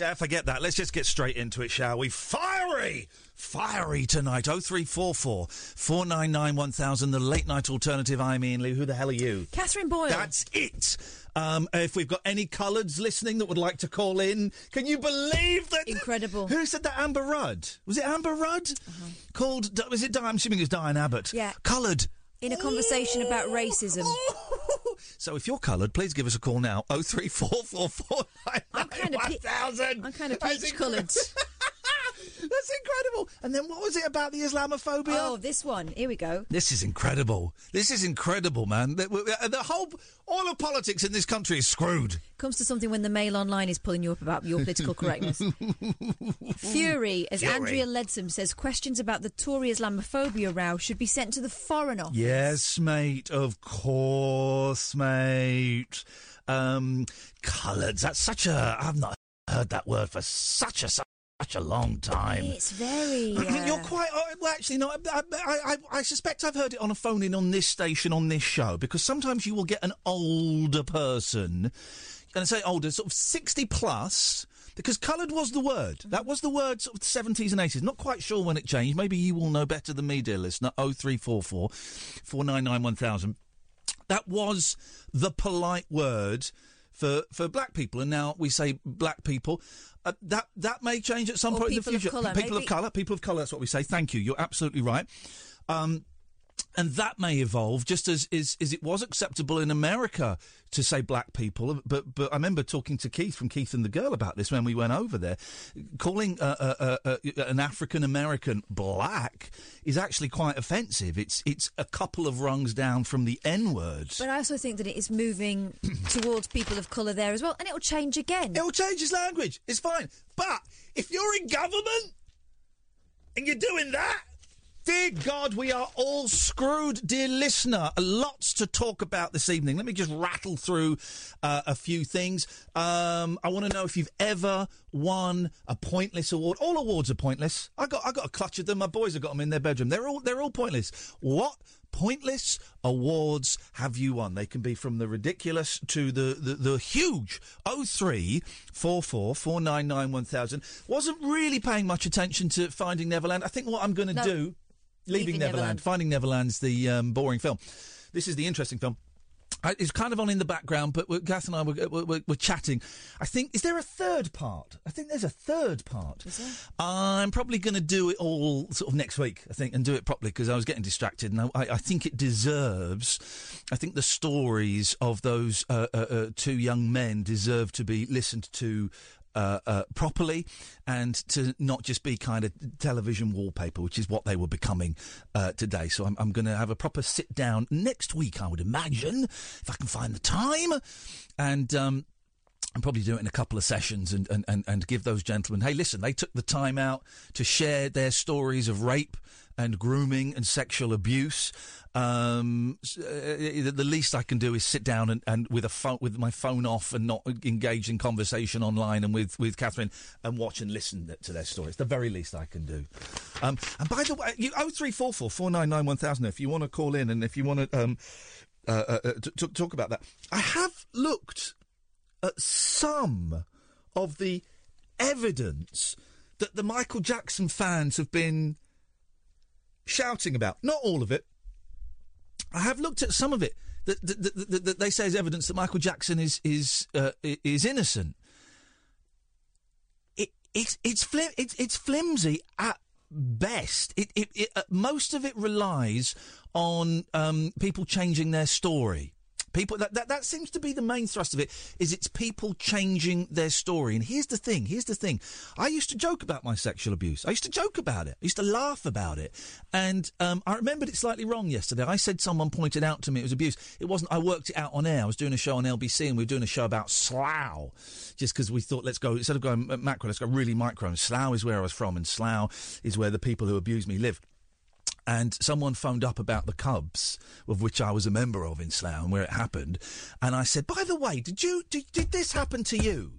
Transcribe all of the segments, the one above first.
Yeah, forget that. Let's just get straight into it, shall we? Fiery! Fiery tonight. 0344 499 1000, the late night alternative. I'm Iain Lee. Who the hell are you? Katherine Boyle. That's it. Um, if we've got any coloureds listening that would like to call in, can you believe that? Incredible. Who said that? Amber Rudd. Was it Amber Rudd? Called, was it Di? I'm assuming it's Diane Abbott. Yeah. Coloured. in a conversation about racism. So if you're coloured, please give us a call now. 0344 I'm kind of I'm kind of peach coloured. That's incredible. And then what was it about the Islamophobia? Oh, this one. Here we go. This is incredible. This is incredible, man. The, the whole, all of politics in this country is screwed. Comes to something when the Mail Online is pulling you up about your political correctness. Fury, as Fury. Andrea Leadsom says, questions about the Tory Islamophobia row should be sent to the Foreign Office. Yes, mate. Of course, mate. Um, coloureds. That's such a. I've not heard that word for such a such a long time. It's very. You're uh, quite uh, well. Actually, no. I, I, I, I suspect I've heard it on a phone in on this station on this show because sometimes you will get an older person, and I say older, sort of sixty plus. Because coloured was the word. That was the word sort of seventies and eighties. Not quite sure when it changed. Maybe you will know better than me, dear listener. Oh three four four four nine nine one thousand. That was the polite word for for black people, and now we say black people. Uh, that that may change at some Or point in the people of future. colour, people of colour, people of colour. That's what we say. Thank you. You're absolutely right. Um, and that may evolve just as is as it was acceptable in America to say black people. But but I remember talking to Keith from Keith and the Girl about this when we went over there, calling uh, uh, uh, uh, an African American black is actually quite offensive. It's it's a couple of rungs down from the N word. But I also think that it is moving towards people of colour there as well, and it will change again. It will change his language. It's fine. But if you're in government and you're doing that, dear God, we are all screwed, dear listener. Lots to talk about this evening. Let me just rattle through uh, a few things. Um, I want to know if you've ever won a pointless award. All awards are pointless. I got I got a clutch of them. My boys have got them in their bedroom. They're all they're all pointless. What pointless awards have you won? They can be from the ridiculous to the the, the huge. Oh three four four four nine nine one thousand. Wasn't really paying much attention to Finding Neverland. I think what I'm going to No. do, Leaving, Neverland. Neverland. Finding Neverland's the um, boring film. This is the interesting film. I, it's kind of on in the background, but Kath and I were, were, were, were chatting. I think is there a third part? I think there's a third part. I'm probably going to do it all sort of next week, I think, and do it properly because I was getting distracted, and I, I think it deserves. I think the stories of those uh, uh, uh, two young men deserve to be listened to. Uh, uh, properly and to not just be kind of television wallpaper, which is what they were becoming uh, today. So I'm, I'm going to have a proper sit down next week, I would imagine, if I can find the time. And um, and probably do it in a couple of sessions and, and, and, and give those gentlemen, hey, listen, they took the time out to share their stories of rape and grooming and sexual abuse. Um, uh, the the least I can do is sit down and, and with a phone, with my phone off and not engage in conversation online and with, with Katherine and watch and listen to their stories. The very least I can do. Um, and by the way, you, 0344 499 1000 if you want to call in and if you want to um, uh, uh, uh, t- talk about that. I have looked at some of the evidence that the Michael Jackson fans have been shouting about. Not all of it. I have looked at some of it that, that, that, that, they say is evidence that Michael Jackson is is uh, is innocent. It, it's it's it's flimsy at best. It, it, it uh, most of it relies on um, people changing their story. People that, that that seems to be the main thrust of it. Is it's people changing their story. And here's the thing. Here's the thing. I used to joke about my sexual abuse. I used to joke about it. I used to laugh about it. And um, I remembered it slightly wrong yesterday. I said someone pointed out to me it was abuse. It wasn't. I worked it out on air. I was doing a show on LBC and we were doing a show about Slough, just because we thought let's go instead of going macro, let's go really micro. And Slough is where I was from, and Slough is where the people who abuse me live and someone phoned up about the Cubs, of which I was a member of in Slough, and where it happened. And I said, "By the way, did you did, did this happen to you?"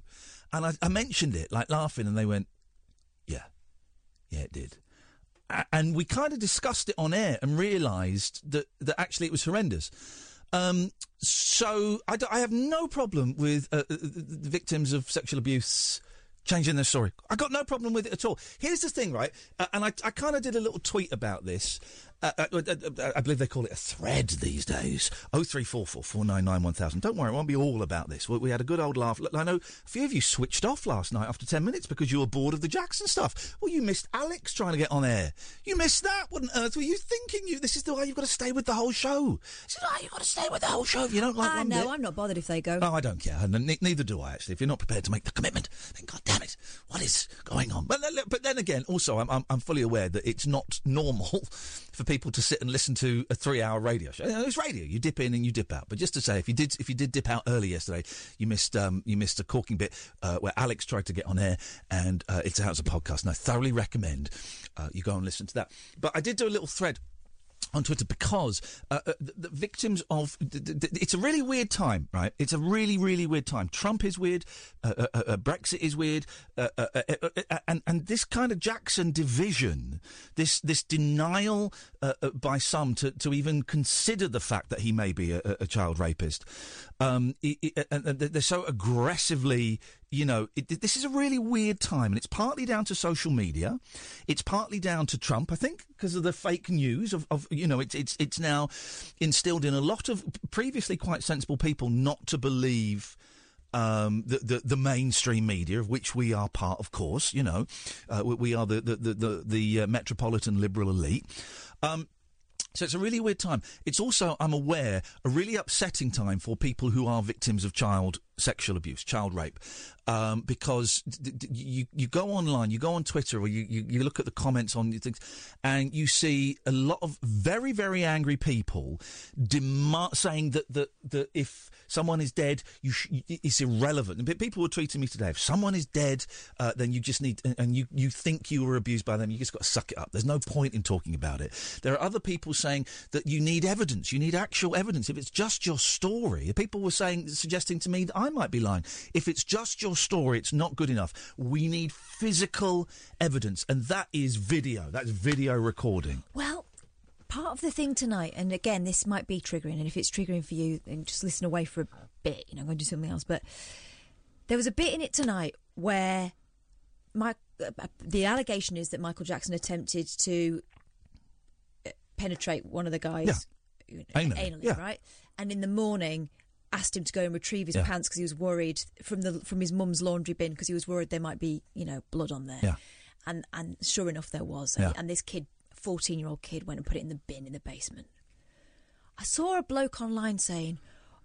And I, I mentioned it, like laughing, and they went, "Yeah, yeah, it did." And we kind of discussed it on air and realised that that actually it was horrendous. Um, so I, have no problem with uh, uh, victims of sexual abuse changing their story. I got no problem with it at all. Here's the thing, right? Uh, and I, I kind of did a little tweet about this. Uh, uh, uh, uh, I believe they call it a thread these days. Oh three four four four nine nine one thousand. Don't worry, it won't be all about this. We, we had a good old laugh. Look, I know a few of you switched off last night after ten minutes because you were bored of the Jackson stuff. Well, you missed Alex trying to get on air. You missed that. What on earth were you thinking? You this is the way you've got to stay with the whole show. This is the way you've got to stay with the whole show. If you don't like I one bit. I'm not bothered if they go. Oh, I don't care. Ne- neither do I, actually. If you're not prepared to make the commitment, then God damn it, what is going on? But, then- but then again, also, I'm, I'm, I'm fully aware that it's not normal for people to sit and listen to a three-hour radio show. It's radio. You dip in and you dip out. But just to say, if you did, if you did dip out early yesterday, you missed, um, you missed a corking bit uh, where Alex tried to get on air, and uh, it's out as a podcast. And I thoroughly recommend uh, you go and listen to that. But I did do a little thread on Twitter because uh, uh, the, the victims of th- th- th- it's a really weird time, right? It's a really really weird time. Trump is weird, uh, uh, uh, Brexit is weird, uh, uh, uh, uh, uh, and and this kind of Jackson division, this this denial uh, uh, by some to, to even consider the fact that he may be a, a- child rapist, um, i- and and they're so aggressively you know, it, this is a really weird time, and it's partly down to social media. It's partly down to Trump, I think, because of the fake news of, of you know, it's it's it's now instilled in a lot of previously quite sensible people not to believe. Um, the, the the mainstream media, of which we are part, of course, you know, uh, we, are the the the, the, the uh, metropolitan liberal elite. Um, so it's a really weird time. It's also, I'm aware, a really upsetting time for people who are victims of child sexual abuse, child rape, um, because d- d- you you go online, you go on Twitter, or you, you, you look at the comments on things, and you see a lot of very very angry people demand saying that that that if someone is dead, you sh- it's irrelevant. And people were tweeting me today: if someone is dead, uh, then you just need, and you you think you were abused by them, you just got to suck it up. There's no point in talking about it. There are other people saying that you need evidence, you need actual evidence. If it's just your story, people were saying, suggesting to me that I might be lying. If it's just your story, it's not good enough. We need physical evidence, and that is video. That's video recording. Well, part of the thing tonight, and again, this might be triggering, and if it's triggering for you, then just listen away for a bit. You know, I'm going to do something else. But there was a bit in it tonight where my, uh, the allegation is that Michael Jackson attempted to uh, penetrate one of the guys you know, Anally, yeah. right? And in the morning, asked him to go and retrieve his Yeah. pants because he was worried from the from his mum's laundry bin because he was worried there might be you know blood on there. Yeah. And and sure enough, there was. Yeah. And this kid, fourteen year old kid, went and put it in the bin in the basement. I saw a bloke online saying.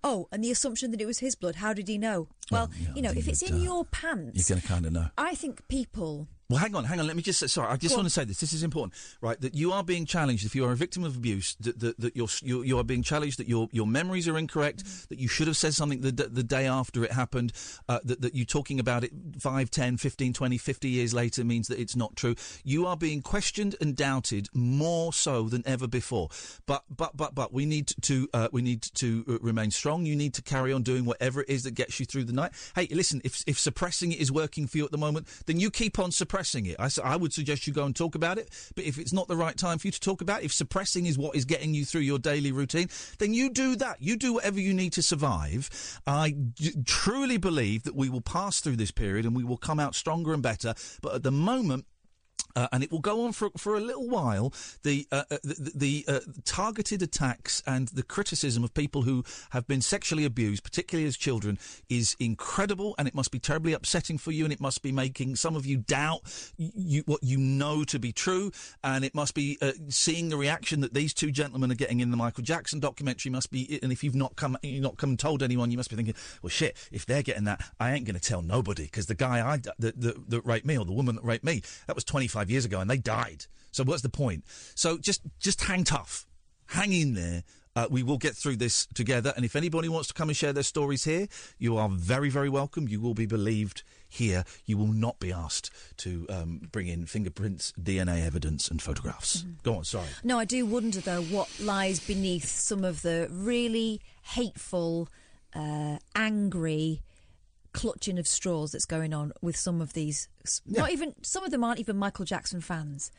Oh, and the assumption that it was his blood. How did he know? Well, yeah, you know, if it's in uh, your pants, You're going to kind of know. I think people Well, hang on, hang on. Let me just say, sorry. I just Go want on. to say this. This is important, right? That you are being challenged if you are a victim of abuse. That, that, that you're, you you are being challenged. That your your memories are incorrect. That you should have said something the, the day after it happened. Uh, that that you talking about it 5, 10, 15, 20, 50 years later means that it's not true. You are being questioned and doubted more so than ever before. But but but but we need to uh, we need to uh, remain strong. You need to carry on doing whatever it is that gets you through the night. Hey, listen. If if suppressing it is working for you at the moment, then you keep on suppressing it. I, I would suggest you go and talk about it. But if it's not the right time for you to talk about, it, if suppressing is what is getting you through your daily routine, then you do that. You do whatever you need to survive. I d- truly believe that we will pass through this period and we will come out stronger and better. But at the moment. Uh, and it will go on for for a little while. The uh, uh, the, the uh, targeted attacks and the criticism of people who have been sexually abused, particularly as children, is incredible, and it must be terribly upsetting for you, and it must be making some of you doubt you, what you know to be true, and it must be uh, seeing the reaction that these two gentlemen are getting in the Michael Jackson documentary. Must be, and if you've not come, you've not come and told anyone, you must be thinking, well, shit, if they're getting that, I ain't going to tell nobody because the guy I that, that, that raped me or the woman that raped me, that was 25 years ago, and they died. So what's the point? So just just hang tough, hang in there. Uh, we will get through this together. And if anybody wants to come and share their stories here, you are very, very welcome. You will be believed here. You will not be asked to um, bring in fingerprints, DNA evidence, and photographs. Go on, sorry. No, I do wonder though what lies beneath some of the really hateful, uh, angry clutching of straws that's going on with some of these. s Not even some of them aren't even Michael Jackson fans,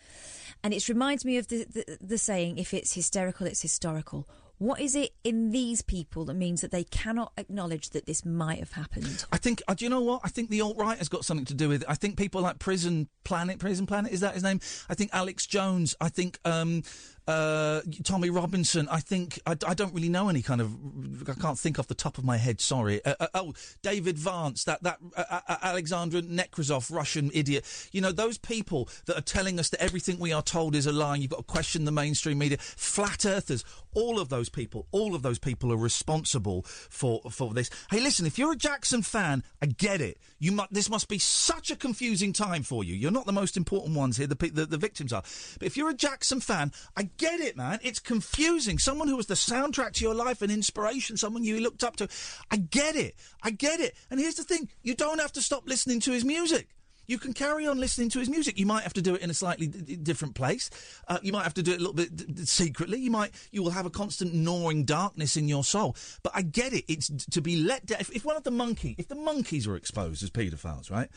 and it reminds me of the, the the saying: "If it's hysterical, it's historical." What is it in these people that means that they cannot acknowledge that this might have happened? I think. Uh, do you know what? I think the alt right has got something to do with it. I think people like Prison Planet, Prison Planet, is that his name? I think Alex Jones. I think um, uh, Tommy Robinson. I think I, I don't really know any kind of. I can't think off the top of my head. Sorry. Uh, uh, oh, David Vance. That that uh, uh, Alexander Nekrasov, Russian idiot. You know those people that are telling us that everything we are told is a lie. You've got to question the mainstream media. Flat earthers. All of those people. All of those people are responsible for for this. Hey, listen. If you're a Jackson fan, I get it. You mu- this must be such a confusing time for you. You're not the most important ones here. The the, the victims are. But if you're a Jackson fan, I get it, man. It's confusing. Someone who was the soundtrack to your life and inspiration, someone you looked up to. I get it. I get it. And here's the thing you don't have to stop listening to his music. You can carry on listening to his music. You might have to do it in a slightly d- different place. Uh, you might have to do it a little bit d- d- secretly. You might, you will have a constant gnawing darkness in your soul. But I get it. It's to be let down. If, if one of the Monkee, if the Monkees were exposed as paedophiles, right?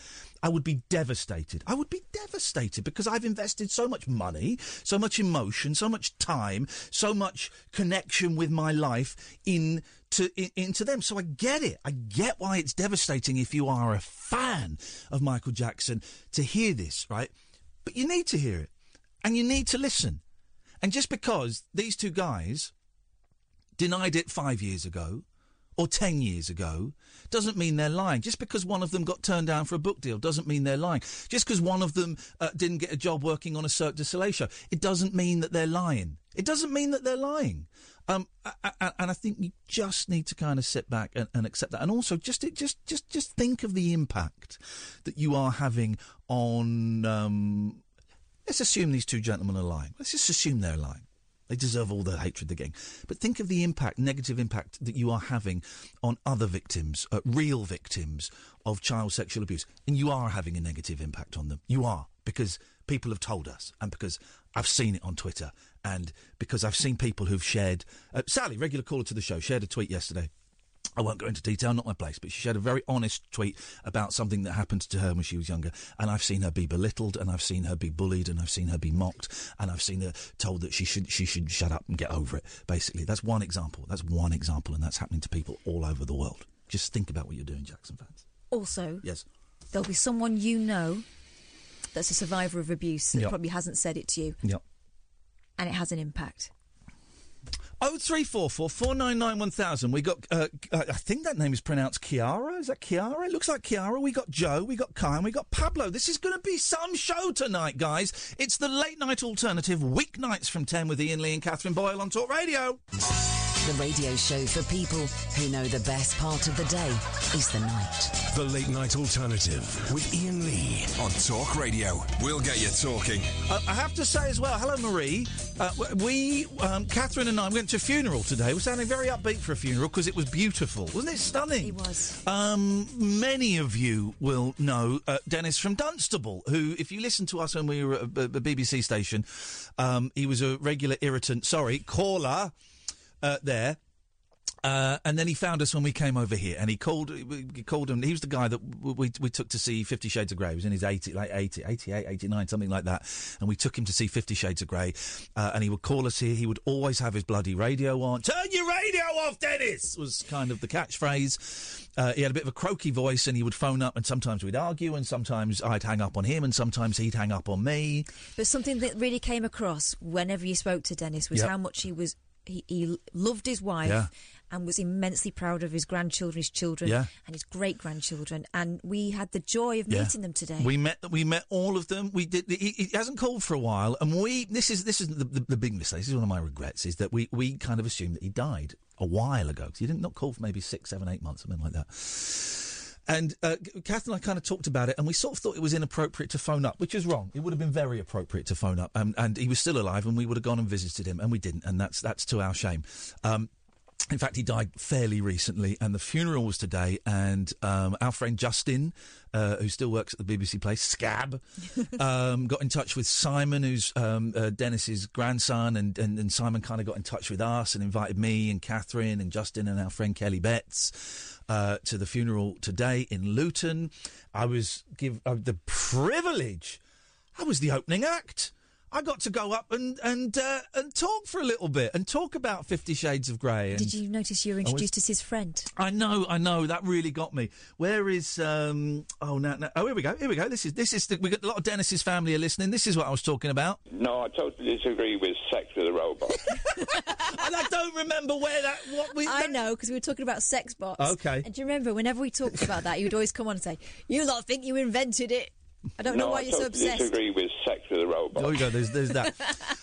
I would be devastated. I would be devastated because I've invested so much money, so much emotion, so much time, so much connection with my life in to in, into them. So I get it. I get why it's devastating if you are a fan of Michael Jackson to hear this, right? But you need to hear it, and you need to listen. And just because these two guys denied it five years ago or 10 years ago doesn't mean they're lying. Just because one of them got turned down for a book deal doesn't mean they're lying. Just because one of them uh, didn't get a job working on a Cirque du Soleil show, it doesn't mean that they're lying. It doesn't mean that they're lying. Um, and I think you just need to kind of sit back and, and accept that, and also just just just just think of the impact that you are having on. Um, let's assume these two gentlemen are lying. Let's just assume they're lying. They deserve all the hatred they're getting. But think of the impact, negative impact that you are having on other victims, uh, real victims of child sexual abuse. And you are having a negative impact on them. You are, because people have told us, and because I've seen it on Twitter, and because I've seen people who've shared. Uh, Sally, regular caller to the show, shared a tweet yesterday. I won't go into detail, not my place, but she shared a very honest tweet about something that happened to her when she was younger. And I've seen her be belittled, and I've seen her be bullied, and I've seen her be mocked, and I've seen her told that she should she should shut up and get over it. Basically, that's one example. That's one example, and that's happening to people all over the world. Just think about what you're doing, Jackson fans. Also, Yes. there'll be someone you know that's a survivor of abuse that Yep. probably hasn't said it to you, Yep. And it has an impact. Oh three four four four nine nine one thousand. We got. Uh, uh, I think that name is pronounced Kiara. Is that Kiara? It looks like Kiara. We got Joe. We got Kai. And we got Pablo. This is going to be some show tonight, guys. It's the late night alternative, weeknights from ten with Iain Lee and Katherine Boyle on Talk Radio. The radio show for people who know the best part of the day is the night. The Late Night Alternative with Iain Lee on Talk Radio. We'll get you talking. Uh, I have to say as well, hello Marie. Uh, we, um, Katherine and I, went to a funeral today. We're sounding very upbeat for a funeral because it was beautiful, wasn't it? Stunning. It was. Um, many of you will know uh, Denis from Dunstable, who, if you listen to us when we were at a, a BBC station, um, he was a regular irritant. Sorry, caller uh, there. Uh, and then he found us when we came over here, and he called. He called him. He was the guy that we we took to see Fifty Shades of Grey. He was in his 80, like 80, 88, 89, something like that. And we took him to see Fifty Shades of Grey. Uh, and he would call us here. He would always have his bloody radio on. Turn your radio off, Denis. Was kind of the catchphrase. Uh, he had a bit of a croaky voice, and he would phone up, and sometimes we'd argue, and sometimes I'd hang up on him, and sometimes he'd hang up on me. But something that really came across whenever you spoke to Denis was Yep. how much he was he, he loved his wife Yeah. and was immensely proud of his grandchildren, his children, Yeah. and his great grandchildren. And we had the joy of Yeah. meeting them today. We met. We met all of them. We did. He, he hasn't called for a while, and we. This is this is the, the, the big mistake. This is one of my regrets. Is that we we kind of assumed that he died a while ago because he didn't not call for maybe six, seven, eight months, something like that. And uh, Kath and I kind of talked about it, and we sort of thought it was inappropriate to phone up, which is wrong. It would have been very appropriate to phone up, and, and he was still alive, and we would have gone and visited him, and we didn't, and that's that's to our shame. Um, in fact, he died fairly recently, and the funeral was today. And um, our friend Justin, uh, who still works at the BBC Place, Scab, um, got in touch with Simon, who's um, uh, Denis's grandson, and, and, and Simon kind of got in touch with us and invited me and Katherine and Justin and our friend Kelly Betts uh, to the funeral today in Luton. I was give uh, the privilege. I was the opening act. I got to go up and and uh, and talk for a little bit and talk about Fifty Shades of Grey. And Did you notice you were introduced as his friend? I know, I know. That really got me. Where is? um Oh, no, no. Oh, here we go. Here we go. This is this is. The, we got a lot of Denis's family are listening. This is what I was talking about. No, I totally disagree with sex with a robot. and I don't remember where that. What we. I know because we were talking about sex bots. Okay. And do you remember whenever we talked about that, you would always come on and say, "You lot think you invented it." I don't know why I you're so totally obsessed. disagree with sex with a robot. There you go. There's, there's that.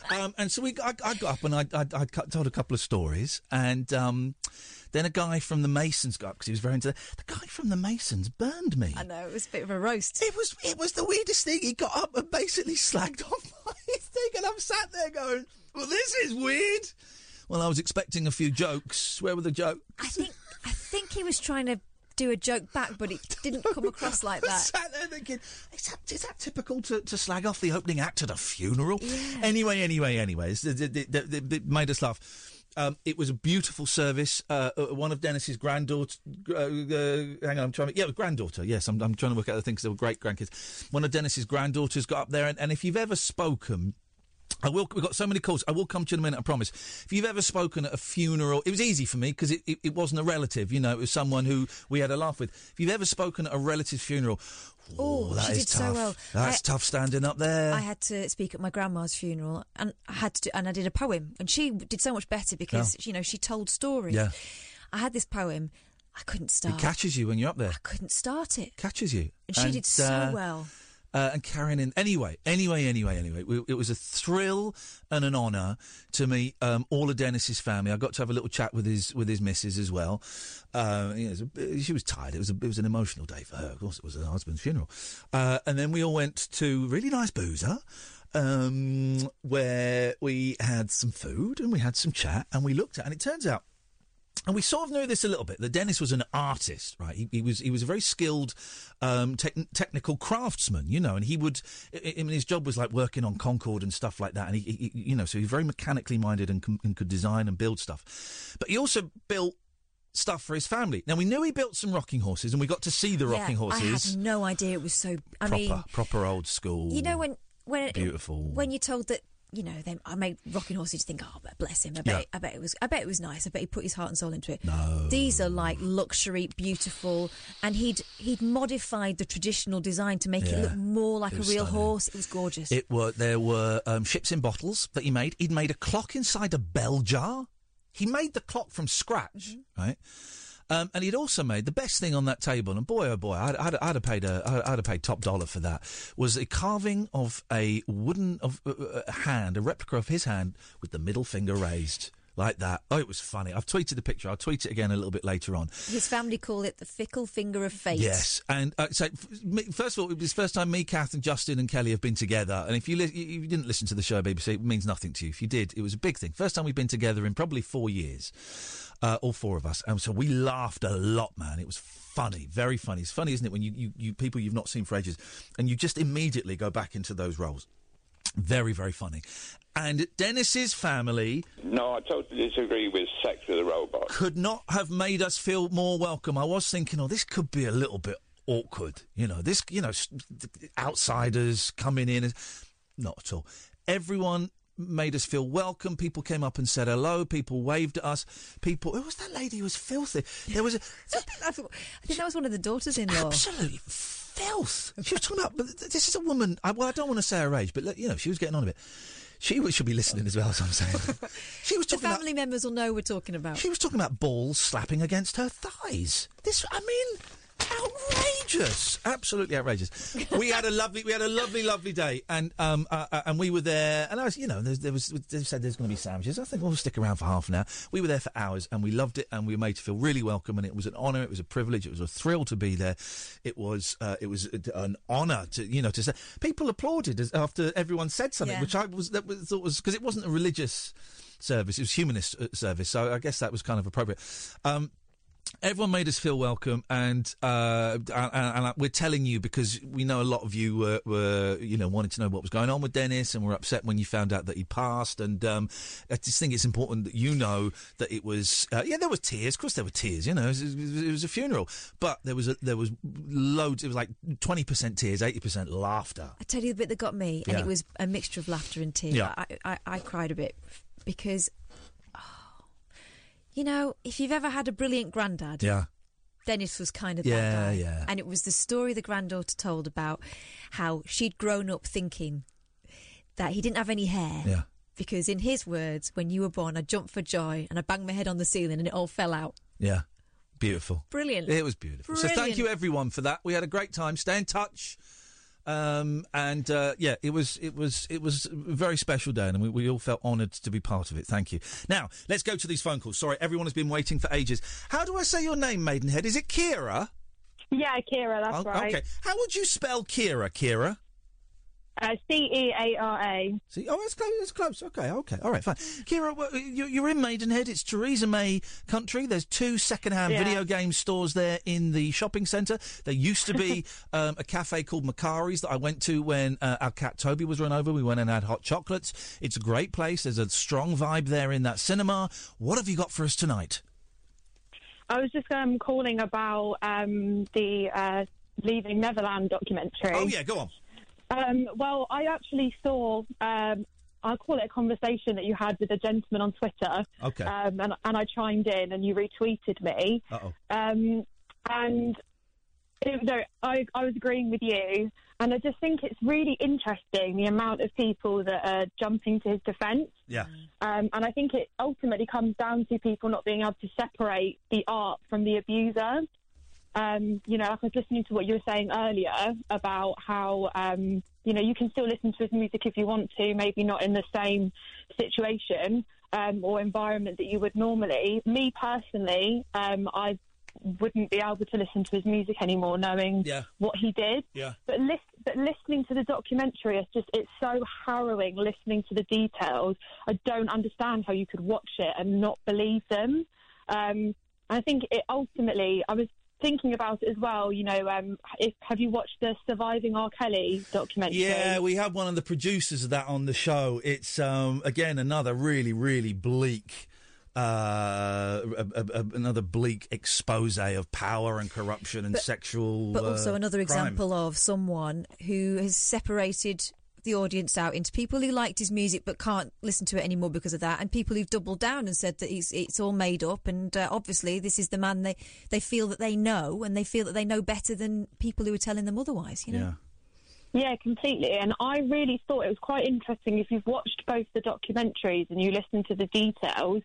um, and so we, I, I got up and I, I, I told a couple of stories, and um, then a guy from the Masons got up because he was very into. The guy from the Masons burned me. I know it was a bit of a roast. It was it was the weirdest thing. He got up and basically slagged off my thing, and I'm sat there going, "Well, this is weird." Well, I was expecting a few jokes. Where were the jokes? I think I think he was trying to do a joke back, but it didn't come across like that. I sat there thinking, is that, is that typical to, to slag off the opening act at a funeral? Anyway, anyway, anyway, it's- it, it, it, made us laugh. Um, it was a beautiful service. Uh, uh, one of Denis's granddaughters, uh, uh, hang on, I'm trying to, yeah, granddaughter. Yes, I'm, I'm trying to work out the thing because they were great grandkids. One of Denis's granddaughters got up there, and, and if you've ever spoken, I will. We've got so many calls. I will come to you in a minute. I promise. If you've ever spoken at a funeral, it was easy for me because it, it, it wasn't a relative. You know, it was someone who we had a laugh with. If you've ever spoken at a relative's funeral, Oh, that is did so tough. well. That's I- tough standing up there. I had to speak at my grandma's funeral, and I had to, do, and I did a poem, and she did so much better because you know she told stories. Yeah. I had this poem, I couldn't start. it catches you when you're up there. I couldn't start it, Catches you. and she did so uh, well. Uh, and carrying in. Anyway, anyway, anyway, anyway, we, it was a thrill and an honour to meet um, all of Denis's family. I got to have a little chat with his with his missus as well. Uh, you know, a- she was tired. It was a, it was an emotional day for her. Of course, it was her husband's funeral. Uh, and then we all went to really nice boozer. Um, where we had some food and we had some chat and we looked at and it turns out and we sort of knew this a little bit that Denis was an artist, right? He, he was he was a very skilled um, tech technical craftsman, you know, and he would. I, I mean, his job was like working on Concorde and stuff like that, and he, he you know, so he was very mechanically minded and, com- and could design and build stuff. But he also built stuff for his family. Now we knew he built some rocking horses, and we got to see the Yeah, rocking horses. I had no idea it was so. I proper, mean, proper old school. you know when when Beautiful. when you're told that you know they, I made rocking horses think oh but bless him I bet Yeah. I bet it was I bet it was nice I bet he put his heart and soul into it No. these are like luxury beautiful and he'd he'd modified the traditional design to make it look more like a real stunning. horse it was gorgeous It were there were um, ships in bottles that he made. He'd made a clock inside a bell jar. He made the clock from scratch, Mm-hmm. right? Um, and he'd also made the best thing on that table, and boy, oh boy, I'd, I'd, I'd have paid a, I'd, have paid top dollar for that. Was a carving of a wooden of uh, uh, hand, a replica of his hand with the middle finger raised like that. Oh, it was funny. I've tweeted the picture. I'll tweet it again a little bit later on. his family call it the fickle finger of fate Yes, and uh, so first of all, it was the first time me, Kath, and Justin and Kelly have been together. And if you li- you didn't listen to the show, BBC, it means nothing to you. If you did, it was a big thing. First time we've been together in probably four years, uh, all four of us, and so we laughed a lot, man. It was funny, very funny. It's funny, isn't it, when you, you, you people you've not seen for ages, and you just immediately go back into those roles. Very, very funny. And Denis's family No, I totally disagree with Sex with a Robot. could not have made us feel more welcome. I was thinking, oh, this could be a little bit awkward. You know, this, you know, s- outsiders coming in. Not at all. Everyone made us feel welcome. People came up and said hello. People waved at us. People, who was that lady who was filthy? There was a, I thought- I think that was one of the daughters-in-law. absolute filth. She was talking about, this is a woman, I, well, I don't want to say her age, but, you know, she was getting on a bit. She should be listening as well, as I'm saying. She was The talking about family members will know we're talking about. she was talking about balls slapping against her thighs. This, I mean, outrageous, absolutely outrageous. We had a lovely, we had a lovely, lovely day, and um, uh, uh, and we were there, and I was, you know, there, there was, they said there's going to be sandwiches. I think we'll stick around for half an hour. We were there for hours, and we loved it, and we were made to feel really welcome, and it was an honour, it was a privilege, it was a thrill to be there. It was, uh, it was an honour to, you know, to say. People applauded as, after everyone said something, Yeah. which I was that was thought was because it wasn't a religious service; it was humanist uh, service. So I guess that was kind of appropriate. Um, Everyone made us feel welcome, and uh, and, and we're telling you because we know a lot of you were, were, you know, wanted to know what was going on with Denis, and were upset when you found out that he passed. And um, I just think it's important that you know that it was, uh, yeah, there were tears. Of course, there were tears. You know, it was, it was a funeral, but there was a, there was loads. It was like twenty percent tears, eighty percent laughter. I tell you the bit that got me, and Yeah. it was a mixture of laughter and tears. Yeah. I, I, I cried a bit because, you know, if you've ever had a brilliant granddad, Yeah, Denis was kind of Yeah, that guy. yeah. And it was the story the granddaughter told about how she'd grown up thinking that he didn't have any hair. yeah. Because in his words, when you were born, I jumped for joy and I banged my head on the ceiling and it all fell out. Yeah, beautiful. Brilliant. It was beautiful. So thank you everyone for that. We had a great time. Stay in touch. Um, and uh, yeah, it was it was it was a very special day, and we, we all felt honoured to be part of it. Thank you. Now let's go to these phone calls. Sorry, everyone has been waiting for ages. How do I say your name, Maidenhead? Is it Kira? Yeah, Kira, that's Oh, right. Okay. How would you spell Kira? Kira. Uh, C E A R A. See, oh, it's close. It's close. Okay, okay, all right, fine. Kira, well, you- you're in Maidenhead. It's Theresa May country. There's two second-hand Yeah. video game stores there in the shopping centre. There used to be um, a cafe called Macari's that I went to when uh, our cat Toby was run over. We went and had hot chocolates. It's a great place. There's a strong vibe there in that cinema. What have you got for us tonight? I was just um, calling about um, the uh, Leaving Neverland documentary. Oh yeah, go on. Um, well, I actually saw. Um, I'll call it a conversation that you had with a gentleman on Twitter. Okay. Um, and, and I chimed in, and you retweeted me. Uh oh. Um, and it, no, I, I was agreeing with you, and I just think it's really interesting the amount of people that are jumping to his defence. Yeah. Um, and I think it ultimately comes down to people not being able to separate the art from the abuser. Um, you know, I was listening to what you were saying earlier about how, um, you know, you can still listen to his music if you want to, maybe not in the same situation um, or environment that you would normally. Me personally, um, I wouldn't be able to listen to his music anymore, knowing Yeah. what he did. Yeah. But, but listening to the documentary, it's just it's so harrowing. Listening to the details, I don't understand how you could watch it and not believe them. Um, I think it ultimately, I was thinking about it as well. You know, um, if, have you watched the Surviving R. Kelly documentary? Yeah, we have one of the producers of that on the show. It's um, again another really, really bleak, uh, a, a, a- another bleak expose of power and corruption and sexual. But also uh, another crime. example of someone who has separated the audience out into people who liked his music but can't listen to it anymore because of that, and people who've doubled down and said that he's, it's all made up. And uh, obviously, this is the man they they feel that they know, and they feel that they know better than people who are telling them otherwise. You know. Yeah. Yeah, completely. And I really thought it was quite interesting. If you've watched both the documentaries and you listen to the details,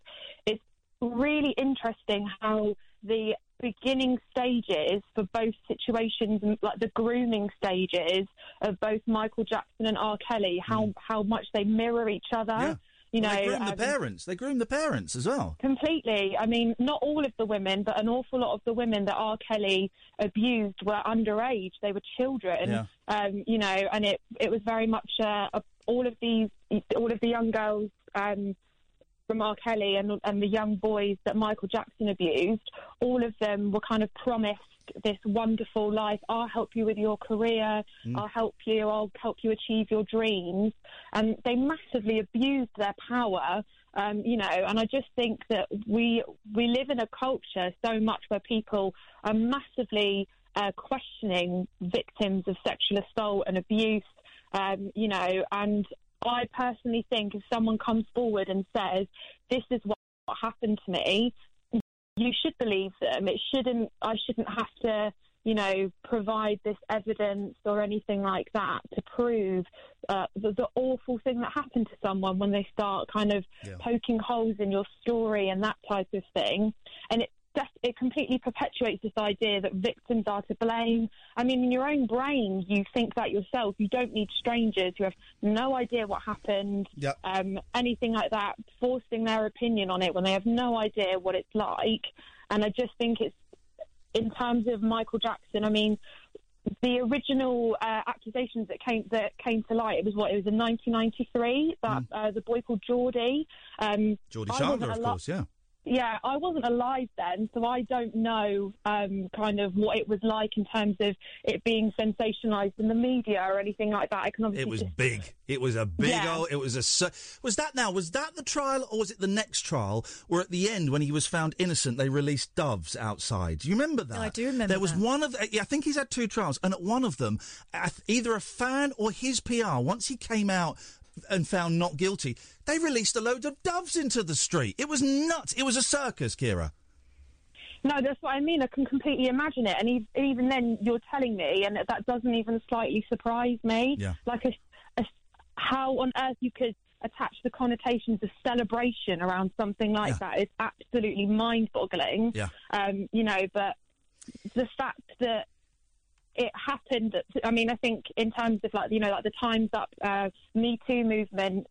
it's really interesting how the beginning stages for both situations, like the grooming stages of both Michael Jackson and R. Kelly, how how much they mirror each other. Yeah. You Well, know, they groom the um, parents. They groom the parents as well. Completely. I mean, not all of the women, but an awful lot of the women that R. Kelly abused were underage. They were children. Yeah. Um, you know, and it it was very much uh, all of these all of the young girls um, from R. Kelly and and the young boys that Michael Jackson abused. All of them were kind of promised this wonderful life. I'll help you with your career. Mm. I'll help you. I'll help you achieve your dreams. And they massively abused their power. Um, you know, and I just think that we we live in a culture so much where people are massively uh, questioning victims of sexual assault and abuse. Um, you know, and I personally think if someone comes forward and says, "This is what happened to me," you should believe them. It shouldn't. I shouldn't have to, you know, provide this evidence or anything like that to prove uh, the, the awful thing that happened to someone when they start kind of Yeah. poking holes in your story and that type of thing. And it it completely perpetuates this idea that victims are to blame. I mean, in your own brain, you think that yourself. You don't need strangers who have no idea what happened, Yep. um, anything like that, forcing their opinion on it when they have no idea what it's like. And I just think it's, in terms of Michael Jackson, I mean, the original uh, accusations that came that came to light, it was what it was in 1993 that uh, the boy called Jordie. Um, Jordie Chandler, of course, yeah. Yeah, I wasn't alive then, so I don't know um, kind of what it was like in terms of it being sensationalised in the media or anything like that. I can obviously It was just big. It was a big Yeah. old. It was a. su- Was that now? Was that the trial, or was it the next trial? Where at the end, when he was found innocent, they released doves outside. Do you remember that? I do remember There was that. one of. I think he's had two trials, and at one of them, either a fan or his PR, once he came out and found not guilty, they released a load of doves into the street. It was nuts. It was a circus, Kira. No, that's what I mean. I can completely imagine it, and ev- even then, you're telling me, and that doesn't even slightly surprise me. Yeah. Like, a, a, how on earth you could attach the connotations of celebration around something like that is absolutely mind-boggling. Yeah. Um, you know, but the fact that it happened. I mean, I think in terms of like you know, like the Times Up, uh, Me Too movement.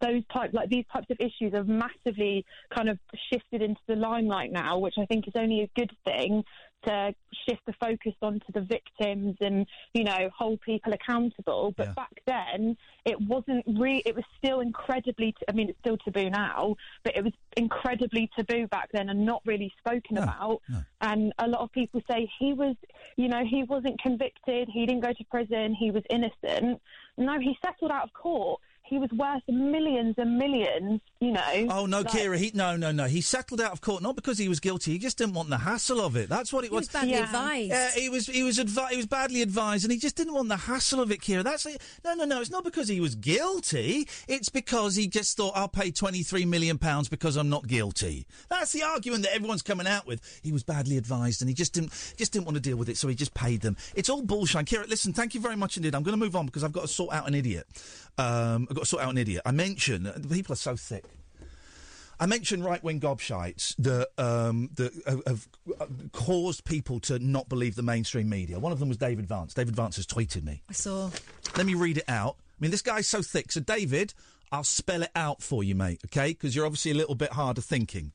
Those type, like these types of issues, have massively kind of shifted into the limelight now, which I think is only a good thing to shift the focus onto the victims and you know hold people accountable. But back then, it wasn't re- It was still incredibly. T- I mean, it's still taboo now, but it was incredibly taboo back then and not really spoken about. And a lot of people say he was, you know, he wasn't convicted. He didn't go to prison. He was innocent. No, he settled out of court. He was worth millions and millions. You know. Oh no, Like- Kira. He no, no, no. He settled out of court not because he was guilty. He just didn't want the hassle of it. That's what it He was. was badly Yeah. advised. Yeah, he was. He was. Advi- he was badly advised, and he just didn't want the hassle of it, Kira. That's it. No, no, no. It's not because he was guilty. It's because he just thought I'll pay twenty three million pounds because I'm not guilty. That's the argument that everyone's coming out with. He was badly advised, and he just didn't just didn't want to deal with it, so he just paid them. It's all bullshit. Kira, listen. Thank you very much indeed. I'm going to move on because I've got to sort out an idiot. Um, I've got to sort out an idiot. I mentioned people are so thick. I mentioned right wing gobshites that um, that have, have uh, caused people to not believe the mainstream media. One of them was David Vance. David Vance has tweeted me. I saw. Let me read it out. I mean, this guy's so thick. So, David, I'll spell it out for you, mate, okay? Because you're obviously a little bit harder thinking.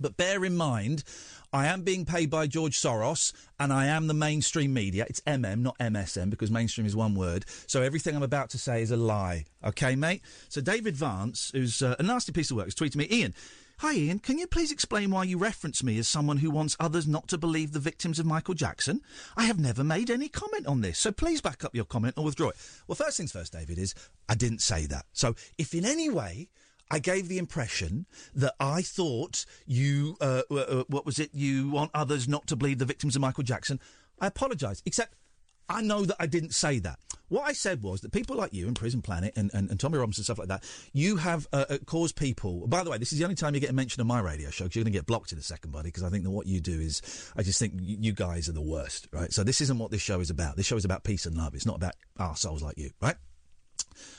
But bear in mind, I am being paid by George Soros and I am the mainstream media. It's MM, not MSM, because mainstream is one word. So everything I'm about to say is a lie. Okay, mate? So David Vance, who's uh, a nasty piece of work, has tweeted me Iain, Hi, Iain. Can you please explain why you reference me as someone who wants others not to believe the victims of Michael Jackson? I have never made any comment on this, so please back up your comment or withdraw it. Well, first things first, David, is I didn't say that. So if in any way I gave the impression that I thought you, uh, uh, uh, what was it, you want others not to believe the victims of Michael Jackson, I apologise. Except I know that I didn't say that. What I said was that people like you and Prison Planet and, and, and Tommy Robinson, stuff like that, you have uh, uh, caused people. By the way, this is the only time you get a mention on my radio show because you're going to get blocked in a second, buddy, because I think that what you do is, I just think you guys are the worst, right? So this isn't what this show is about. This show is about peace and love. It's not about arseholes like you, right?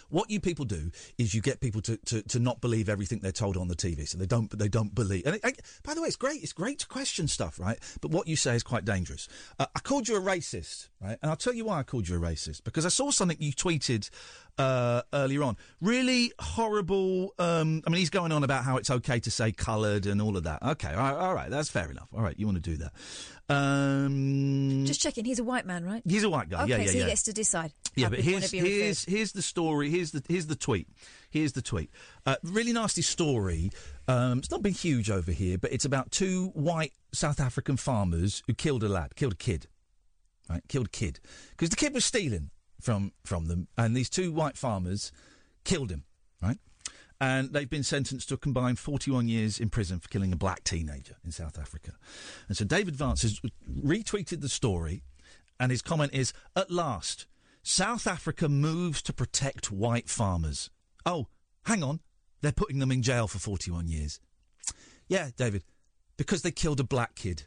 What you people do is you get people to, to, to not believe everything they're told on the TV, so they don't they don't believe. And it, I, by the way, it's great. It's great to question stuff, right? But what you say is quite dangerous. Uh, I called you a racist, right? And I'll tell you why I called you a racist because I saw something you tweeted uh, earlier on. Really horrible. Um, I mean, he's going on about how it's okay to say coloured and all of that. Okay, all right, all right, that's fair enough. All right, you want to do that? Um, Just checking. He's a white man, right? He's a white guy. Okay, Yeah, yeah, so yeah. he gets to decide. Yeah, but here's wanna be referred. here's here's the story story. Here's the here's the tweet. Here's the tweet. Uh, really nasty story. Um, it's not been huge over here, but it's about two white South African farmers who killed a lad, killed a kid, right? Killed a kid because the kid was stealing from from them, and these two white farmers killed him, right? And they've been sentenced to a combined 41 years in prison for killing a black teenager in South Africa. And so David Vance has retweeted the story, and his comment is At last, South Africa moves to protect white farmers. Oh, hang on. They're putting them in jail for 41 years. Yeah, David, because they killed a black kid.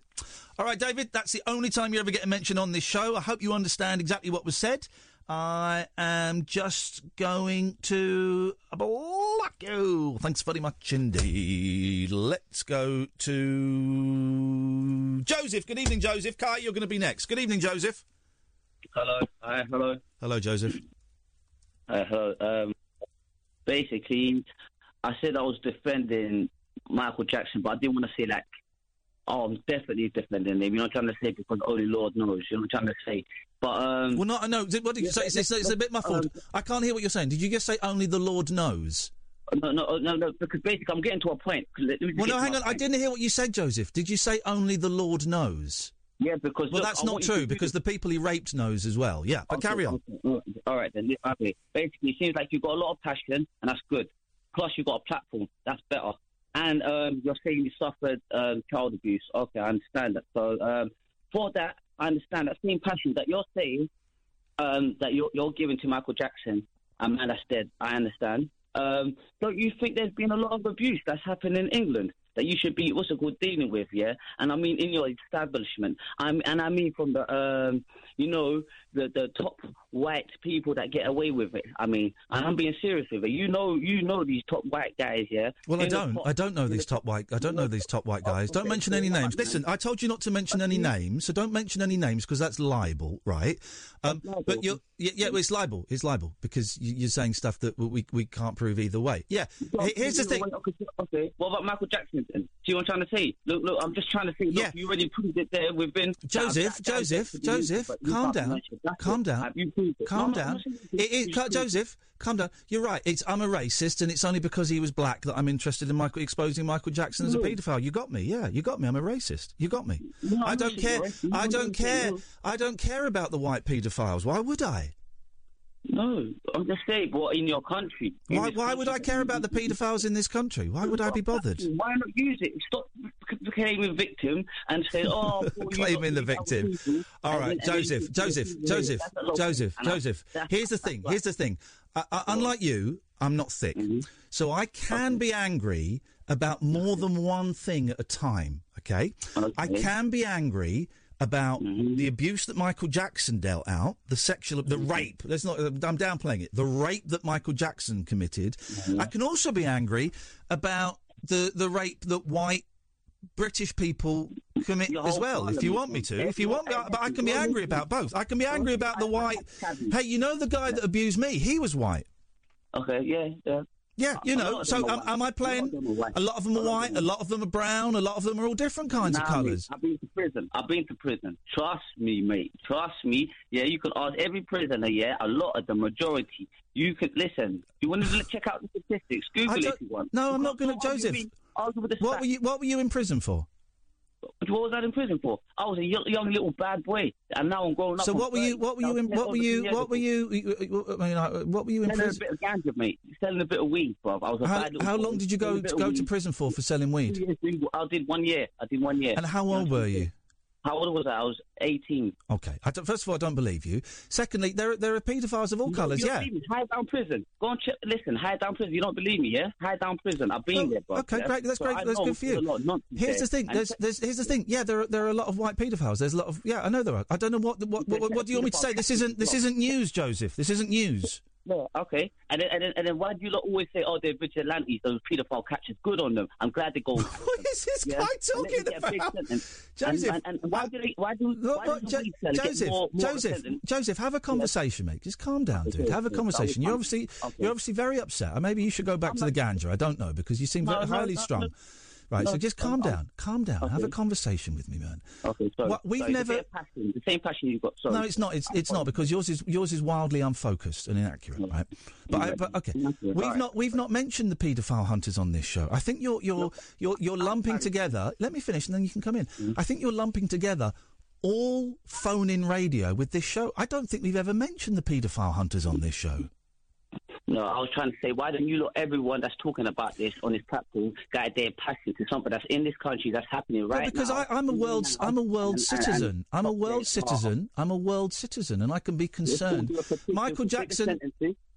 All right, David, that's the only time you ever get a mention on this show. I hope you understand exactly what was said. I am just going to block you. Thanks very much indeed. Let's go to Joseph. Good evening, Joseph. Kai, you're going to be next. Good evening, Joseph. Hello. Hi. Hello. Hello, Joseph. Uh, hello. Um, basically, I said I was defending Michael Jackson, but I didn't want to say like, oh, I'm definitely defending him. You know what I'm trying to say? Because only Lord knows. You know what I'm trying to say? But um, Well, not, no. What did you say? It's, it's, it's a bit muffled. I can't hear what you're saying. Did you just say only the Lord knows? no, no, no, no. Because basically, I'm getting to a point. Well, no, hang on. I didn't hear what you said, Joseph. Did you say only the Lord knows? Yeah, because Well, look, that's not true because the people he raped knows as well. Yeah, but Okay, carry on. okay, okay. All right, then. Okay. Basically, it seems like you've got a lot of passion, and that's good. Plus, you've got a platform. That's better. And um, you're saying you suffered um, child abuse. Okay, I understand that. So, um, for that, I understand that same passion that you're saying um, that you're, you're giving to Michael Jackson, a man that's dead. I understand. Um, don't you think there's been a lot of abuse that's happened in England that you should be what's it called dealing with? Yeah, and I mean in your establishment. I'm and I mean from the um, you know the the top white people that get away with it. I mean, and I'm being serious with it. You know, you know these top white guys. Yeah. Well, I In the don't. top- I don't know these top white. I don't know these top white guys. Don't mention any names. Listen, I told you not to mention any names, so don't mention any names because that's libel, right? Um, but you're, yeah, well, it's libel. It's libel because you- you're saying stuff that we we can't prove either way. Yeah. Here's the thing. Okay, what about Michael Jackson then? See what I'm trying to say? Look, look, I'm just trying to say. Look, Yeah. you already proved it there. We've been Joseph, that- that- Joseph, that- Joseph, calm down, calm it. down, Have you proved it? calm No, no, down. Saying It, Joseph, calm down. You're right. It's I'm a racist, and it's only because he was black that I'm interested in Michael exposing Michael Jackson as a paedophile. You got me. Yeah, you got me. I'm a racist. You got me. No, I don't care. I don't care. I don't care about the white paedophiles. Why would I? No, I'm just saying, what in your country? In Why, why would I care about the paedophiles in this country? Why would I be bothered? Why not use it? Stop claiming victim and say, oh, well, Claiming the victim. All then Joseph, Joseph, Joseph, that's a lot. Joseph, Joseph. Here's the thing. Here's the thing. Uh, uh, unlike you, I'm not thick, Mm-hmm. so I can be angry about more than one thing at a time. Okay, I can be angry about Mm-hmm. the abuse that Michael Jackson dealt out, the sexual, the Mm-hmm. rape. Let's not. I'm downplaying it. The rape that Michael Jackson committed. Mm-hmm. I can also be angry about the the rape that white British people commit as well. If you want me to, if you want me, but I can be angry about both. I can be angry about the white. Hey, you know the guy that abused me? He was white. Okay, yeah, yeah. Yeah, you know. So am, am I playing? of them are white. A lot of them are white. A lot of them are brown. A lot of them are all different kinds of Nah, mate, colours. I've been to prison. I've been to prison. Trust me, mate. Trust me. Yeah, you can ask every prisoner. Yeah, a lot of the majority. You could listen. You want to check out the statistics? Google it if you want. no, You I'm not going to. Joseph, with- argue with the what were you? What were you in prison for? What was I in prison for? I was a young, young little bad boy, and now I'm growing up. So what were you? 30. What were you in? What were you? What were you? I mean, what were you in Selling a prison? bit of ganja, mate. Selling a bit of weed, bro. I was a How, bad how boy. long did you go to go to prison for for selling weed? I did one year. I did one year. And how old were you? How old was I? I was 18. Okay. First of all, I don't believe you. Secondly, there are- there are paedophiles of all You colours. Yeah. believe me? High down prison. Go and check. Listen, high down prison. You don't believe me, yeah? High down prison. I've been Oh, there, bro. okay, yeah? great. That's So great. I That's good for you. a lot of Here's the thing. There's, there's, here's the thing. Yeah, there are, there are a lot of white paedophiles. There's a lot of. Yeah, I know there are. I don't know what what what, what, what do you want me to say? This isn't this isn't news, Joseph. This isn't news. Yeah, okay. And then, and then, and then why do you lot always say, oh, they're vigilantes, those paedophile catchers? Good on them. I'm glad they go. What is this Yeah? guy talking them get a big about? Joseph, and, and, and why do they? Why do? Look, why what, Jo- the weed seller get Joseph, more, more Joseph. Joseph, have a conversation, mate. Just calm down, dude. Okay, Have a okay. conversation. You're obviously okay. you're obviously very upset. Or Maybe you should go back to the ganja. I don't know because you seem No, very no, highly no, strung. No. Right, so No, just I'm- calm I'm- down, calm down, have a conversation with me, man. Okay, sorry. What- we've Sorry, the never- same passion, the same passion you've got. Sorry. No, it's not. It's it's not because yours is yours is wildly unfocused and inaccurate, right? But I, but okay, we've alright. not we've not mentioned the paedophile hunters on this show. I think you're you're you're you're lumping together. Let me finish, and then you can come in. Mm-hmm. I think you're lumping together all phone-in radio with this show. I don't think we've ever mentioned the paedophile hunters on this show. No, I was trying to say, why don't you look everyone that's talking about this on this platform guide their passion to something that's in this country that's happening right because now? I, I'm a world I'm a world And- and- and- citizen. I'm a world citizen. I'm a world citizen, and I can be concerned. Michael Jackson.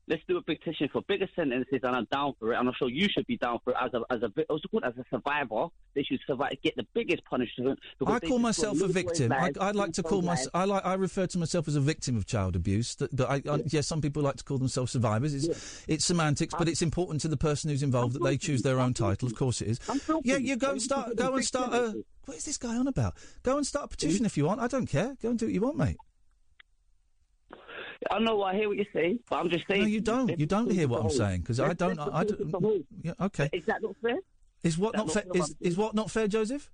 Let's do a petition for bigger sentences, and I'm down for it. And I'm sure you should be down for it as a as a it called as a survivor. They should survive, get the biggest punishment. I call myself a victim. I, I'd like to call myself. I like. I refer to myself as a victim of child abuse. That, but I, I, yes, some people like to call themselves survivors. It's, it's semantics, but it's important to the person who's involved that they choose their own title. Of course, it is. Yeah, you go and start. Go and start a. What is this guy on about? Go and start a petition if you want. I don't care. Go and do what you want, mate. I know. I hear what you're saying, but I'm just saying. No, you don't. You don't hear what I'm saying because I don't. I to don't. Yeah, okay. Is that not fair? Is what not not fair? Is, is what not fair, Joseph?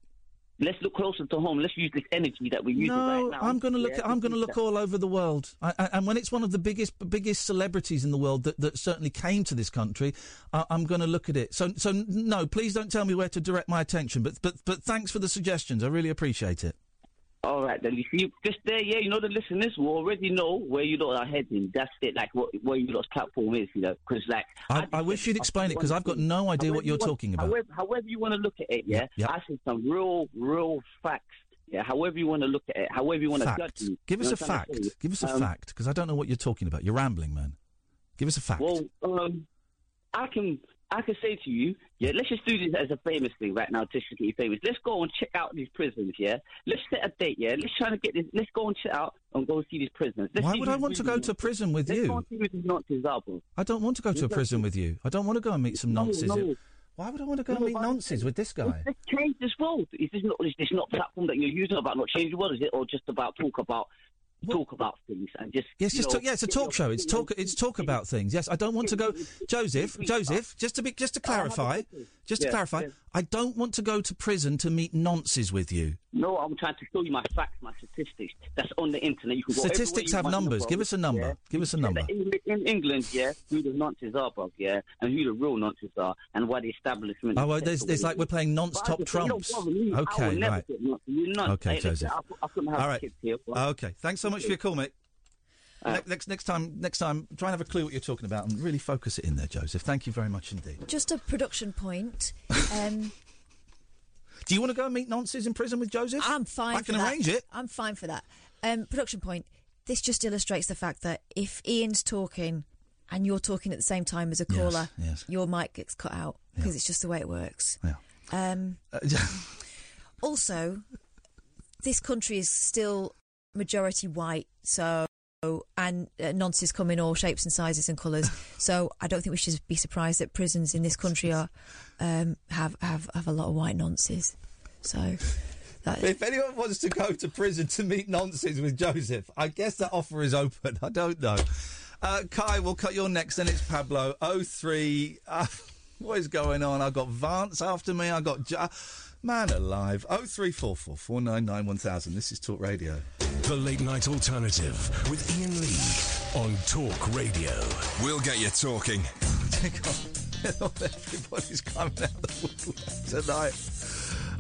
Let's look closer to home. Let's use this energy that we're using right No, now. I'm going to look. Yeah, at, I'm going to look all over the world, I, I, and when it's one of the biggest biggest celebrities in the world that, that certainly came to this country, I, I'm going to look at it. So, so no, please don't tell me where to direct my attention. But but but thanks for the suggestions. I really appreciate it. All right, then you see, just there, yeah, you know, the listeners will already know where you lot are heading. That's it, like what where you lot's platform is, you know, because like I, I wish you'd explain it because I've got no idea what you're you want- talking about. However, however you want to look at it, yeah, Yeah, yeah. I see some real, real facts. Yeah, however you want to look at it, however you want to judge Fact. me. Give you us a trying fact. Give us a Um, fact because I don't know what you're talking about. You're rambling, man. Give us a fact. Well, um, I can I can say to you, yeah, let's just do this as a famous thing right now, just to get you famous. Let's go and check out these prisons, yeah. Let's set a date, yeah. Let's try to get this. Let's go and check out and go see these prisons. Let's Why would I want to go to prison with Let's go you? and see who these nonces are. I don't want to go to a prison with you. I don't want to go and meet some No, nonces. no. Why would I want to go No, and meet nonces with this guy? Let's change this world. Is this not is this not platform that you're using about not changing the world? Is it or just about talk about talk about things and just Yes, just know, talk, yeah, it's a talk show. It's talk. It's talk about things. Yes, I don't want to go, Joseph. Joseph, just to be, just to oh, clarify, just to clarify. I don't want to go to prison to meet nonces with you. No, I'm trying to show you my facts, my statistics. That's on the internet. You can go Statistics have want in the numbers. Give us a number. yeah. Give us a number. In, in England, yeah, who the nonces are, bro, yeah, and who the real nonces are, and why the establishment. Oh, well, there's, there's like we're playing nonce But top just say, no, trumps. brother, you- I will Okay, right. You're nuts. Okay, Joseph. I've All right. here. Okay. Thanks so much for your call, mate. Ne- next next time, next time, try and have a clue what you're talking about and really focus it in there, Joseph. Thank you very much indeed. Just a production point. Um, Do you want to go and meet nonces in prison with Joseph? I'm fine. I can that. arrange it. I'm fine for that. Um, production point. This just illustrates the fact that if Iain's talking and you're talking at the same time as a caller, yes. your mic gets cut out because it's just the way it works. Yeah. Um, Uh, also, this country is still majority white, so and uh, nonces come in all shapes and sizes and colours. so I don't think we should be surprised that prisons in this country are um, have have have a lot of white nonces. So. That, If anyone wants to go to prison to meet nonces with Joseph, I guess that offer is open. I don't know. Uh, Kai, we'll cut your next, then it's Pablo. 03. Uh, what is going on? I've got Vance after me. I've got. Ja- Man alive. 0344 This is Talk Radio. The Late Night Alternative with Iain Lee on Talk Radio. We'll get you talking. Everybody's coming out of the woodwork tonight.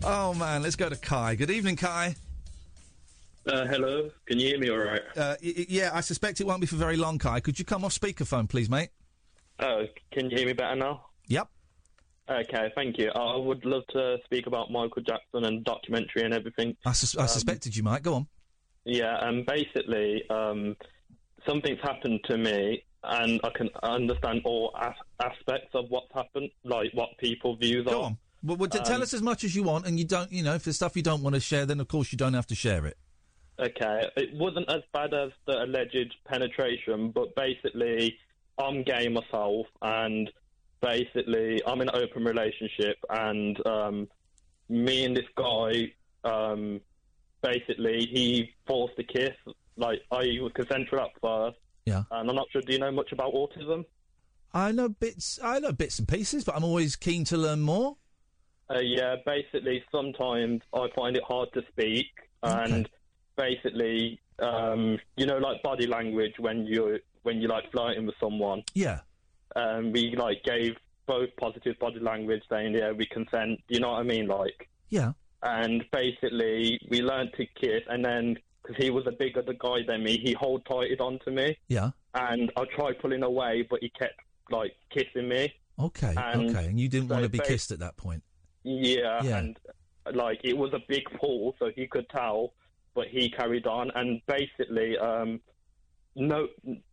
Oh, man. Let's go to Kai. Good evening, Kai. Uh, hello, can you hear me all right? Uh, y- y- yeah, I suspect it won't be for very long, Kai. Could you come off speakerphone, please, mate? Oh, can you hear me better now? Yep. Okay, thank you. I would love to speak about Michael Jackson and documentary and everything. I, sus- I Um, suspected you might. Go on. Yeah, and basically, um, something's happened to me, and I can understand all as- aspects of what's happened, like what people views Go are. on. Well, well, t- tell Um, us as much as you want, and you don't, you know, if there's stuff you don't want to share, then of course you don't have to share it. Okay, it wasn't as bad as the alleged penetration, but basically, I'm gay myself, and basically, I'm in an open relationship, and um, me and this guy, um, basically, he forced a kiss. Like, I was consensual at first, Yeah. and I'm not sure. Do you know much about autism? I know bits. I know bits and pieces, but I'm always keen to learn more. Uh, yeah, basically, sometimes I find it hard to speak, and basically, um, you know, like body language when you're when you're like flirting with someone. Yeah. Um, we like gave both positive body language, saying yeah, we consent. You know what I mean? Like, Yeah. and basically, we learned to kiss, and then because he was a bigger guy than me, he hold tighted onto me, Yeah. and I tried pulling away, but he kept like kissing me. Okay. And okay. And you didn't want to be kissed at that point. Yeah, Yeah. and like it was a big pull, so he could tell, but he carried on. And basically, um, no,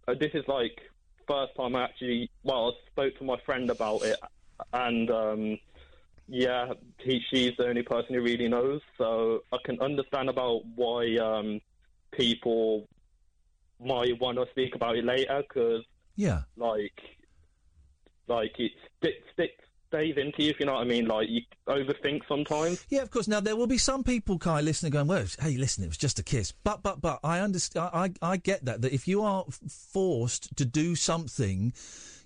uh, this is like first time I actually well I spoke to my friend about it, and um, yeah, he, she's the only person who really knows. So I can understand about why um, people might want to speak about it later because Yeah. like like it stick stick stays into you if you know what I mean. Like you overthink sometimes. Yeah, of course. Now there will be some people, Kai, listening, going, "Well, hey, listen, it was just a kiss." But, but, but, I understand. I, I get that. That if you are forced to do something,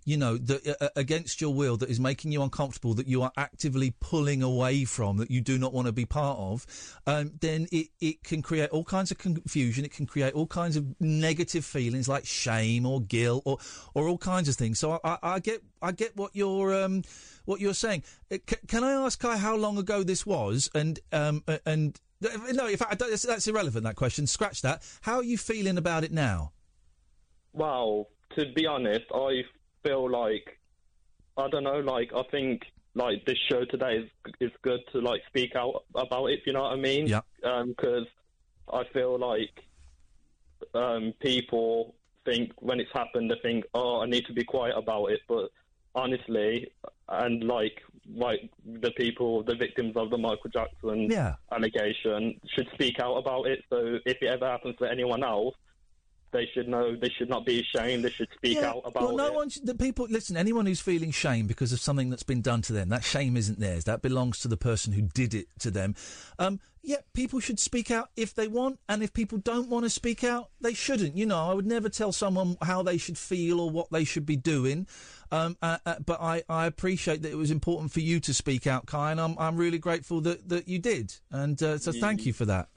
you know, that uh, against your will, that is making you uncomfortable, that you are actively pulling away from, that you do not want to be part of, um, then it it can create all kinds of confusion. It can create all kinds of negative feelings like shame or guilt or or all kinds of things. So I, I, I get I get what you're um, what you're saying. Uh, c- can I ask Kai how long ago this was? And um, uh, and no, in fact, that's, irrelevant. That question. Scratch that. How are you feeling about it now? Well, to be honest, I feel like I don't know. Like I think like this show today is is good to like speak out about it. You know what I mean? Yeah. Because I feel like um, people think when it's happened, they think, "Oh, I need to be quiet about it." But honestly, and like like the people, the victims of the Michael Jackson Yeah. allegation, should speak out about it. So if it ever happens to anyone else, they should know. They should not be ashamed. They should speak Yeah, out about well, no it. one. should- The people listen. Anyone who's feeling shame because of something that's been done to them, that shame isn't theirs. That belongs to the person who did it to them. Um, yeah, people should speak out if they want, and if people don't want to speak out, they shouldn't. You know, I would never tell someone how they should feel or what they should be doing. Um, uh, uh, but I, I appreciate that it was important for you to speak out, Kai, and I'm, I'm really grateful that, that you did. And uh, so thank you for that.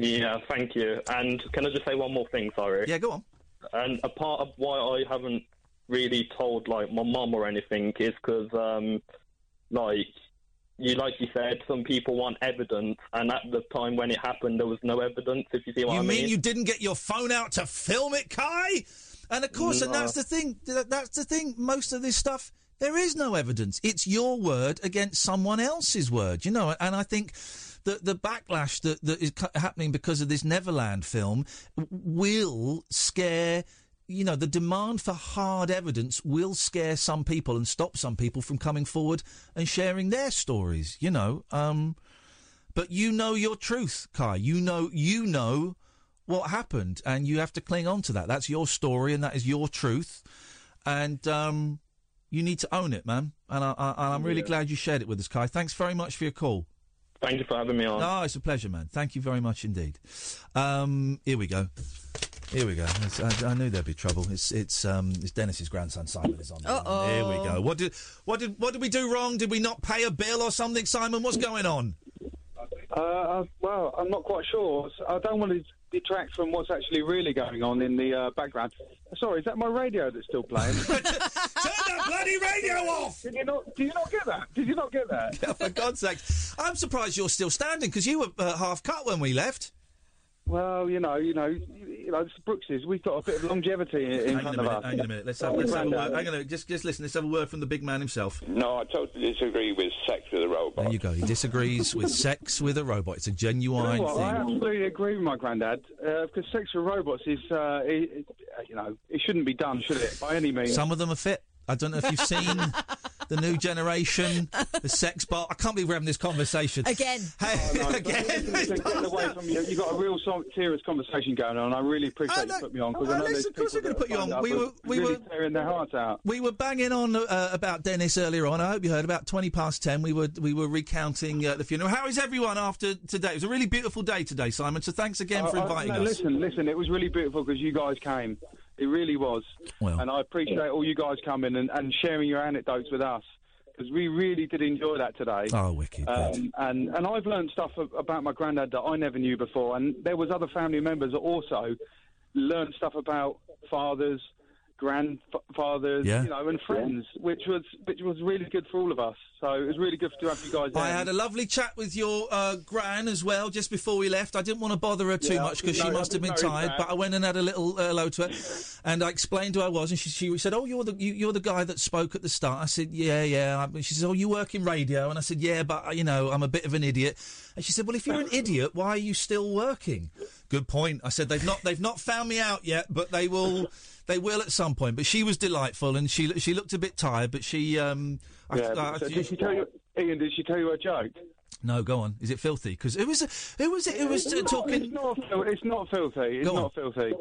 Yeah, thank you. And can I just say one more thing? Sorry. Yeah, go on. And a part of why I haven't really told like my mum or anything is because, um, like you like you said, some people want evidence, and at the time when it happened, there was no evidence. If you see what You I mean mean? you didn't get your phone out to film it, Kai? And of course, and that's the thing. That's the thing. Most of this stuff, there is no evidence. It's your word against someone else's word. You know, and I think. The, the backlash that, that is happening because of this Neverland film will scare, you know, the demand for hard evidence will scare some people and stop some people from coming forward and sharing their stories, you know. Um, but you know your truth, Kai. You know you know what happened, and you have to cling on to that. That's your story, and that is your truth, and um, you need to own it, man. And, I, I'm really Yeah. glad you shared it with us, Kai. Thanks very much for your call. Thank you for having me on. No, it's a pleasure, man. Thank you very much indeed. Um, here we go. Here we go. I, I knew there'd be trouble. It's it's um it's Denis's grandson Simon is on. the. Uh-oh. Here we go. What did what did what did we do wrong? Did we not pay a bill or something, Simon? What's going on? Uh, well, I'm not quite sure. I don't want to detract from what's actually really going on in the uh, background. Sorry, is that my radio that's still playing? Turn that bloody radio off! Did you not? Did you not get that? Did you not get that? For God's sake, I'm surprised you're still standing because you were uh, half cut when we left. Well, you know, you know, you, you know, it's Brookses. We've got a bit of longevity in, in Hang on front a of minute. us. Hang on a minute. Let's have, let's have a word. Hang on a minute. Just just listen. Let's have a word from the big man himself. No, I totally disagree with sex with a robot. There you go. He disagrees with sex with a robot. It's a You genuine know what? I absolutely agree with my granddad uh, because sex with robots is, uh, it, it, uh, you know, it shouldn't be done, should it? By any means. Some of them are fit. I don't know if you've seen the new generation, the sex bot. I can't believe we're having this conversation Again. Hey, Oh, no, again. listen, listen, getting away from you. You've got a real serious conversation going on. I really appreciate Oh, you no. putting me on because Oh, I know listen, there's of course people I'm gonna put you on. We were- we really were- tearing their hearts out. We were banging on uh, about Denis earlier on. I hope you heard. About twenty past ten, we were we were recounting uh, the funeral. How is everyone after today? It was a really beautiful day today, Simon. So thanks again for I- I- inviting no, us. Listen, listen, it was really beautiful because you guys came. It really was. Well. and I appreciate all you guys coming and, and sharing your anecdotes with us because we really did enjoy that today. Oh, wicked. Um, and and I've learned stuff about my granddad that I never knew before, and there was other family members that also learned stuff about fathers, grandfathers, Yeah. you know, and friends, which was which was really good for all of us. So it was really good to have you guys. I in. had a lovely chat with your uh, gran as well just before we left. I didn't want to bother her too Yeah, much because she must have been no, tired. But I went and had a little uh, hello to her, and I explained who I was, and she, she said, "Oh, you're the you, you're the guy that spoke at the start." I said, "Yeah, yeah." She said, "Oh, you work in radio?" And I said, "Yeah, but you know, I'm a bit of an idiot." And she said, "Well, if you're an idiot, why are you still working?" Good point. I said, "They've not they've not found me out yet, but they will." They will at some point, but she was delightful, and she she looked a bit tired, but she um. I- Yeah, I- so did she tell you, Iain? Did she tell you a joke? no, go on. Is it filthy? Because it was who was it? Who was uh, It's not- talking? It's not, it's not filthy. It's Go on. not filthy.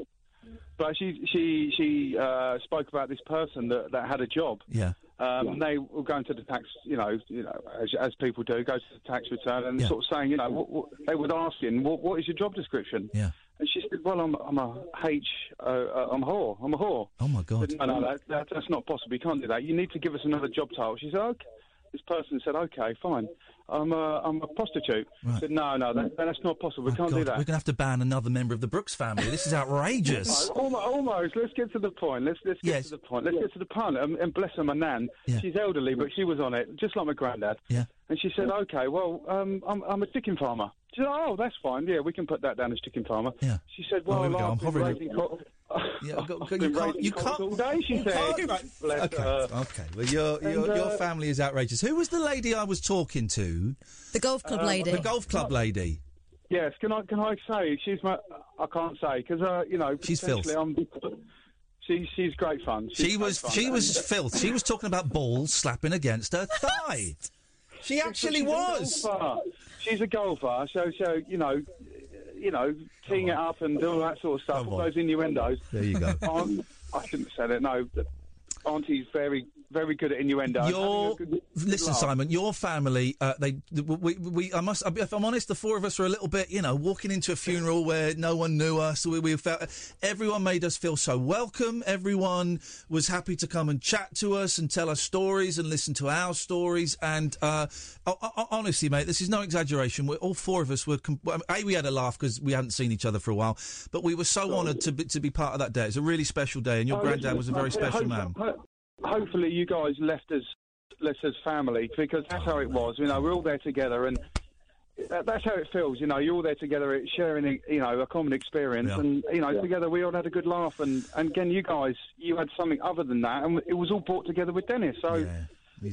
But she she she uh, spoke about this person that, that had a job. Yeah. Um, and they were going to the tax, you know, you know, as, as people do, go to the tax return and Yeah. sort of saying, you know, what, what, they were asking, what, what is your job description? Yeah. And she said, well, I'm, I'm a H, uh, uh, I'm a whore, I'm a whore. Oh my God. Said, no, no, that, that, that's not possible. You can't do that. You need to give us another job title. She said, okay. This person said, okay, fine. I'm a, I'm a prostitute. Right. said, no, no, that, that's not possible. We My can't God, do that. We're going to have to ban another member of the Brooks family. This is outrageous. Almost, almost. Let's get to the point. Let's let's get Yes. to the point. Let's get to the point. And, and bless her, my nan. Yeah. She's elderly, but she was on it, just like my granddad. Yeah. And she said, "Okay, well, um, I'm I'm a chicken farmer." She said, "Oh, that's fine. Yeah, we can put that down as chicken farmer." Yeah. She said, Oh, "Well, here we. I've I'm been hovering. raising co- Yeah, I've go- been you can't- you can't- all day." She you said, can't- "Bless Okay, her." okay. Well, your your, And, your uh, family is outrageous. Who was the lady I was talking to? The golf club Uh, lady. The golf club lady. Yes, can I can I say she's my? I can't say because uh, you know She's filth. potentially I'm. She, she's great fun. She's She was fun. she was filth. She was talking about balls slapping against her thigh. She actually She's was. golfer. She's a golfer, so so you know, you know, teeing it up and doing all that sort of stuff, Come all on. those innuendos. There you go. I shouldn't have said it. No, Auntie's very very good at innuendo. Your good- good listen, laugh. Simon. Your family, uh, they, we, we, I must. If I'm honest, the four of us were a little bit, you know, walking into a funeral where no one knew us. We, we felt everyone made us feel so welcome. Everyone was happy to come and chat to us and tell us stories and listen to our stories. And uh, ho- ho- honestly, mate, this is no exaggeration. We're, all four of us were, A, we had a laugh because we hadn't seen each other for a while, but we were so honoured to be, to be part of that day. It's a really special day, and your Oh, granddad was a very special man. Hopefully, you guys left us left as family because that's how it was. You know, we're all there together, and that, that's how it feels. You know, you're all there together, sharing, you know, a common experience, Yeah. and you know, together we all had a good laugh. And, and again, you guys, you had something other than that, and it was all brought together with Denis. So. Yeah,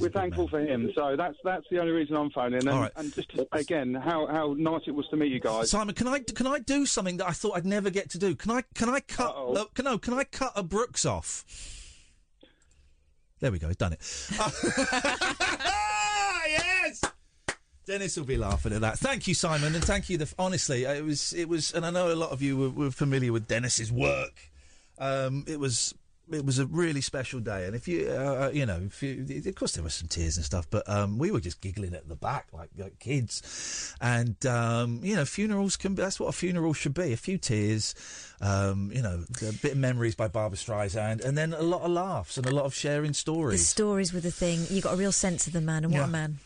We're thankful for him, so that's that's the only reason I'm phoning. And, right. and just to again, how how nice it was to meet you guys. Simon, can I can I do something that I thought I'd never get to do? Can I can I cut uh, can, no, can I cut a Brooks off? There we go, done it. yes. Denis will be laughing at that. Thank you, Simon, and thank you. The, honestly, it was it was, and I know a lot of you were, were familiar with Denis's work. Um, it was it was a really special day, and if you uh, you know, if you, of course there were some tears and stuff, but um, we were just giggling at the back like, like kids, and um, you know, funerals can be, that's what a funeral should be: a few tears, um, you know, a bit of memories by Barbra Streisand, and then a lot of laughs and a lot of sharing stories. The stories. stories were the thing. You got a real sense of the man, and what Yeah. a man.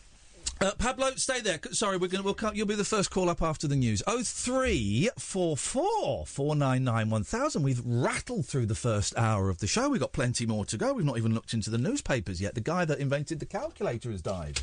Uh, Pablo, stay there. Sorry, we're going. We'll come, you'll be the first call up after the news. Oh three four four four nine nine one thousand. We've rattled through the first hour of the show. We've got plenty more to go. We've not even looked into the newspapers yet. The guy that invented the calculator has died.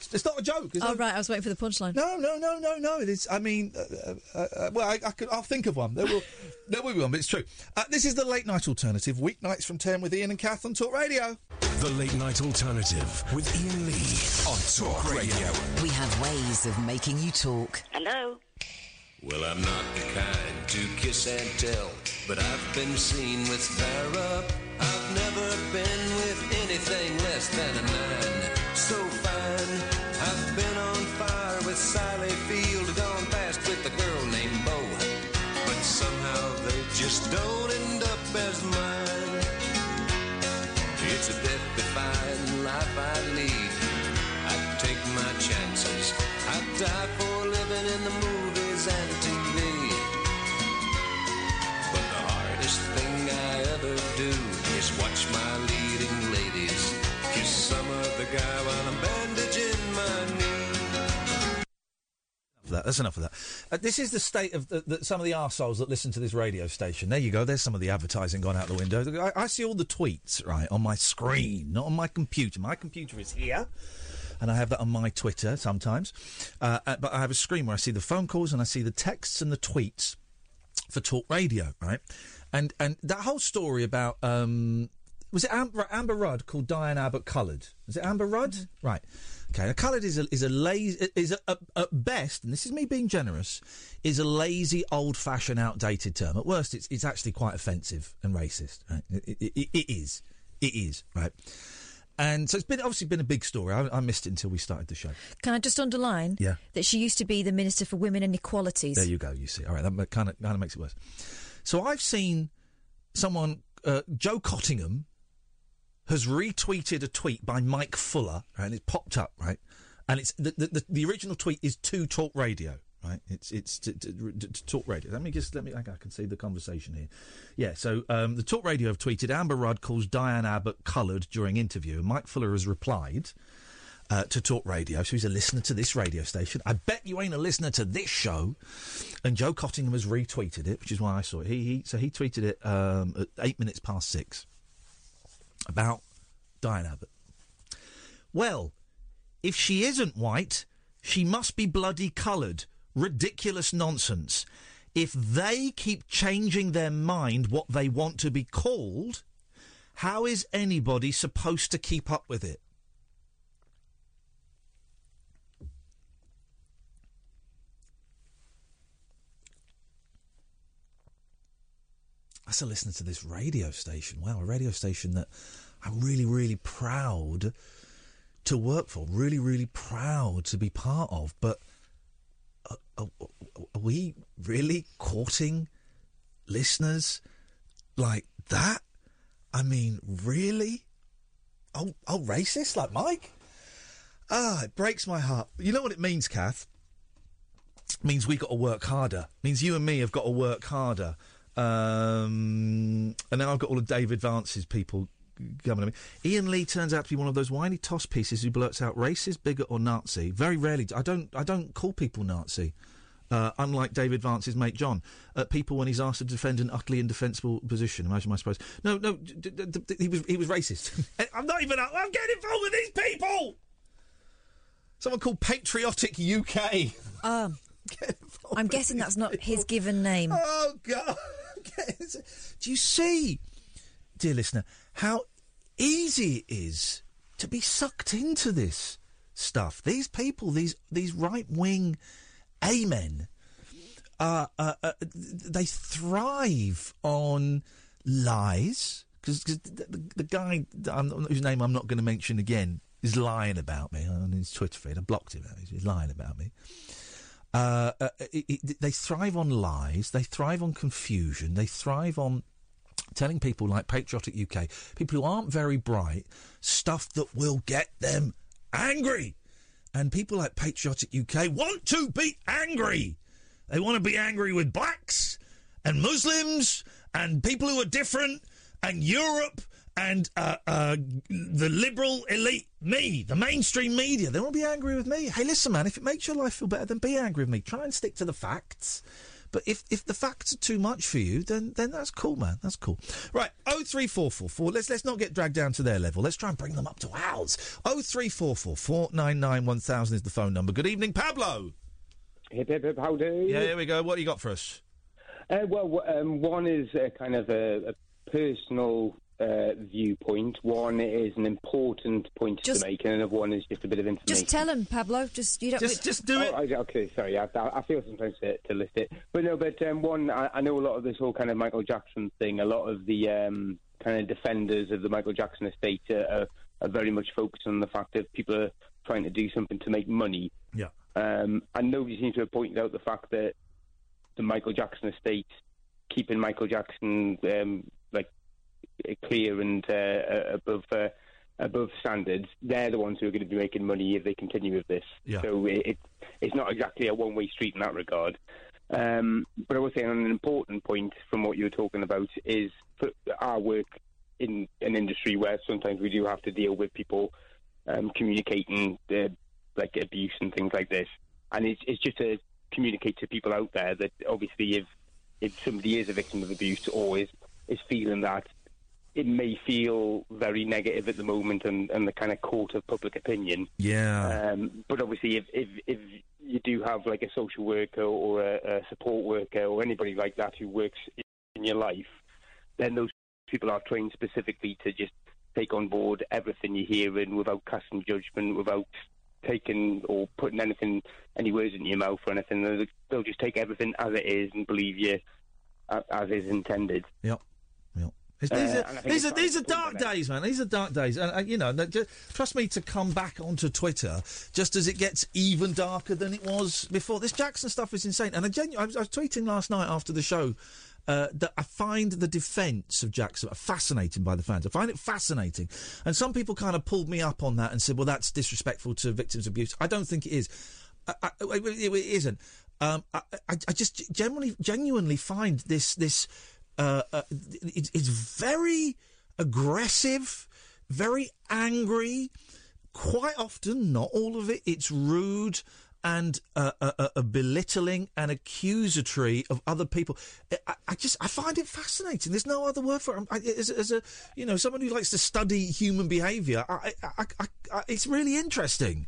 It's- It's not a joke. Is Oh right, I was waiting for the punchline. No, no, no, no, no. It is. I mean, uh, uh, uh, well, I, I could. I'll think of one. There will. there will be one, but it's true. Uh, this is the late night alternative. Weeknights from ten with Iain and Kath on Talk Radio. The Late Night Alternative with Iain Lee on Talk Radio. We have ways of making you talk. Hello? Well, I'm not the kind to kiss and tell, but I've been seen with Farrah. I've never been with anything less than a That's enough of that. Uh, this is the state of the, the, some of the arseholes that listen to this radio station. There you go. There's some of the advertising gone out the window. I, I see all the tweets right on my screen, not on my computer. My computer is here. And I have that on my Twitter sometimes. Uh, uh, but I have a screen where I see the phone calls and I see the texts and the tweets for Talk Radio, right? And and that whole story about um, was it Amber, Amber Rudd called Diane Abbott coloured? Is it Amber Rudd? Right. Okay. Coloured is a is a lazy is a, a, at best, and this is me being generous, is a lazy, old fashioned, outdated term. At worst, it's it's actually quite offensive and racist. Right? It, it, it, it is. It is right. And so it's been obviously been a big story. I, I missed it until we started the show. Can I just underline Yeah. that she used to be the Minister for Women and Equalities? There you go. You see, all right, that kind of kind of makes it worse. So I've seen someone, uh, Joe Cottingham, has retweeted a tweet by Mike Fuller, right, and it popped up, right, and it's the the, the, original tweet is to Talk Radio, right? It's it's to, to, to, to Talk Radio. Let me just let me. I can see the conversation here. Yeah. So um, the Talk Radio have tweeted Amber Rudd calls Diane Abbott coloured during interview, and Mike Fuller has replied uh, to Talk Radio. So he's a listener to this radio station. I bet you ain't a listener to this show. And Joe Cottingham has retweeted it, which is why I saw it. He, he so he tweeted it um, at eight minutes past six about Diane Abbott. Well, if she isn't white, she must be bloody coloured. Ridiculous nonsense. If they keep changing their mind what they want to be called, how is anybody supposed to keep up with it? That's a listener to this radio station. Wow, a radio station that I'm really, really proud to work for. Really, really proud to be part of. But are, are, are we really courting listeners like that? I mean, really? Oh, oh, racist like Mike? Ah, it breaks my heart. You know what it means, Kath? It means we got to work harder. It means you and me have got to work harder. Um, and now I've got all of David Vance's people coming to me. Iain Lee turns out to be one of those whiny toss pieces who blurts out racist, bigot, or Nazi. Very rarely. I don't. I don't call people Nazi. Uh, unlike David Vance's mate John, uh, people when he's asked to defend an utterly indefensible position. Imagine my suppose. No, no, d- d- d- he was he was racist. I'm not even. I'm getting involved with these people. Someone called Patriotic UK. Um, I'm guessing that's not his given name. Oh God! Do you see, dear listener, how easy it is to be sucked into this stuff? These people, these these right wing amen, uh, uh, uh, they thrive on lies. Because the, the, guy um, whose name I'm not going to mention again is lying about me on his Twitter feed. I blocked him. He's lying about me. Uh, uh, it, it, they thrive on lies. They thrive on confusion. They thrive on telling people like Patriotic UK, people who aren't very bright, stuff that will get them angry. And people like Patriotic UK want to be angry. They want to be angry with blacks and Muslims and people who are different and Europe and uh, uh, the liberal elite, me, the mainstream media. They want to be angry with me. Hey, listen, man, if it makes your life feel better, then be angry with me. Try and stick to the facts. But if, if the facts are too much for you, then then that's cool, man. That's cool. Right, oh three four four four. Let's let's not get dragged down to their level. Let's try and bring them up to ours. Oh three four four four nine nine one thousand is the phone number. Good evening, Pablo. Hip hip hip, how do Yeah, here we go. What do you got for us? Uh, well, um, one is kind of a, a personal uh, viewpoint. One is an important point Just- to make, and another one is just a bit of information. Just tell him, Pablo. Just you don't. do it. Oh, okay, sorry. I, I feel sometimes to, to list it, but no. But um, one, I, I know a lot of this whole kind of Michael Jackson thing. A lot of the um, kind of defenders of the Michael Jackson estate are, are, are very much focused on the fact that people are trying to do something to make money. Yeah. Um, and nobody seems to have pointed out the fact that the Michael Jackson estate, keeping Michael Jackson um, like clear and uh, above uh, above standards, they're the ones who are going to be making money if they continue with this. Yeah. So it, it, it's not exactly a one way street in that regard. Um, but I was saying an important point from what you were talking about is for our work in an industry where sometimes we do have to deal with people um, communicating uh, like abuse and things like this, and it's, it's just to communicate to people out there that obviously if if somebody is a victim of abuse or is is feeling that it may feel very negative at the moment and, and the kind of court of public opinion. Yeah. Um, but obviously, if, if if you do have like a social worker or a, a support worker or anybody like that who works in your life, then those people are trained specifically to just take on board everything you're hearing without casting judgment, without taking or putting anything, any words in your mouth or anything. They'll- They'll just take everything as it is and believe you as is intended. Yep. These Uh, are these are these are dark talk about it. days, man. These are dark days, and uh, you know, that ju- trust me to come back onto Twitter just as it gets even darker than it was before. This Jackson stuff is insane, and I, genu- I, was, I was tweeting last night after the show. Uh, that I find the defence of Jackson fascinating by the fans. I find it fascinating, and some people kind of pulled me up on that and said, "Well, that's disrespectful to victims of abuse." I don't think it is. I, I, it, it isn't. Um, I, I, I just generally, genuinely find this this uh, uh, it, it's very aggressive, very angry. Quite often, not all of it. It's rude and uh, uh, uh, belittling and accusatory of other people. I, I just I find it fascinating. There's no other word for it. I, as, as a you know someone who likes to study human behaviour, I, it's really interesting.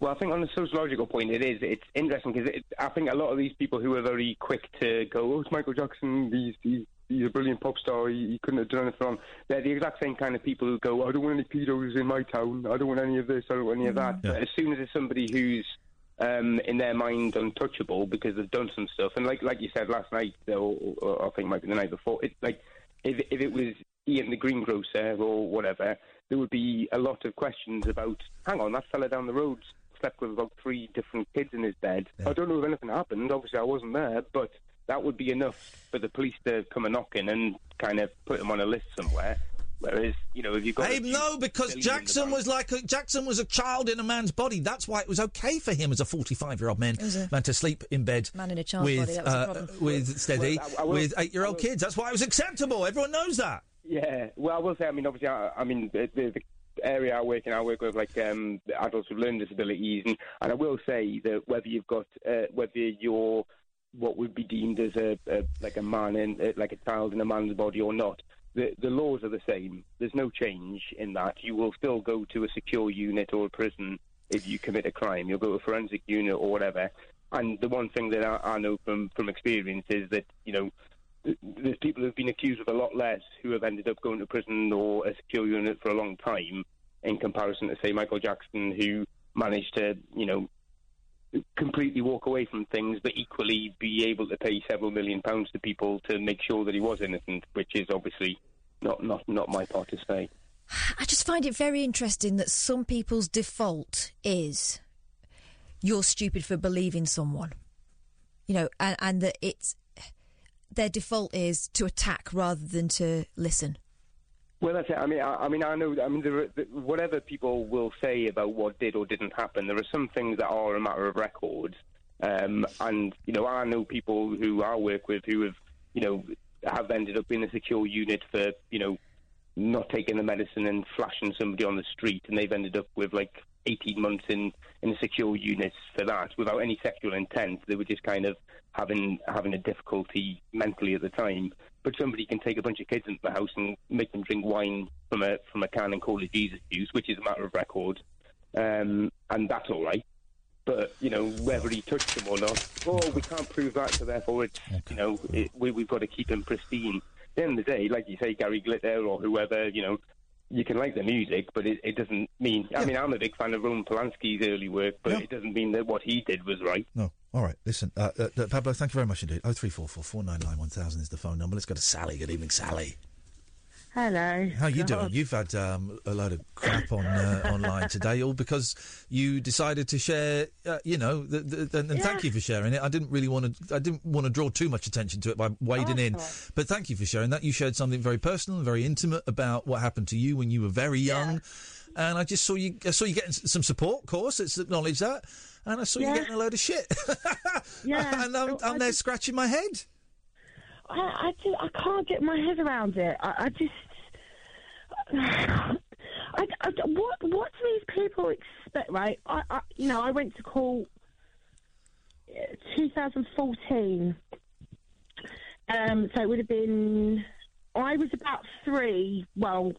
Well, I think on a sociological point, it is. It's interesting because it, I think a lot of these people who are very quick to go, "Oh, it's Michael Jackson. He's he's, he's a brilliant pop star. He, he couldn't have done anything wrong." They're the exact same kind of people who go, "I don't want any pedos in my town. I don't want any of this. I don't want any of that." Yeah. But as soon as it's somebody who's um, in their mind untouchable because they've done some stuff, and like like you said last night, or, or I think it might be the night before, it's like if if it was Ian the greengrocer or whatever, there would be a lot of questions about. Hang on, that fella down the road slept with about three different kids in his bed. I don't know if anything happened. Obviously, I wasn't there, but that would be enough for the police to come a knocking and kind of put him on a list somewhere. Whereas, you know, if you've got Abe, no, because Jackson was like a, Jackson was a child in a man's body. That's why it was okay for him as a forty-five-year-old man, a man to sleep in bed man in a child's with body, that was the uh, problem. with steady Well, I- I will- with eight-year-old kids. That's why it was acceptable. Everyone knows that. Yeah, well, I will say, I mean, obviously, I, I mean, the, the, the area I work in, I work with like um, adults with learning disabilities, and, and I will say that whether you've got, uh, whether you're what would be deemed as a, a like a man in, uh, like a child in a man's body or not, the the laws are the same. There's no change in that. You will still go to a secure unit or a prison if you commit a crime. You'll go to a forensic unit or whatever. And the one thing that I, I know from from experience is that you know there's people who've been accused of a lot less who have ended up going to prison or a secure unit for a long time in comparison to say Michael Jackson who managed to you know completely walk away from things but equally be able to pay several million pounds to people to make sure that he was innocent which is obviously not not not my part to say I just find it very interesting that some people's default is you're stupid for believing someone. You know, and, and that it's their default is to attack rather than to listen. Well, that's it. I mean, I, I mean, I know. I mean, are, whatever people will say about what did or didn't happen, there are some things that are a matter of record. Um, and you know, I know people who I work with who have, you know, have ended up in a secure unit for, you know, not taking the medicine and flashing somebody on the street, and they've ended up with like 18 months in in a secure unit for that without any sexual intent. They were just kind of having having a difficulty mentally at the time. But somebody can take a bunch of kids into the house and make them drink wine from a from a can and call it Jesus juice, which is a matter of record, um, and that's all right. But you know whether he touched them or not, oh, we can't prove that, so therefore it's you know it, we, we've got to keep him pristine. At the end of the day, like you say, Gary Glitter or whoever, you know, you can like the music, but it, it doesn't mean. I mean, I'm a big fan of Roman Polanski's early work, but it doesn't mean that what he did was right. No. All right. Listen, uh, uh, uh, Pablo, thank you very much indeed. Oh three four four four nine nine one thousand is the phone number. Let's go to Sally. Good evening, Sally. Hello. How are you doing? You've had um, a load of crap on uh, online today, all because you decided to share. Uh, you know, the, the, and, and thank you for sharing it. I didn't really want to. I didn't want to draw too much attention to it by wading Oh, in, but thank you for sharing that. You shared something very personal and very intimate about what happened to you when you were very young, and I just saw you. I saw you getting some support. Of course, let's acknowledge that. And I saw you getting a load of shit. Yeah. and I'm, I'm there scratching my head. I, I just I can't get my head around it. I, I just. I, I, what what do these people expect? Right, I, I you know I went to court 2014. Um, so it would have been. I was about three. Well,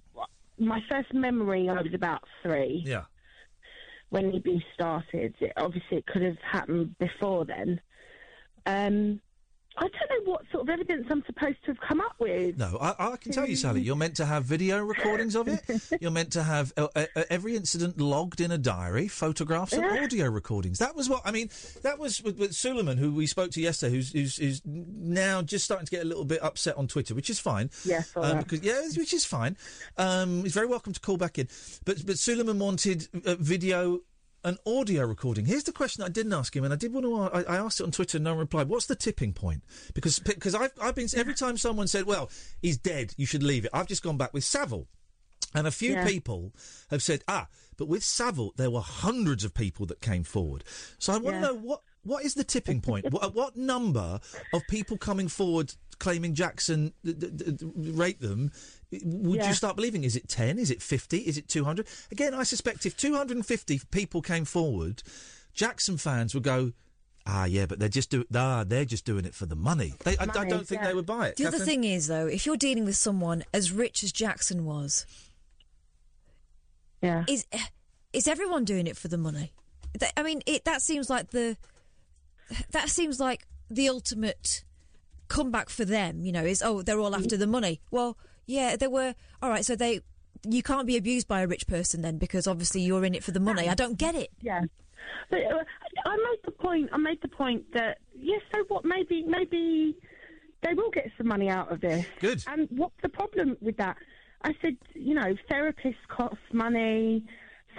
my first memory, I was about three Yeah. When the abuse started. It, obviously, it could have happened before then. Um, I don't know what sort of evidence I'm supposed to have come up with. No, I, I can tell you, Sally, you're meant to have video recordings of it. You're meant to have uh, uh, uh, every incident logged in a diary, photographs and Yeah. audio recordings. That was what I mean. That was with, with Suleiman, who we spoke to yesterday, who's, who's, who's now just starting to get a little bit upset on Twitter, which is fine. Yes, all um, right. because yeah, which is fine. Um, he's very welcome to call back in. But but Suleiman wanted uh, video. An audio recording. Here's the question I didn't ask him, and I did want to. I, I asked it on Twitter, and no one replied. What's the tipping point? Because because I've I've been every time someone said, "Well, he's dead, you should leave it." I've just gone back with Savile, and a few Yeah. people have said, "Ah, but with Savile, there were hundreds of people that came forward." So I want Yeah. to know what what is the tipping point? what, at what number of people coming forward claiming Jackson d- d- d- raped them? Would Yeah. you start believing? Is it 10? Is it 50? Is it 200? Again, I suspect if 250 people came forward, Jackson fans would go, ah, yeah, but they're just do- ah, they're just doing it for the money. They, I, I don't think yeah. they would buy it. The other thing is, though, if you're dealing with someone as rich as Jackson was, yeah, is is everyone doing it for the money? I mean, it, that seems like the that seems like the ultimate comeback for them. You know, is oh they're all after the money. Well, yeah, they were all right. So they you can't be abused by a rich person then because obviously you're in it for the money. I don't get it. Yeah. But uh, I made the point. I made the point that yes. So what? Maybe maybe they will get some money out of this. Good. And what's the problem with that? I said, you know, therapists cost money.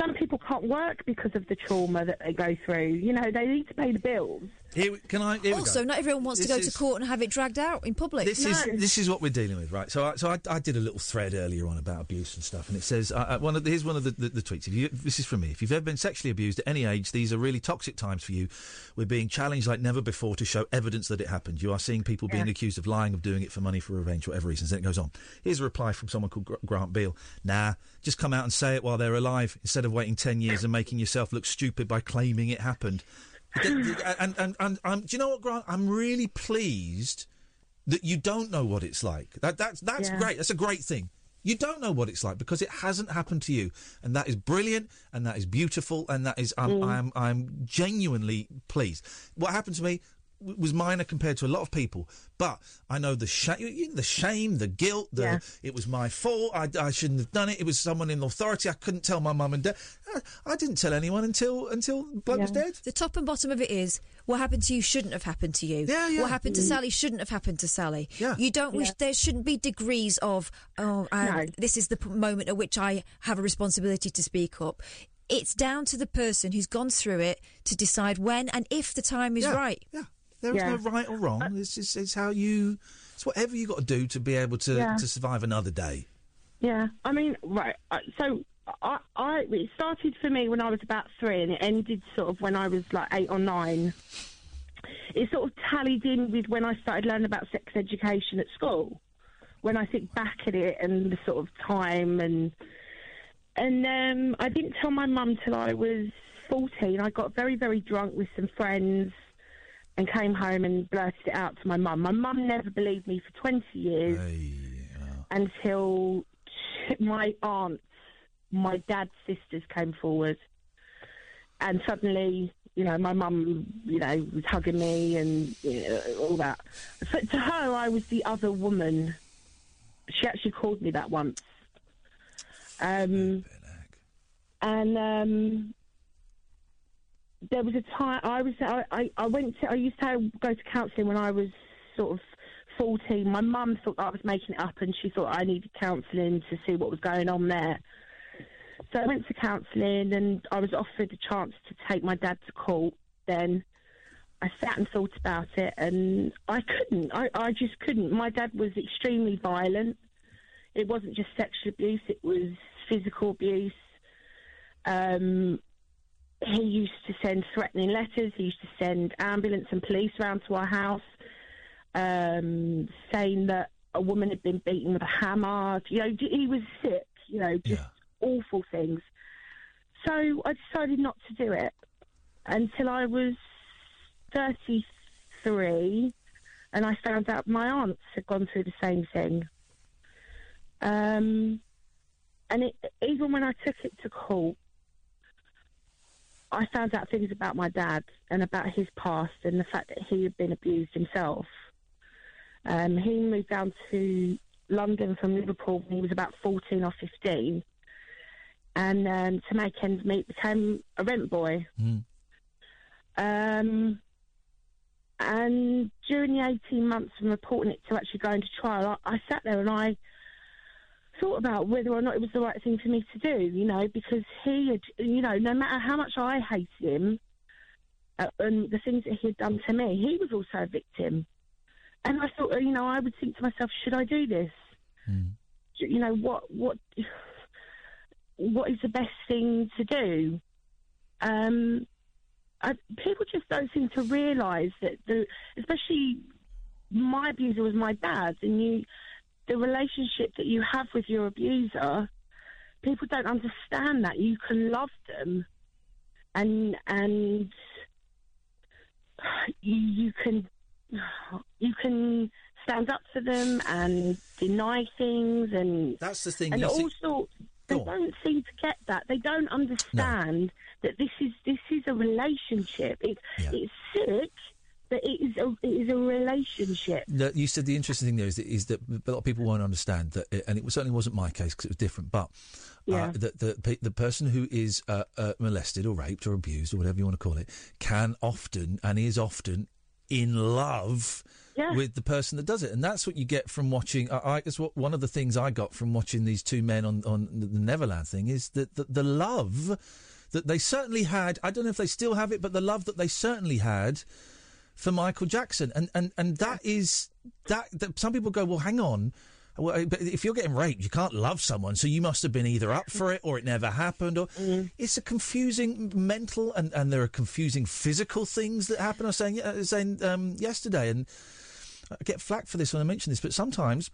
Some people can't work because of the trauma that they go through. You know, they need to pay the bills. Here, can I? Here we also, not everyone wants This to go is- to court and have it dragged out in public. This is this is what we're dealing with, right? So, I, so I, I did a little thread earlier on about abuse and stuff, and it says uh, uh, one of the, here's one of the, the, the tweets. If you, this is from me. If you've ever been sexually abused at any age, these are really toxic times for you. We're being challenged like never before to show evidence that it happened. You are seeing people being accused of lying, of doing it for money, for revenge, whatever reasons. Then it goes on. Here's a reply from someone called Gr- Grant Beale. Nah, just come out and say it while they're alive instead of waiting ten years and making yourself look stupid by claiming it happened. And, and, and, um, do you know what, Grant? I'm really pleased that you don't know what it's like. That, that's that's Yeah. great. That's a great thing. You don't know what it's like because it hasn't happened to you, and that is brilliant, and that is beautiful, and that is I'm Mm. I'm I'm genuinely pleased. What happened to me was minor compared to a lot of people, but I know the shame, the shame, the guilt. The Yeah. it was my fault. I, I shouldn't have done it. It was someone in authority. I couldn't tell my mum and dad. I, I didn't tell anyone until until bloke was dead. The top and bottom of it is what happened to you shouldn't have happened to you. Yeah, yeah. What happened to Mm. Sally shouldn't have happened to Sally. Yeah. You don't wish Yeah. there shouldn't be degrees of oh I, this is the p- moment at which I have a responsibility to speak up. It's down to the person who's gone through it to decide when and if the time is Yeah, right. Yeah. There is no right or wrong. It's just it's how you. It's whatever you got to do to be able to Yeah. to survive another day. Yeah, I mean, right. uh, So I, I, it started for me when I was about three, and it ended sort of when I was like eight or nine. It sort of tallied in with when I started learning about sex education at school. When I think back at it and the sort of time and and um, I didn't tell my mum till I was fourteen. I got very very drunk with some friends and came home and blurted it out to my mum. My mum never believed me for twenty years until my aunts, my dad's sisters came forward, and suddenly, you know, my mum, you know, was hugging me and you know, all that. But to her, I was the other woman. She actually called me that once. Um, and um, there was a time I was I, I, went to I used to go to counselling when I was sort of fourteen. My mum thought I was making it up, and she thought I needed counselling to see what was going on there. So I went to counselling, and I was offered a chance to take my dad to court. Then I sat and thought about it, and I couldn't. I, I just couldn't. My dad was extremely violent. It wasn't just sexual abuse; it was physical abuse. Um, he used to send threatening letters. He used to send ambulance and police around to our house, um, saying that a woman had been beaten with a hammer. You know, he was sick. You know, just awful things. So I decided not to do it until I was 33, and I found out my aunts had gone through the same thing. Um, and it, even when I took it to court, I found out things about my dad and about his past and the fact that he had been abused himself. Um, he moved down to London from Liverpool when he was about 14 or 15 and um, to make ends meet became a rent boy. Um, and during the 18 months from reporting it to actually going to trial, I, I sat there and I thought about whether or not it was the right thing for me to do, you know, because he had, you know, no matter how much I hated him uh, and the things that he had done to me, he was also a victim. And I thought, you know, I would think to myself, should I do this? You know, what, what, what is the best thing to do? Um, I, people just don't seem to realise that the, especially my abuser was my dad, and you, the relationship that you have with your abuser, people don't understand that you can love them, and and you, you can you can stand up for them and deny things and that's the thing. and see- sorts. They don't seem to get that. They don't understand that this is this is a relationship. It's it's sick, it is a it is a relationship. No, you said the interesting thing there is that, is that a lot of people won't understand that, it- and it certainly wasn't my case because it was different. But Yeah. uh, that the the person who is uh, uh, molested or raped or abused or whatever you want to call it can often and is often in love with the person that does it, and that's what you get from watching. I, I it's what one of the things I got from watching these two men on on the Neverland thing is that the, the love that they certainly had. I don't know if they still have it, but the love that they certainly had for Michael Jackson, and and and that is that, that some people go, well, hang on. Well, but if you're getting raped, you can't love someone, so you must have been either up for it or it never happened. Or it's a confusing mental, and, and there are confusing physical things that happen. I was saying, uh, saying um, yesterday, and I get flack for this when I mention this, but sometimes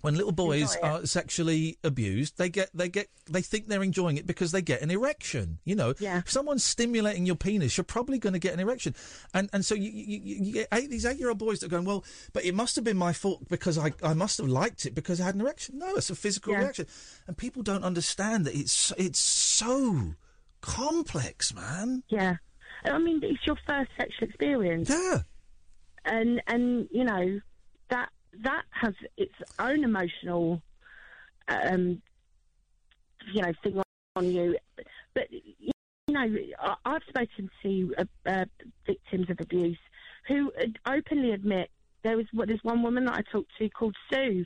when little boys are sexually abused, they get they get they think they're enjoying it because they get an erection. You know, if someone's stimulating your penis, you're probably going to get an erection, and and so you you, you you get eight, these eight year old boys that are going, well, but it must have been my fault because I I must have liked it because I had an erection. No, it's a physical Yeah. reaction, and people don't understand that it's it's so complex, man. Yeah, I mean it's your first sexual experience. Yeah, and and you know that has its own emotional, um, you know, thing on you. But you know, I've spoken to uh, uh, victims of abuse who openly admit there was there's one woman that I talked to called Sue.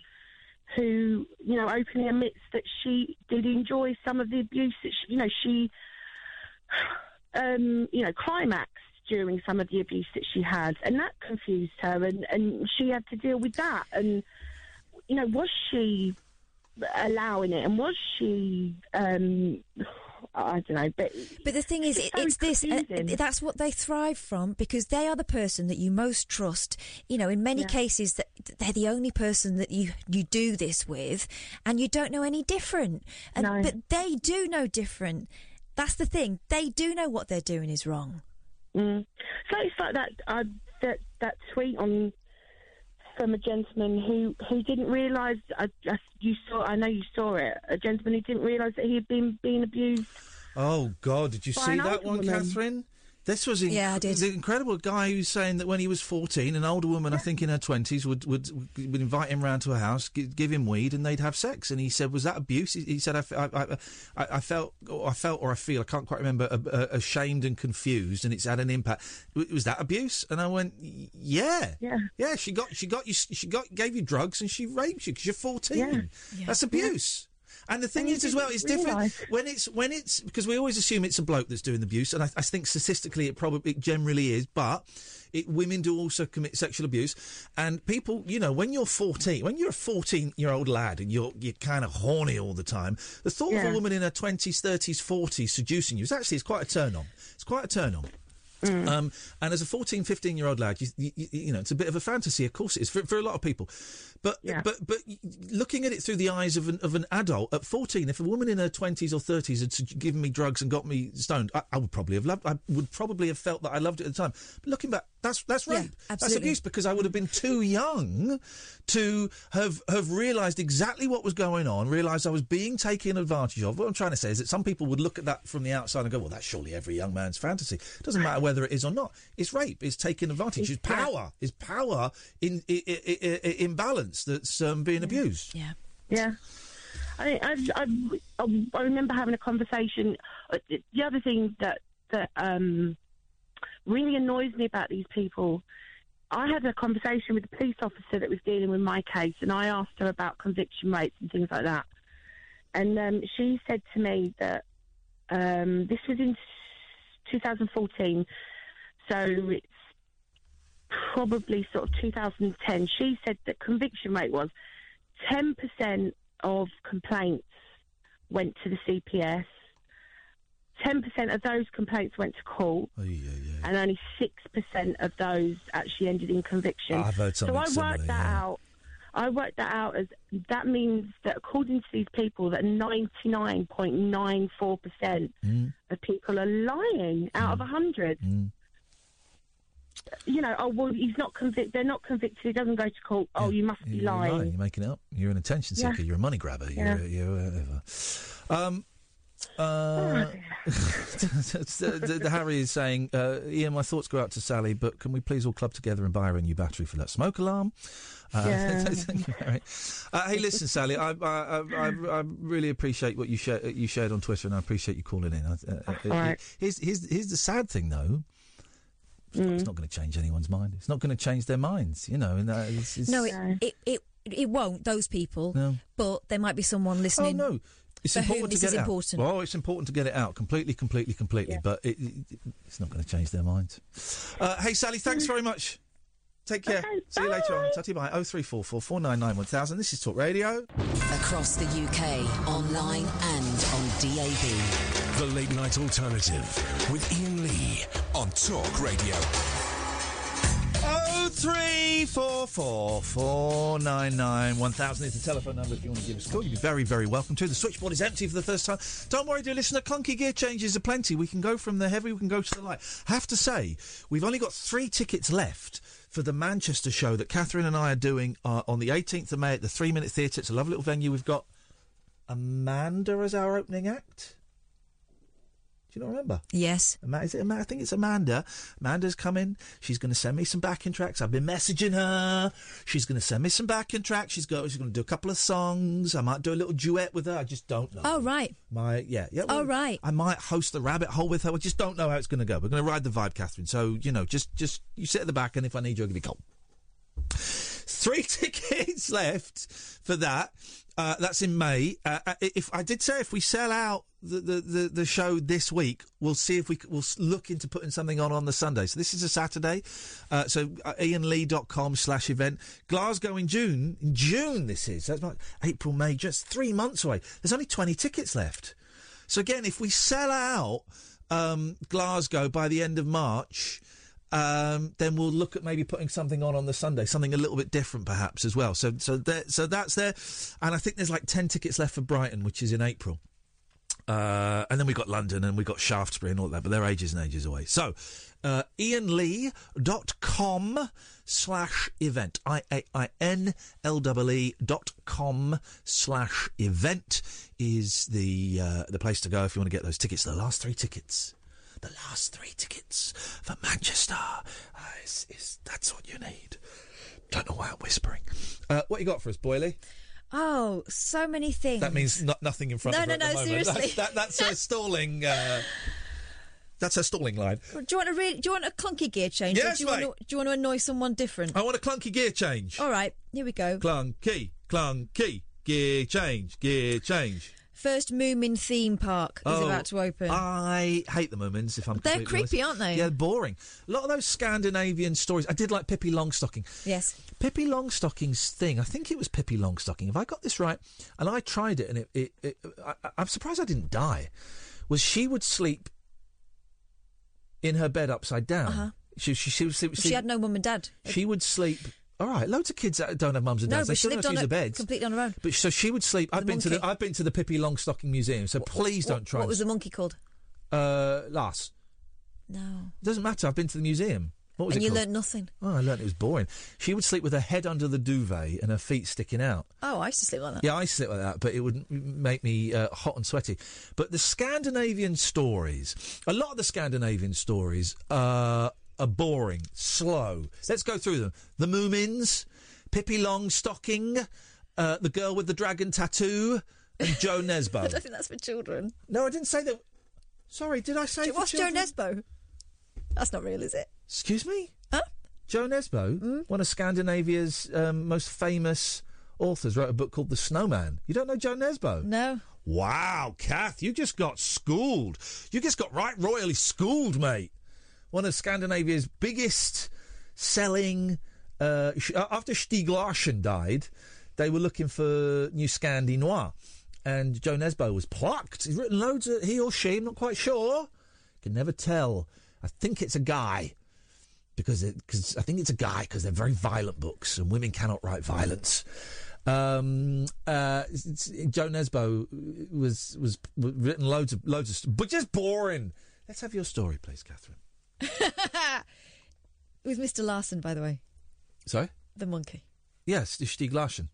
Who you know openly admits that she did enjoy some of the abuse that she, you know she um, you know, climaxed during some of the abuse that she had, and that confused her, and, and she had to deal with that. And you know, was she allowing it, and was she? Um, I don't know, but But the thing is, it, very it's this. Uh, that's what they thrive from because they are the person that you most trust. You know, in many Yeah. cases, that they're the only person that you you do this with, and you don't know any different. And, No. But they do know different. That's the thing. They do know what they're doing is wrong. Mm. So it's like that uh, that that tweet on from a gentleman who who didn't realise. I, I, you saw. I know you saw it. A gentleman who didn't realise that he had been being abused. Oh God! Did you see that one, woman. Katherine? This was inc- Yeah, I did. the incredible guy who's saying that when he was fourteen, an older woman, I think in her twenties, would, would would invite him round to her house, gi- give him weed, and they'd have sex. And he said, "Was that abuse?" He, he said, I, I- I- I- felt, or I felt, or I feel, I can't quite remember, uh, uh, ashamed and confused, and it's had an impact." W- Was that abuse? And I went, "Yeah, yeah, yeah." She got, she got you, she got, gave you drugs, and she raped you because you're fourteen. Yeah. Yeah. That's abuse. And the thing And is, as well, it's different when it's when it's because we always assume it's a bloke that's doing the abuse, and I, I think statistically it probably it generally is, but it, women do also commit sexual abuse, and people, you know, when you're 14, when you're a 14 year old lad and you're you're kind of horny all the time, the thought of a woman in her 20s, 30s, 40s seducing you is actually it's quite a turn on. It's quite a turn on. Um, and as a 14, 15 year old lad, you, you, you know, it's a bit of a fantasy, of course it is, for, for a lot of people. But, but, but looking at it through the eyes of an, of an adult, at 14, if a woman in her 20s or 30s had given me drugs and got me stoned, I, I would probably have loved, I would probably have felt that I loved it at the time. But looking back, that's, that's Yeah, rape. that's abuse because I would have been too young to have, have realised exactly what was going on, realised I was being taken advantage of. What I'm trying to say is that some people would look at that from the outside and go, well, that's surely every young man's fantasy. It doesn't matter whether it is or not. It's rape. It's taking advantage. It's power. It's power in, in, in, in balance that's um, being abused. Yeah. Yeah. I, I, I, I remember having a conversation. uh, The other thing that that um, really annoys me about these people, I had a conversation with a police officer that was dealing with my case, and I asked her about conviction rates and things like that. And um, she said to me that um, this was in 2014, so it's probably sort of 2010. She said that conviction rate was 10% of complaints went to the CPS. 10% of those complaints went to court, and only 6% of those actually ended in conviction. I've heard so something I similar, worked that yeah. out. I worked that out as that means that according to these people, that 99.94% Mm. of people are lying out of 100. You know, oh well, he's not convicted. They're not convicted. He doesn't go to court. Oh, you must be You're lying. lying. You're making it up. You're an attention Yeah. seeker. You're a money grabber. Yeah. You're, you're whatever. Um, uh, the, the- the Harry is saying, uh, Iain, my thoughts go out to Sally, but can we please all club together and buy her a new battery for that smoke alarm? Uh, Yeah. thank you, Harry. Uh, hey, listen, Sally, I, I, I, I, I really appreciate what you, share, you shared on Twitter, and I appreciate you calling in. I- Uh, uh, All right. here's, here's, here's the sad thing, though. It's not, not going to change anyone's mind. It's not going to change their minds, you know. And uh, it's, it's, No, it, it it it won't. Those people. No. But there might be someone listening. Oh no, it's for whom important this to get is it important. out. Well, it's important to get it out completely, completely, completely. But it, it, it's not going to change their minds. Uh, hey, Sally, thanks very much. Take care. See you later on. Tatty bye. Oh three four four four nine nine one thousand. This is Talk Radio. Across the UK, online and on DAB. The Late Night Alternative with Iain Lee on Talk Radio. Oh three four four four nine nine one thousand is the telephone number if you want to give us a call. You'd be very, very welcome to. The switchboard is empty for the first time. Don't worry, dear listener. Clunky gear changes are plenty. We can go from the heavy, we can go to the light. Have to say, we've only got three tickets left for the Manchester show that Katherine and I are doing uh, on the 18th of May at the Three Minute Theatre. It's a lovely little venue. We've got Amanda as our opening act. Do you not remember? Yes. Ama- Is it Ama- I think it's Amanda. Amanda's coming. She's going to send me some backing tracks. I've been messaging her. She's going to send me some backing tracks. She's go. She's going to do a couple of songs. I might do a little duet with her. I just don't know. Oh right. My yeah yeah. Oh, right. I might host the rabbit hole with her. I just don't know how it's going to go. We're going to ride the vibe, Katherine. So you know, just just you sit at the back, and if I need you, I'll give you a call. Three tickets left for that. Uh, that's in May. Uh, uh, if I did say if we sell out the, the, the, the show this week, we'll see if we we'll look into putting something on on the Sunday. So this is a Saturday. Uh, so uh, iainlee.com slash event. Glasgow in June. In June this is. That's not April, May, just three months away. There's only 20 tickets left. So again, if we sell out um, Glasgow by the end of March, um, then we'll look at maybe putting something on on the Sunday, something a little bit different perhaps as well. So so there, so that's there, and I think there's like ten tickets left for Brighton, which is in April. Uh, and then we've got London and we've got Shaftesbury and all that, but they're ages and ages away. So, uh, iainlee.com slash event. I-A-I-N-L-E-E dot com slash event is the, uh, the place to go if you want to get those tickets. The last three tickets. The last three tickets for Manchester. Uh, is, is, that's what you need. Don't know why I'm whispering. Uh, what you got for us, Boyley? Oh, so many things. That means no, nothing in front No, of her no, the no, seriously. That's, that, that's her stalling. Uh, that's her stalling line. Do you want a really? Do you want a clunky gear change? Yes, do you mate. want to, do you want to annoy someone different? I want a clunky gear change. All right, here we go. Clunky, clunky, gear change, gear change. First Moomin theme park is Oh, about to open. I hate the Moomins, if I'm They're completely honest. creepy, aren't they? Yeah, boring. A lot of those Scandinavian stories. I did like Pippi Longstocking. yes. Pippi Longstocking's thing, I think it was Pippi Longstocking, if I got this right, and I tried it, and it, it, it I, I'm surprised I didn't die, was she would sleep in her bed upside down. Uh-huh. She, she, she, she, She had no mum and dad. she would sleep. All right, loads of kids that don't have mums and no, dads. they but she still have to use the beds. completely on her own. But so she would sleep. I've The been to the monkey. I've been to the Pippi Longstocking Museum. So please don't try. What and was the monkey called? Uh, Lars. No. Doesn't matter. I've been to the museum. What was and it you called? learnt nothing. Oh, I learnt it was boring. She would sleep with her head under the duvet and her feet sticking out. Oh, I used to sleep like that. Yeah, I sleep like that, but it would make me uh, hot and sweaty. But the Scandinavian stories, a lot of the Scandinavian stories uh, are boring, slow. Let's go through them. The Moomins, Pippi Longstocking, uh, the girl with the dragon tattoo, and Jo Nesbø. I don't think that's for children. no, I didn't say that. Sorry, did I say Do you watch Joe? Nesbo? That's not real, is it? Excuse me? Huh? Jo Nesbø, one of Scandinavia's um, most famous authors, wrote a book called The Snowman. You don't know Jo Nesbø? No. Wow, Kath, you just got schooled. You just got right royally schooled, mate. One of Scandinavia's biggest selling. Uh, uh, after Stieg Larsson died, they were looking for new Scandi noir, and Jo Nesbø was plucked. He's written loads of he or she. I'm not quite sure. Can never tell. I think it's a guy because because I think it's a guy because they're very violent books and women cannot write violence. Um, uh, Jo Nesbø was was was written loads of loads of, but just boring. Let's have your story, please, Katherine. It was Mr. Larson, by the way, Sorry. the monkey. Yes, the Stieg Larsson.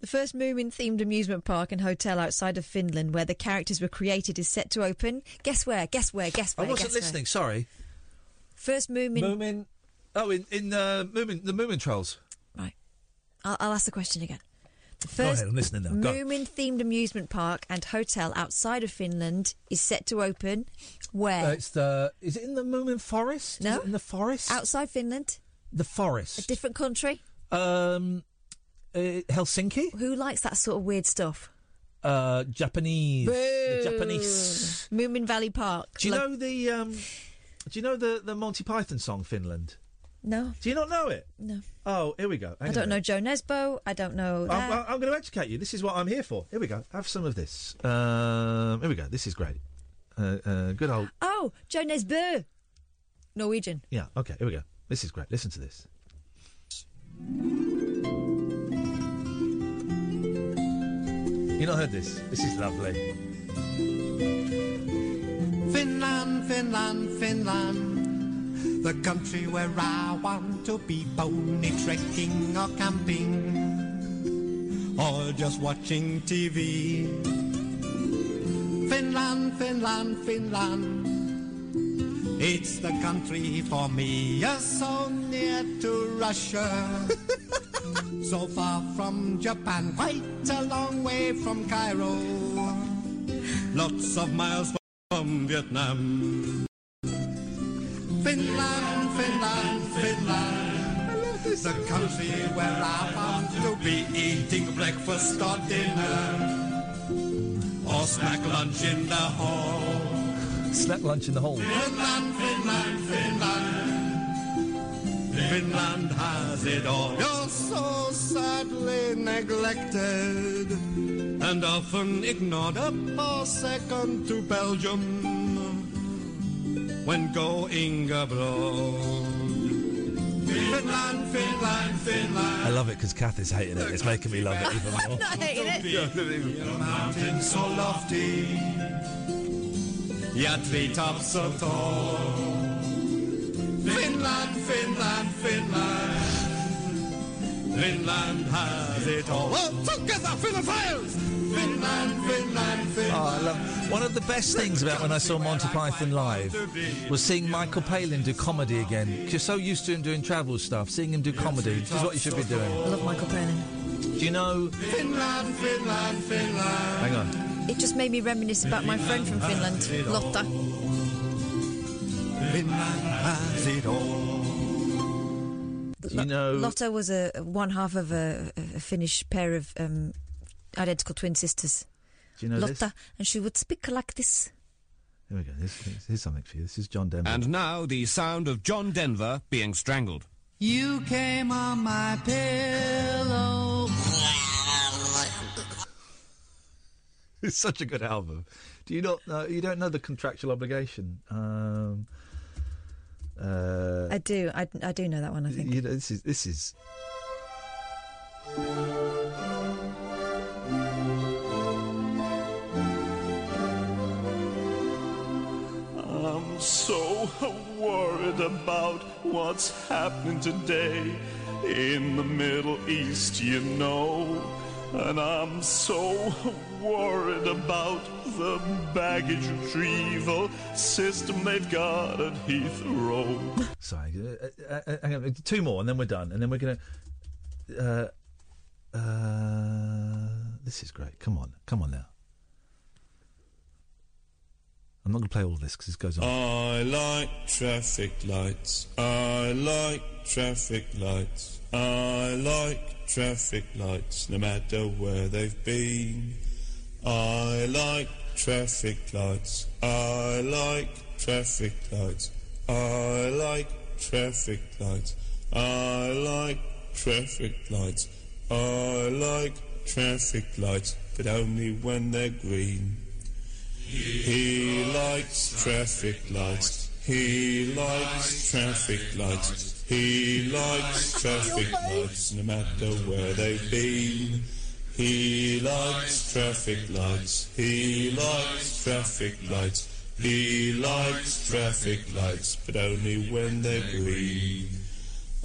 The first Moomin themed amusement park and hotel outside of Finland where the characters were created is set to open. Guess where? Guess where? Guess where? I wasn't guess where? listening. Sorry. First Moomin. Moomin. Oh, in in uh, Moomin, the Moomin Trolls. I'll, I'll ask the question again. The Go first ahead, I'm listening now. Moomin themed amusement park and hotel outside of Finland is set to open where? Uh, it's the. Is it in the Moomin Forest? Is No. it in the forest. outside Finland? The forest. A different country? Um, uh, Helsinki. Who likes that sort of weird stuff? Uh, Japanese. The Boo. Japanese. Moomin Valley Park. Do you Lo- know the? Um, do you know the the Monty Python song Finland? No. Do you not know it? No. Oh, here we go. I don't know Jo Nesbø. I don't know that. I'm, I'm going to educate you. This is what I'm here for. Here we go. Have some of this. Um, here we go. This is great. Uh, uh, good old. Oh, Jo Nesbø. Norwegian. Yeah. Okay. Here we go. This is great. Listen to this. You not heard this? This is lovely. Finland, Finland, Finland, the country where I want to be pony trekking or camping or just watching TV. Finland, Finland, Finland, it's the country for me. You're so near to Russia, so far from Japan, quite a long way from Cairo. Lots of miles from Vietnam. Finland, Finland, Finland. The country where I want to be eating breakfast or dinner. Or snack lunch in the hall. Snack lunch in the hall. Finland, Finland, Finland. Finland has it all. You're so sadly neglected and often ignored up for second to Belgium when going abroad. Finland, Finland, Finland. I love it because Kath is hating it. It's making me love it even more. I'm not hating it. Your mountains so lofty, your treetops so tall. Finland, Finland, Finland. Finland has it all. Oh, together, Finland Finland, Finland, Finland. Oh, I love. One of the best things about when I saw Monty Python live was seeing Michael Palin do comedy again. 'Cause You're so used to him doing travel stuff. Seeing him do comedy, this is what you should be doing. I love Michael Palin. Do you know? Finland, Finland, Finland. Hang on. It just made me reminisce about my friend from Finland, Lotta. Finland has it all. Do you know? Lotta was a one half of a, a Finnish pair of um, identical twin sisters. Do you know Lotta, this? and she would speak like this. Here we go. Here's, here's- here's something for you. This is John Denver. And now the sound of John Denver being strangled. You came on my pillow. it's such a good album. Do you not? know you don't know the contractual obligation. Um, uh, I do. I, I do know that one. I think. you know, this is this is. I'm so worried about what's happening today in the Middle East, you know. And I'm so worried about the baggage retrieval system they've got at Heathrow. Sorry, uh, uh, uh, hang on, two more, and then we're done, and then we're gonna. Uh, uh, this is great. Come on, come on now. I'm not going to play all of this because this goes on. I like traffic lights. I like traffic lights. I like traffic lights, no matter where they've been. I like traffic lights. I like traffic lights. I like traffic lights. I like traffic lights. I like traffic lights, but only when they're green. He likes traffic lights. He likes traffic lights. He likes traffic lights, no matter where they've been. He likes traffic lights. He likes traffic lights. He likes traffic lights, but only when they're green.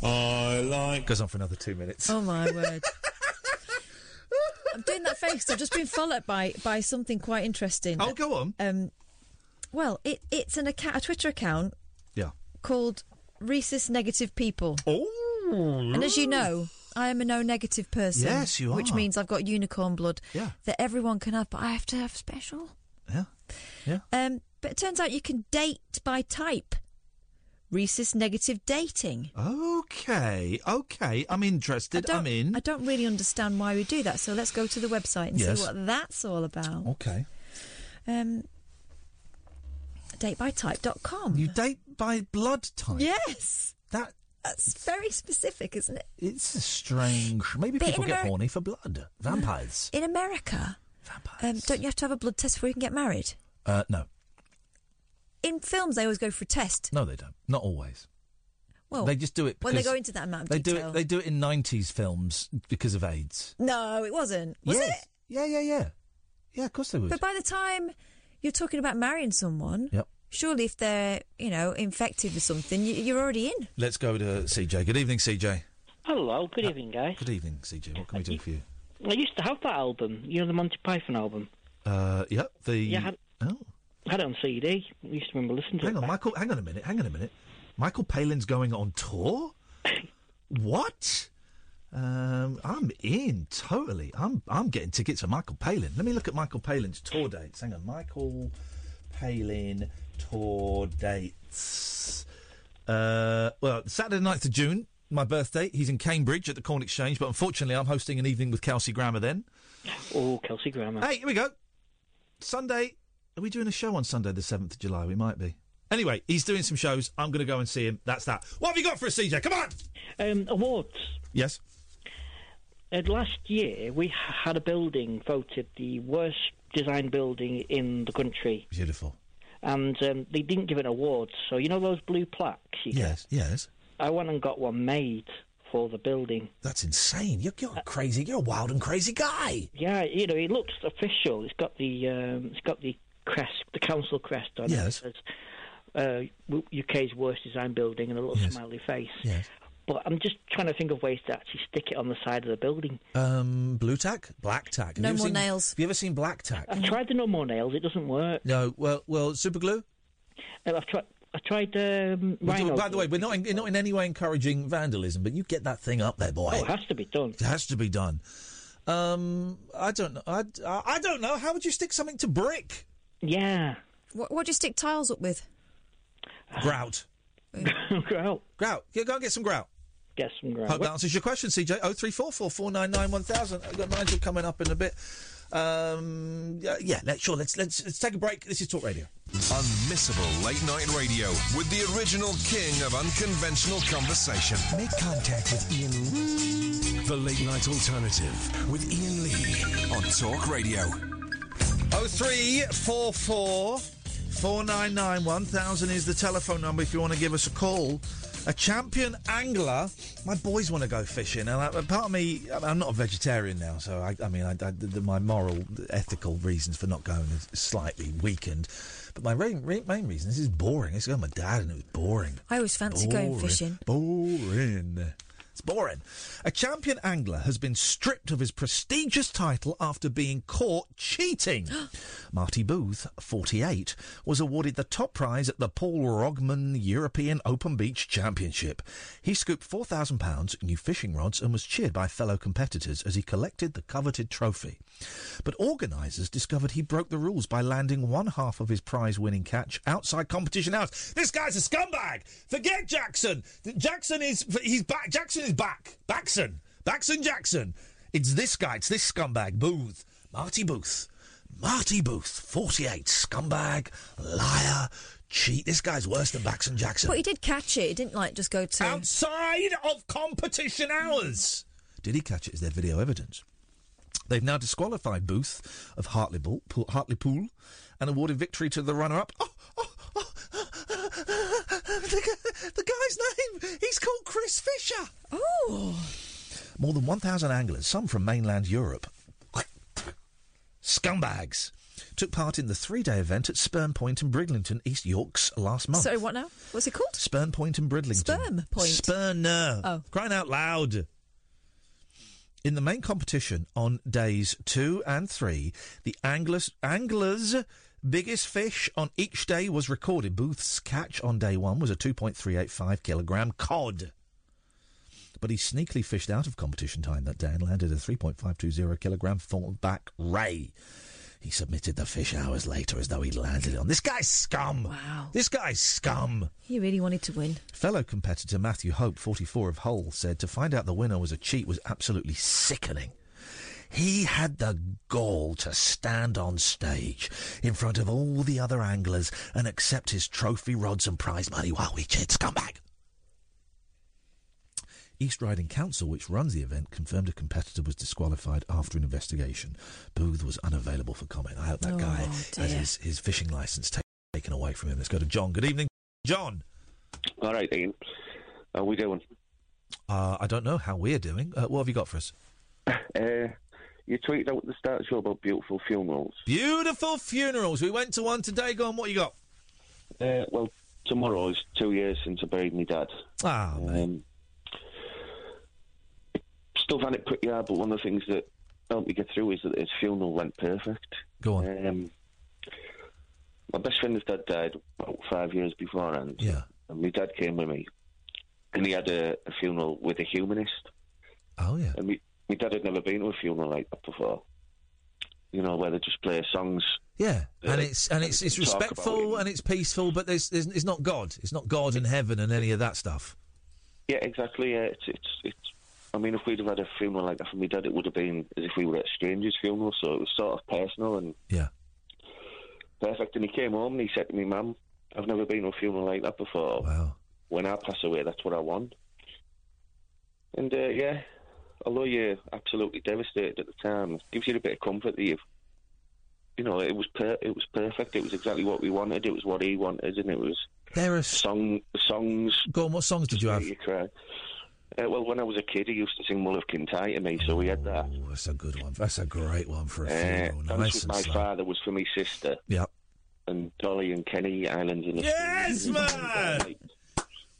I like. Goes on for another two minutes. Oh my word. I'm doing that face. I've just been followed by by something quite interesting. Oh, go on. Um, well, it it's an account, a Twitter account Yeah. called Rhesus Negative People. Oh. And as you know, I am a no negative person. Yes, you are. Which means I've got unicorn blood Yeah. that everyone can have, but I have to have special. Yeah. Yeah. Um, but it turns out you can date by type. Rhesus negative dating. Okay, okay. I'm interested. I'm in. I don't really understand why we do that, so let's go to the website and Yes. see what that's all about. Okay. Um, datebytype.com. You date by blood type. Yes. That That's very specific, isn't it? It's a strange. Maybe But people get Ameri- horny for blood. Vampires. In America, um, don't you have to have a blood test before you can get married? Uh, no, In films, they always go for a test. no, they don't. Not always. Well, they just do it. when they go into that amount of they detail. do it. They do it in '90s films because of AIDS. No, it wasn't. Was yes. it? Yeah, yeah, yeah. Yeah, of course they would. But by the time you're talking about marrying someone, Yep. surely if they're, you know, infected with something, you, you're already in. Let's go to CJ. Good evening, CJ. Hello, good evening, guys. Good evening, CJ. What can we do for you? I used to have that album, you know, the Monty Python album. Uh, yep. The Yeah, I had, oh, I had it on CD. I used to remember listening to it. hang it. on, Michael. Hang on a minute. Hang on a minute. Michael Palin's going on tour. what? Um, I'm in totally. I'm I'm getting tickets for Michael Palin. Let me look at Michael Palin's tour dates. Hang on, Michael Palin tour dates. Uh, well, Saturday the 9th of June, my birthday. He's in Cambridge at the Corn Exchange, but unfortunately, I'm hosting an evening with Kelsey Grammer then. Oh, Kelsey Grammer. Hey, here we go. Sunday. Are we doing a show on Sunday, the 7th of July? We might be. Anyway, he's doing some shows. I'm going to go and see him. That's that. What have you got for us, CJ? Come on! Um, awards. Yes. Uh, last year, we had a building voted the worst designed building in the country. Beautiful. And um, they didn't give it an award. So, you know those blue plaques? You Yes, yes. I went and got one made for the building. That's insane. You're, you're crazy. You're a wild and crazy guy. Yeah, you know, it looks official. It's got the um, it's got the crest, the council crest on Yes. it. Says uh, UK's worst design building and a little Yes. smiley face. Yes. But I'm just trying to think of ways to actually stick it on the side of the building. Um, Blu Tack? Black tack. Have No more seen- nails. Have you ever seen black tack? I've tried the no more nails. It doesn't work. No. Well, well, super glue? Uh, I've tried. I tried um, Well, rhino. By the way, we're not in, not in any way encouraging vandalism, but you get that thing up there, boy. Oh, it has to be done. It has to be done. Um, I don't know. I, I don't know. How would you stick something to brick? Yeah. What, what do you stick tiles up with? Grout. grout. Grout. Yeah, go and get some grout. Get some grout. Hope that answers your question, CJ. Oh three four four four nine nine one thousand. I've got Nigel coming up in a bit. Um, yeah, yeah let, sure. Let's let's let's take a break. This is Talk Radio. Unmissable late night radio with the original king of unconventional conversation. Make contact with Iain Lee. The late night alternative with Iain Lee on Talk Radio. Oh three four four four nine nine one thousand is the telephone number if you want to give us a call. A champion angler. My boys want to go fishing, and I, part of me, I'm not a vegetarian now, so I, I mean, I, the, my moral, ethical reasons for not going is slightly weakened. But my main, main reason is it's boring. It's going my dad, and it was boring. I always fancy going fishing. Boring. It's boring. A champion angler has been stripped of his prestigious title after being caught cheating. Marty Booth, 48, was awarded the top prize at the Paul Rogman European Open Beach Championship. He scooped £4,000 new fishing rods and was cheered by fellow competitors as he collected the coveted trophy. But organisers discovered he broke the rules by landing one half of his prize winning catch outside competition hours. This guy's a scumbag! Forget Jackson! Jackson is. He's back. Jackson is back. Baxon. Baxon Jackson. It's this guy. It's this scumbag. Booth. Marty Booth. Marty Booth. 48. Scumbag. Liar. Cheat. This guy's worse than Baxon Jackson. But he did catch it. He didn't like just go to outside of competition hours. Did he catch it? Is there video evidence? They've now disqualified Booth of Hartlepool, Pool- Hartlepool and awarded victory to the runner-up. Oh, oh the, the guy's name, he's called Chris Fisher. Oh. More than 1,000 anglers, some from mainland Europe, scumbags, took part in the three-day event at Spurn Point in Bridlington, East Yorks, last month. Sorry, what now? What's it called? Spurn Point in Bridlington. Sperm Point. Spurner. Oh. Crying out loud. In the main competition on days two and three, the anglers, anglers' biggest fish on each day was recorded. Booth's catch on day one was a 2.385 kilogram cod. But he sneakily fished out of competition time that day and landed a 3.520 kilogram thornback ray. He submitted the fish hours later as though he'd landed it on. This guy's scum. Wow. This guy's scum. He really wanted to win. Fellow competitor Matthew Hope, 44 of Hull, said to find out the winner was a cheat was absolutely sickening. He had the gall to stand on stage in front of all the other anglers and accept his trophy rods and prize money while we cheered scumbag. East Riding Council, which runs the event, confirmed a competitor was disqualified after an investigation. Booth was unavailable for comment. I hope that Oh, guy has his, his fishing licence ta- taken away from him. Let's go to John. Good evening, John. All right, Iain. How are we doing? Uh, I don't know how we're doing. Uh, what have you got for us? Uh, you tweeted out at the start of the show about beautiful funerals. Beautiful funerals. We went to one today. Go on, what you got? Uh, well, tomorrow is two years since I buried my dad. Ah, um, Still found it pretty hard, but one of the things that helped me get through is that his funeral went perfect. Go on. Um, my best friend's dad died about five years beforehand. Yeah. And my dad came with me, and he had a, a funeral with a humanist. Oh yeah. And me, my dad had never been to a funeral like that before. You know, where they just play songs. Yeah, and Uh, it's and it's it's respectful and it's peaceful, but there's, there's it's not God. It's not God in heaven and any of that stuff. Yeah, exactly. Yeah, it's it's it's. I mean, if we'd have had a funeral like that for my dad, it would have been as if we were at a stranger's funeral. So it was sort of personal and Yeah. perfect. And he came home and he said to me, "Mum, I've never been to a funeral like that before. Wow. When I pass away, that's what I want." And uh, yeah, although you're absolutely devastated at the time, it gives you a bit of comfort that you've. You know, it was per- it was perfect. It was exactly what we wanted. It was what he wanted, and it was There are song songs. Go on. What songs did you have? You cry. Uh, well, when I was a kid, he used to sing Mull of Kintyre to me, so we had that. Oh, that's a good one. That's a great one for a Uh, funeral. Dance Nice and my slow. father was for my sister. Yeah. And Dolly and Kenny, Islands in the Yes, man!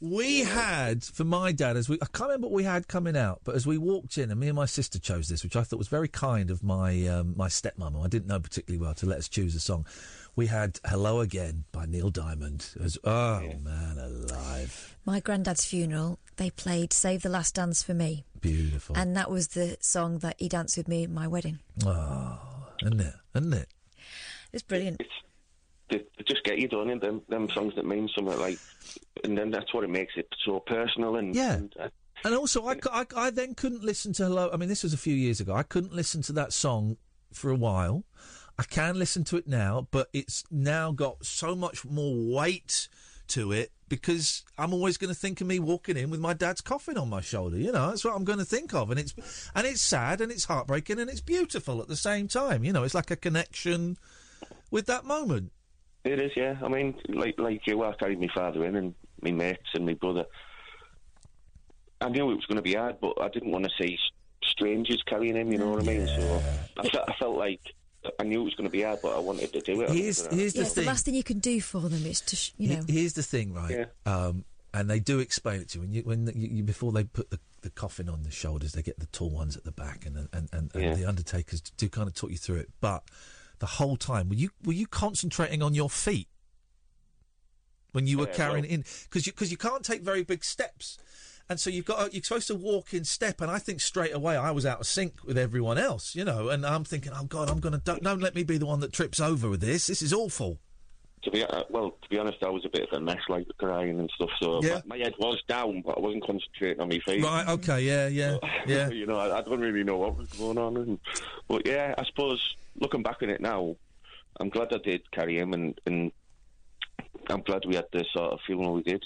We had for my dad as we I can't remember what we had coming out, but as we walked in, and me and my sister chose this, which I thought was very kind of my um, my stepmom, who I didn't know particularly well, to let us choose a song. We had "Hello Again" by Neil Diamond. As oh man, alive, My granddad's funeral, they played Save the Last Dance for Me. beautiful. And that was the song that he danced with me at my wedding. oh, isn't it? Isn't it? It's brilliant. They, they just get you done in them, them songs that mean something like, and then that's what it makes it so personal and Yeah. And, uh, And also, I, I, I then couldn't listen to Hello. I mean, this was a few years ago. I couldn't listen to that song for a while. I can listen to it now, but it's now got so much more weight to it because I'm always going to think of me walking in with my dad's coffin on my shoulder. You know, that's what I'm going to think of, and it's and it's sad and it's heartbreaking and it's beautiful at the same time. You know, it's like a connection with that moment. It is, yeah. I mean, like like you, I carried my father in and my mates and my brother. I knew it was going to be hard, but I didn't want to see strangers carrying him. You know what I mean? So I felt, I felt like I knew it was going to be hard, but I wanted to do it. Here's- here's yeah, it's the last thing you can do for them is to, sh- you know. Here's the thing, right? Um, and they do explain it to you when you when you, you, before they put the, the coffin on the shoulders, they get the tall ones at the back, and and and, and Yeah. the undertakers do kind of talk you through it. But the whole time, were you were you concentrating on your feet when you were Yeah, carrying well- in? Because you because you can't take very big steps. And so you've got you're supposed to walk in step, and I think straight away I was out of sync with everyone else, you know. And I'm thinking, oh God, I'm gonna don't, don't let me be the one that trips over with this. This is awful. To be uh, well, to be honest, I was a bit of a mess, like crying and stuff. So Yeah. my, my head was down, but I wasn't concentrating on my feet. Right? Okay. Yeah. Yeah. Yeah. you know, I, I don't really know what was going on. And, but yeah, I suppose looking back on it now, I'm glad I did carry him, and, and I'm glad we had the sort of funeral we did.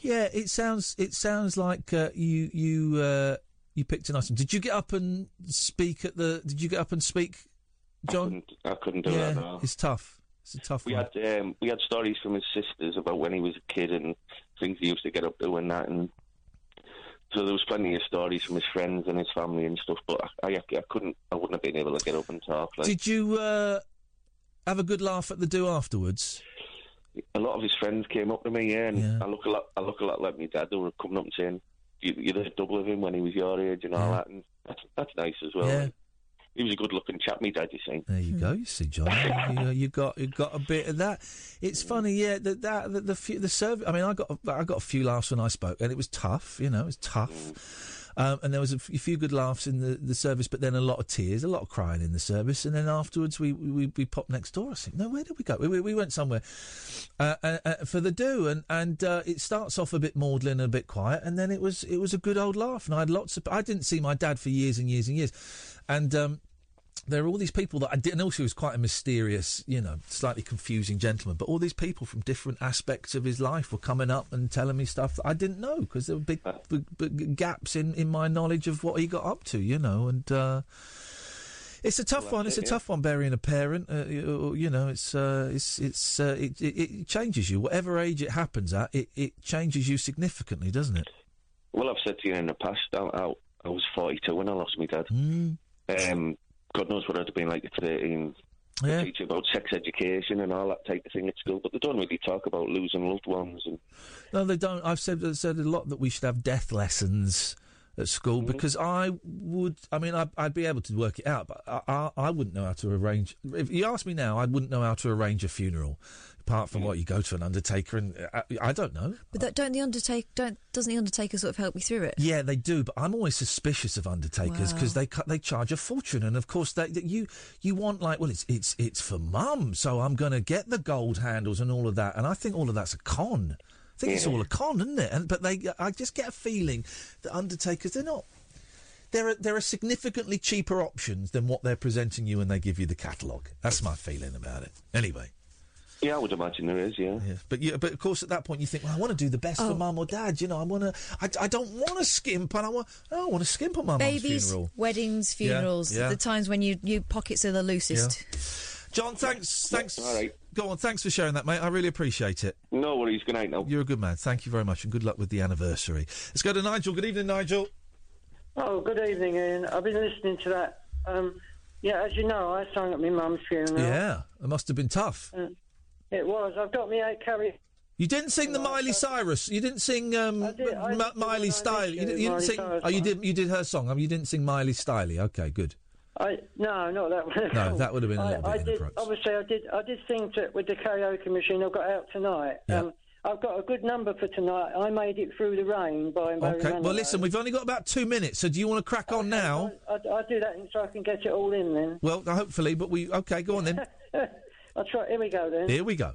Yeah, it sounds it sounds like uh, you you uh, you picked a nice one. Did you get up and speak at the? Did you get up and speak, John? I couldn't do yeah, that. No. it's tough. It's a tough We one. had um, we had stories from his sisters about when he was a kid and things he used to get up to and that, and so there was plenty of stories from his friends and his family and stuff. But I, I, I couldn't, I wouldn't have been able to get up and talk. Like Did you uh, have a good laugh at the do afterwards? a lot of his friends came up to me, yeah, and I look a lot, I look a lot like my dad. They were coming up and saying, "You, "You're the double of him when he was your age and all that," and that's that's nice as well. Yeah. He was a good-looking chap, my dad. You see. There you go. You see, John, you, you got you got a bit of that. It's funny, yeah. That that the the, few, the service. I mean, I got I got a few laughs when I spoke, and it was tough. You know, it was tough. Um, and there was a f- few good laughs in the, the service, but then a lot of tears, a lot of crying in the service. And then afterwards, we we, we popped next door. I think, no, where did we go? We, we, we went somewhere uh, uh, uh, for the do, and and uh, it starts off a bit maudlin, and a bit quiet, and then it was it was a good old laugh. And I had lots of. I didn't see my dad for years and years and years, and. Um, there are all these people that I didn't know he was quite a mysterious, you know, slightly confusing gentleman. But all these people from different aspects of his life were coming up and telling me stuff that I didn't know because there were big, big, big gaps in, in my knowledge of what he got up to, you know. And uh, it's a tough Well, one. It's a yeah. tough one burying a parent. Uh, you, you know, it's uh, it's it's uh, it, it, it changes you. Whatever age it happens at, it, it changes you significantly, doesn't it? Well, I've said to you in the past, I, I, I was 42 when I lost my dad. Mm. Um, God knows what I'd have been like at 13. Yeah. They teach about sex education and all that type of thing at school, but they don't really talk about losing loved ones. And No, they don't. I've said said a lot that we should have death lessons at school Mm-hmm. because I would. I mean, I, I'd be able to work it out, but I, I, I wouldn't know how to arrange. If you ask me now, I wouldn't know how to arrange a funeral. Apart from mm. what you go to an undertaker, and I, I don't know. But that, don't the undertaker don't doesn't the undertaker sort of help you through it? Yeah, they do, but I'm always suspicious of undertakers because Wow. they cut, they charge a fortune, and of course they, that you you want like well it's it's it's for mum, so I'm going to get the gold handles and all of that, and I think all of that's a con. I think it's all a con, isn't it? And but they, I just get a feeling that undertakers they're not. There are there are significantly cheaper options than what they're presenting you when they give you the catalogue. That's my feeling about it. Anyway. Yeah, I would imagine there is, yeah. Yes, but you, but of course, at that point, you think, well, I want to do the best Oh. for mum or dad. You know, I want to. I, I don't want to skimp, and I want. I don't want to skimp on my mum's Babies, funeral. weddings, Yeah, funerals, yeah. the times when you your pockets are the loosest. John, thanks, thanks. all right. Go on, thanks for sharing that, mate. I really appreciate it. No worries. Good night now. You're a good man. Thank you very much, and good luck with the anniversary. Let's go to Nigel. Good evening, Nigel. Oh, good evening, Iain. I've been listening to that. Um, yeah, as you know, I sang at my mum's funeral. Yeah, it must have been tough. Uh, it was. I've got me eight carry. You didn't sing the Miley Cyrus. You didn't sing um, did- I M- did Miley Style. You, didn't- you didn't Miley sing. Cyrus Oh, you did. You did her song. I mean, you didn't sing Miley Styley. Okay, good. I no, not that one. No, that would have been a I, little I bit did. inappropriate. Obviously, I did. I did sing to with the karaoke machine. I've got out tonight. Yeah. Um, I've got a good number for tonight. I made it through the rain by Okay. Well, listen, we've only got about two minutes, so do you want to crack on now? I, I'll do that so I can get it all in then. Well, hopefully, but we okay. Go on then. I'll try. Here we go then. Here we go.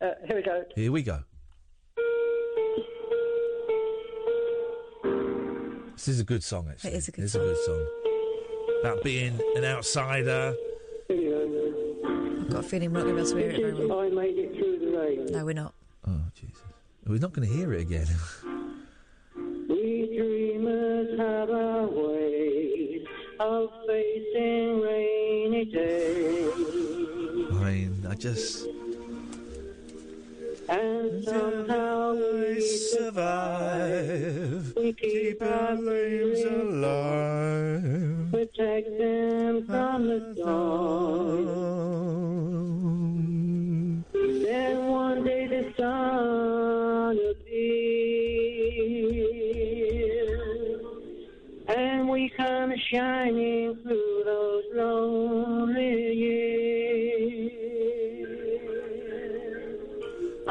Uh, here we go. Here we go. This is a good song, actually. It is a good It's a good song. About being an outsider. I've got a feeling we're not going to be able to hear it very well. I made it through the rain. No, we're not. Oh, Jesus. We're not going to hear it again. We dreamers have our way of facing just. And somehow we survive. We keep our flames alive. Protect them from the storm. Then one day the sun appears. And we come shining through those lonely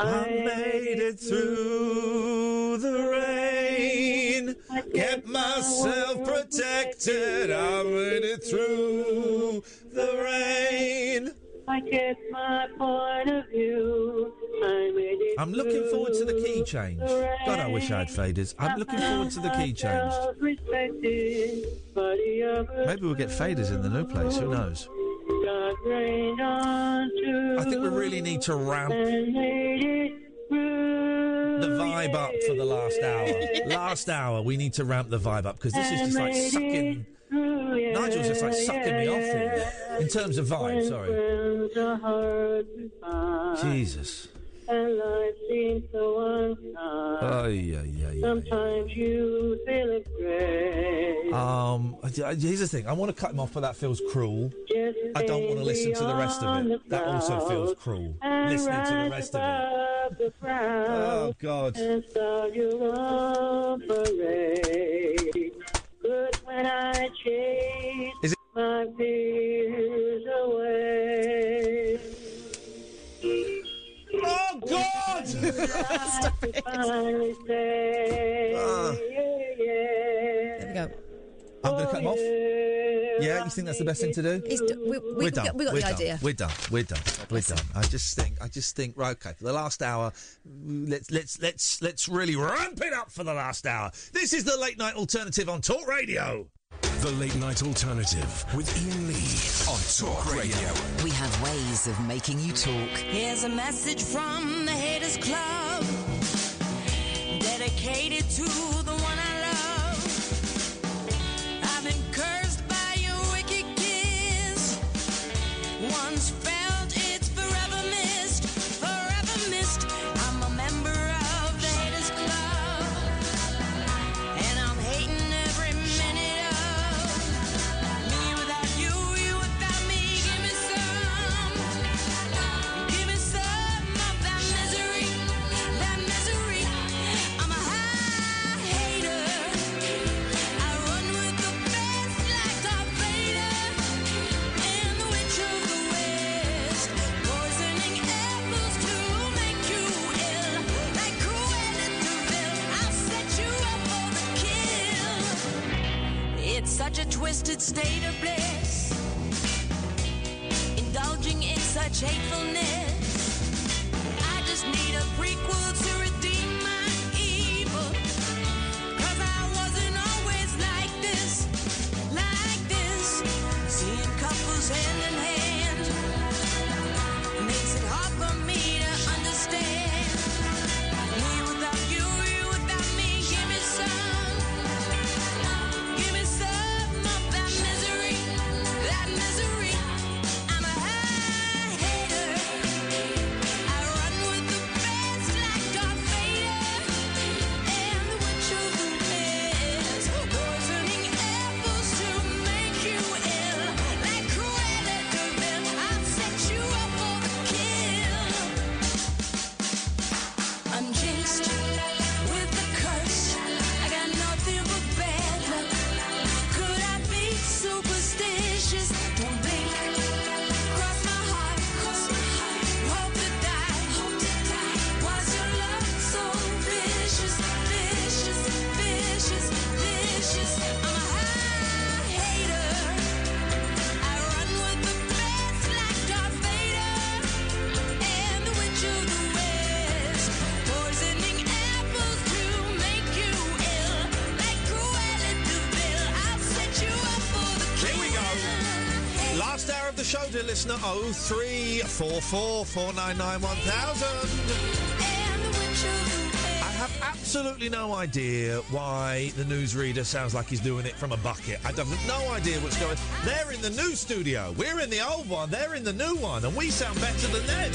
I made it through the rain. Kept myself protected. I made it through the rain. I kept my point of view. I made it I'm looking forward to the key change. God, I wish I had faders. I'm looking forward to the key change. Respected, but the other Maybe we'll get faders in the new place. Who knows? I think we really need to ramp the vibe up for the last hour. Last hour, we need to ramp the vibe up because this is just like sucking. Nigel's just like sucking me off here. In terms of vibe, sorry. Jesus. And life seems so unkind. Sometimes you feel it great. Um, here's the thing. I want to cut him off, but that feels cruel. Just I don't want to listen to the rest of it. That also feels cruel. Listening to the rest of it. above the crowd Oh God. and start your parade. But when I chase Is it- my fears away. God! I finally say, Ah. There we go. I'm going to cut him off. Yeah, you think that's the best thing to do? It's we, we, We're done. We got We're the done. idea. We're done. We're done. We're done. I just think. I just think. Right. Okay. For the last hour, let's let's let's let's really ramp it up for the last hour. This is the late night alternative on Talk Radio. The Late Night Alternative with Iain Lee on Talk Radio. We have ways of making you talk. Here's a message from the Haters Club, dedicated to the such a twisted state of bliss indulging in such hatefulness. I just need a prequel to 844 I have absolutely no idea why the newsreader sounds like he's doing it from a bucket. I have no idea what's going on. They're in the new studio. We're in the old one. They're in the new one. And we sound better than them.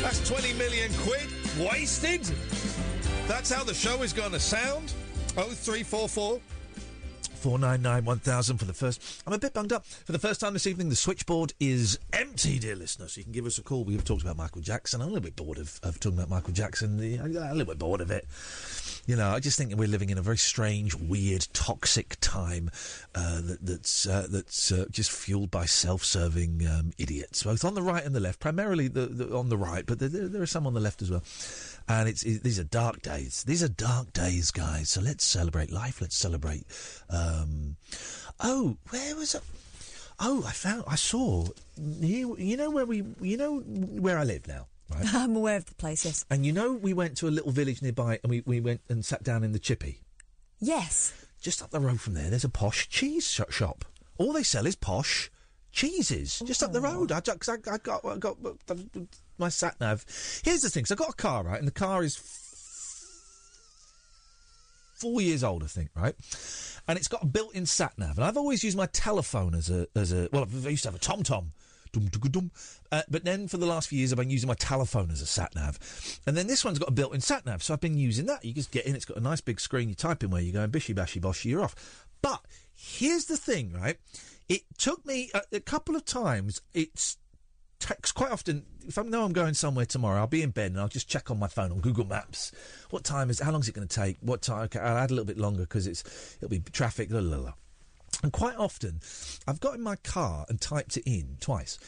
That's 20 million quid wasted. That's how the show is going to sound. 0344 499 1000 for the first. I'm a bit bunged up. For the first time this evening, the switchboard is empty, dear listener. So you can give us a call. We've talked about Michael Jackson. I'm a little bit bored of, of talking about Michael Jackson. The- I'm a little bit bored of it. You know, I just think that we're living in a very strange, weird, toxic time uh, that, that's uh, that's uh, just fueled by self-serving um, idiots, both on the right and the left. Primarily the, the, on the right, but there, there are some on the left as well. And it's it, these are dark days. These are dark days, guys. So let's celebrate life. Let's celebrate. Um, oh, where was it? Oh, I found. I saw. You, you know where we. You know where I live now. Right. I'm aware of the place, yes. And you know, we went to a little village nearby, and we, we went and sat down in the chippy. Yes. Just up the road from there, there's a posh cheese sh- shop. All they sell is posh cheeses. Just up the road. I, 'cause I, I got, I got uh, my sat nav. Here's the thing: so I got a car, right, and the car is four years old, I think, right? And it's got a built-in sat nav, and I've always used my telephone as a as a well. I used to have a Tom Tom. Dum, dum, dum. Uh, but then for the last few years, I've been using my telephone as a sat nav. And then this one's got a built in sat nav, so I've been using that. You just get in, it's got a nice big screen, you type in where you're going, bishy bashy boshy, you're off. But here's the thing, right? It took me a, a couple of times, it's quite often. If I know I'm going somewhere tomorrow, I'll be in bed and I'll just check on my phone on Google Maps. What time is? How long is it going to take? What time? Okay, I'll add a little bit longer because it's it'll be traffic. La, la, la. And quite often, I've got in my car and typed it in twice,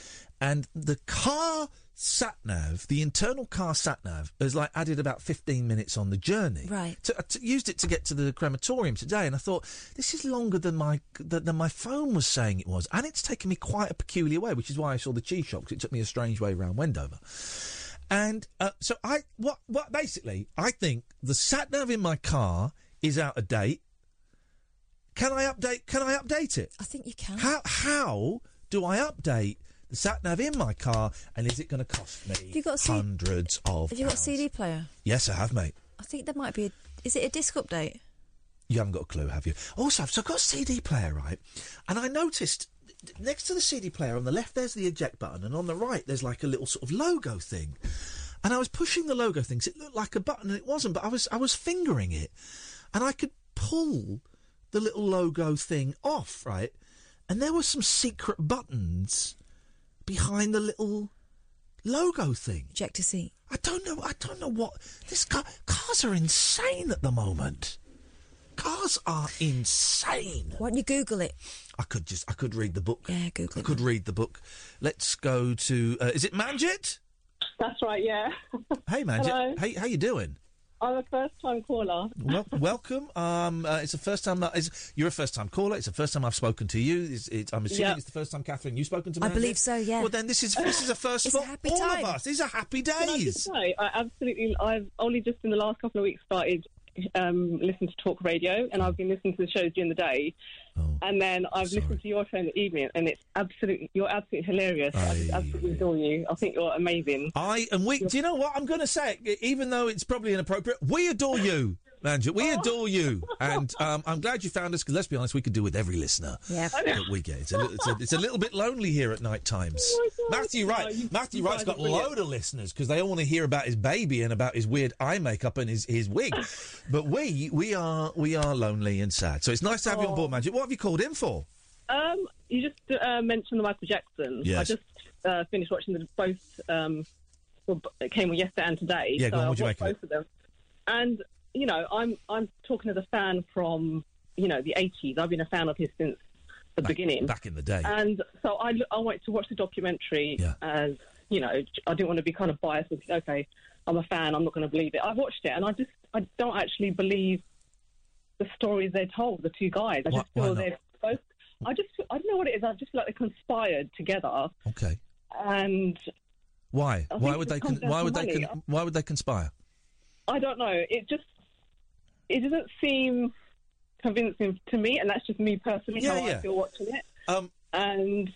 and the car sat nav, the internal car sat nav, has like added about fifteen minutes on the journey. Right. To, I t- used it to get to the crematorium today, and I thought this is longer than my than, than my phone was saying it was, and it's taken me quite a peculiar way, which is why I saw the cheese shop 'cause it took me a strange way around Wendover. And uh, so I what what basically I think the sat nav in my car is out of date. Can I update? Can I update it? I think you can. How how do I update sat nav in my car? And is it going to cost me Have you got C- hundreds of? Have you got a pounds? CD player? Yes, I have, mate. I think there might be a. Is it a disc update? You haven't got a clue, have you? Also, so I've got a CD player, right? And I noticed next to the CD player on the left, there's the eject button, and on the right, there's like a little sort of logo thing. And I was pushing the logo things. it looked like a button, and it wasn't. But I was I was fingering it, and I could pull the little logo thing off, right? And there were some secret buttons behind the little logo thing. Ejector seat. I don't know. I don't know what this car. Cars are insane at the moment. Cars are insane. Why don't you Google it? I could just. I could read the book. Yeah, Google I could read the book. Let's go to. Uh, is it Manjit? That's right, yeah. Hey, Manjit. Hello. Hey, how you doing? I'm a first time caller. Well, welcome. Um, uh, it's the first time that is, you're a first time caller. It's the first time I've spoken to you. It's, it's, I'm assuming Yeah. it's the first time, Katherine, you've spoken to me. I believe so, yeah. Well, then this is this is a first for all time. of us. These are happy Can I days. just say, I absolutely, I've only just in the last couple of weeks started um, listening to talk radio, and I've been listening to the shows during the day, Oh, and then I've listened to your show in the evening, and it's absolutely, you're absolutely hilarious. I just absolutely adore you. I think you're amazing. I and we. Do you know what I'm going to say? Even though it's probably inappropriate, we adore you, Manjit. We adore you, and um, I'm glad you found us. Because let's be honest, we could do with every listener Yeah. that we get. It's a, little, it's, a, it's a little bit lonely here at night times. Matthew Wright. Matthew you Wright's got a load of listeners because they all want to hear about his baby and about his weird eye makeup and his, his wig. but we we are we are lonely and sad. So it's nice to have you on board, Manjit. What have you called in for? Um, you just uh, mentioned the Michael Jackson. I just uh, finished watching the both. Um, well, it came on yesterday and today. Yeah, go so on, I watched make both of them. And you know, I'm I'm talking as a fan from you know the 80s. I've been a fan of his since the beginning. Back in the day. And so I, I went to watch the documentary as, you know, I didn't want to be kind of biased and think, okay, I'm a fan, I'm not going to believe it. I watched it and I just, I don't actually believe the stories they told, the two guys. I Why- just feel they're both, I just, I don't know what it is. I just feel like they conspired together. Okay. And Why? Why would they? Con- why would they? Con- why would they conspire? I don't know. It just, it doesn't seem convincing to me. And that's just me personally, Yeah, how yeah. I feel watching it. Um, and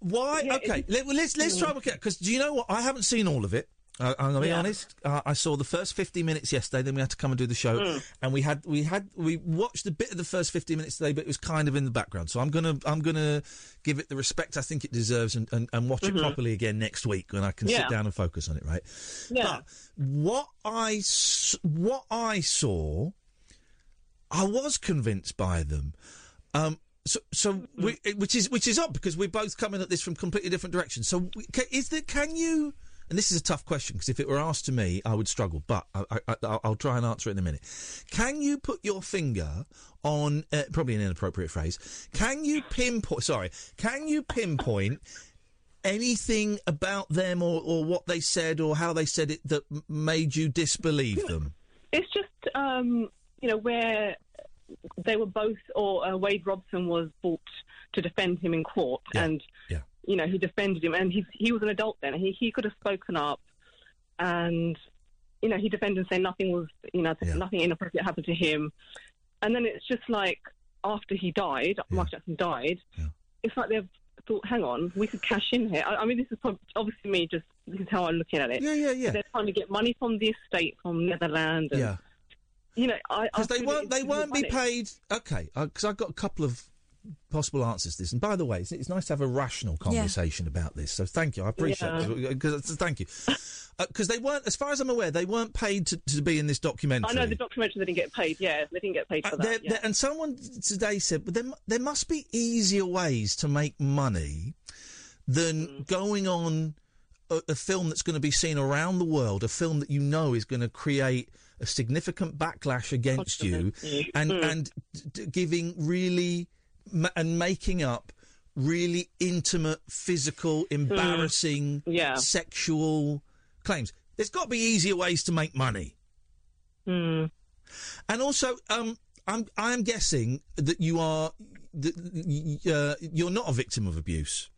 why? Yeah, okay, it's- Let, well, let's let's try and work it out because do you know what? I haven't seen all of it. I, I'm gonna be Yeah. honest. Uh, I saw the first 50 minutes yesterday. Then we had to come and do the show, Mm. and we had we had we watched a bit of the first 50 minutes today, but it was kind of in the background. So I'm gonna I'm gonna give it the respect I think it deserves, and, and, and watch Mhm. it properly again next week when I can Yeah. sit down and focus on it. Right. Yeah. But what I s- what I saw, I was convinced by them. Um, so, so we, which is which is odd because we're both coming at this from completely different directions. So, is there? Can you? And this is a tough question because if it were asked to me, I would struggle. But I, I, I, I'll try and answer it in a minute. Can you put your finger on? Uh, probably an inappropriate phrase. Can you pinpoint? Sorry. Can you pinpoint? Anything about them or, or what they said or how they said it that made you disbelieve them? It's just, um, you know, where they were both, or uh, Wade Robson was brought to defend him in court, and yeah. you know he defended him, and he he was an adult then. He he could have spoken up, and you know he defended and saying nothing was, you know, nothing inappropriate happened to him, and then it's just like after he died, Michael Jackson died. It's like they've thought, hang on, we could cash in here. I, I mean, this is prob- obviously me. Just this is how I'm looking at it. Yeah, yeah, yeah. They're trying to get money from the estate from Neverland. And, Yeah. You know, I because they feel won't it's they good won't be paid. Okay, because I've got a couple of possible answers to this. And by the way, it's, it's nice to have a rational conversation about this. So thank you, I appreciate Yeah. it. Because thank you. Because they weren't, as far as I'm aware, they weren't paid to, to be in this documentary. I know the documentary they didn't get paid. Yeah, they didn't get paid for Uh, there- that. yeah. there- and someone today said, "But there, there must be easier ways to make money than Mm. going on a, a film that's going to be seen around the world, a film that you know is going to create a significant backlash against you, and Mm. and d- giving really ma- and making up." Really intimate, physical, embarrassing, Mm. Yeah. sexual claims. There's got to be easier ways to make money. Hmm. And also, um, I'm I'm guessing that you are that, uh, you're not a victim of abuse.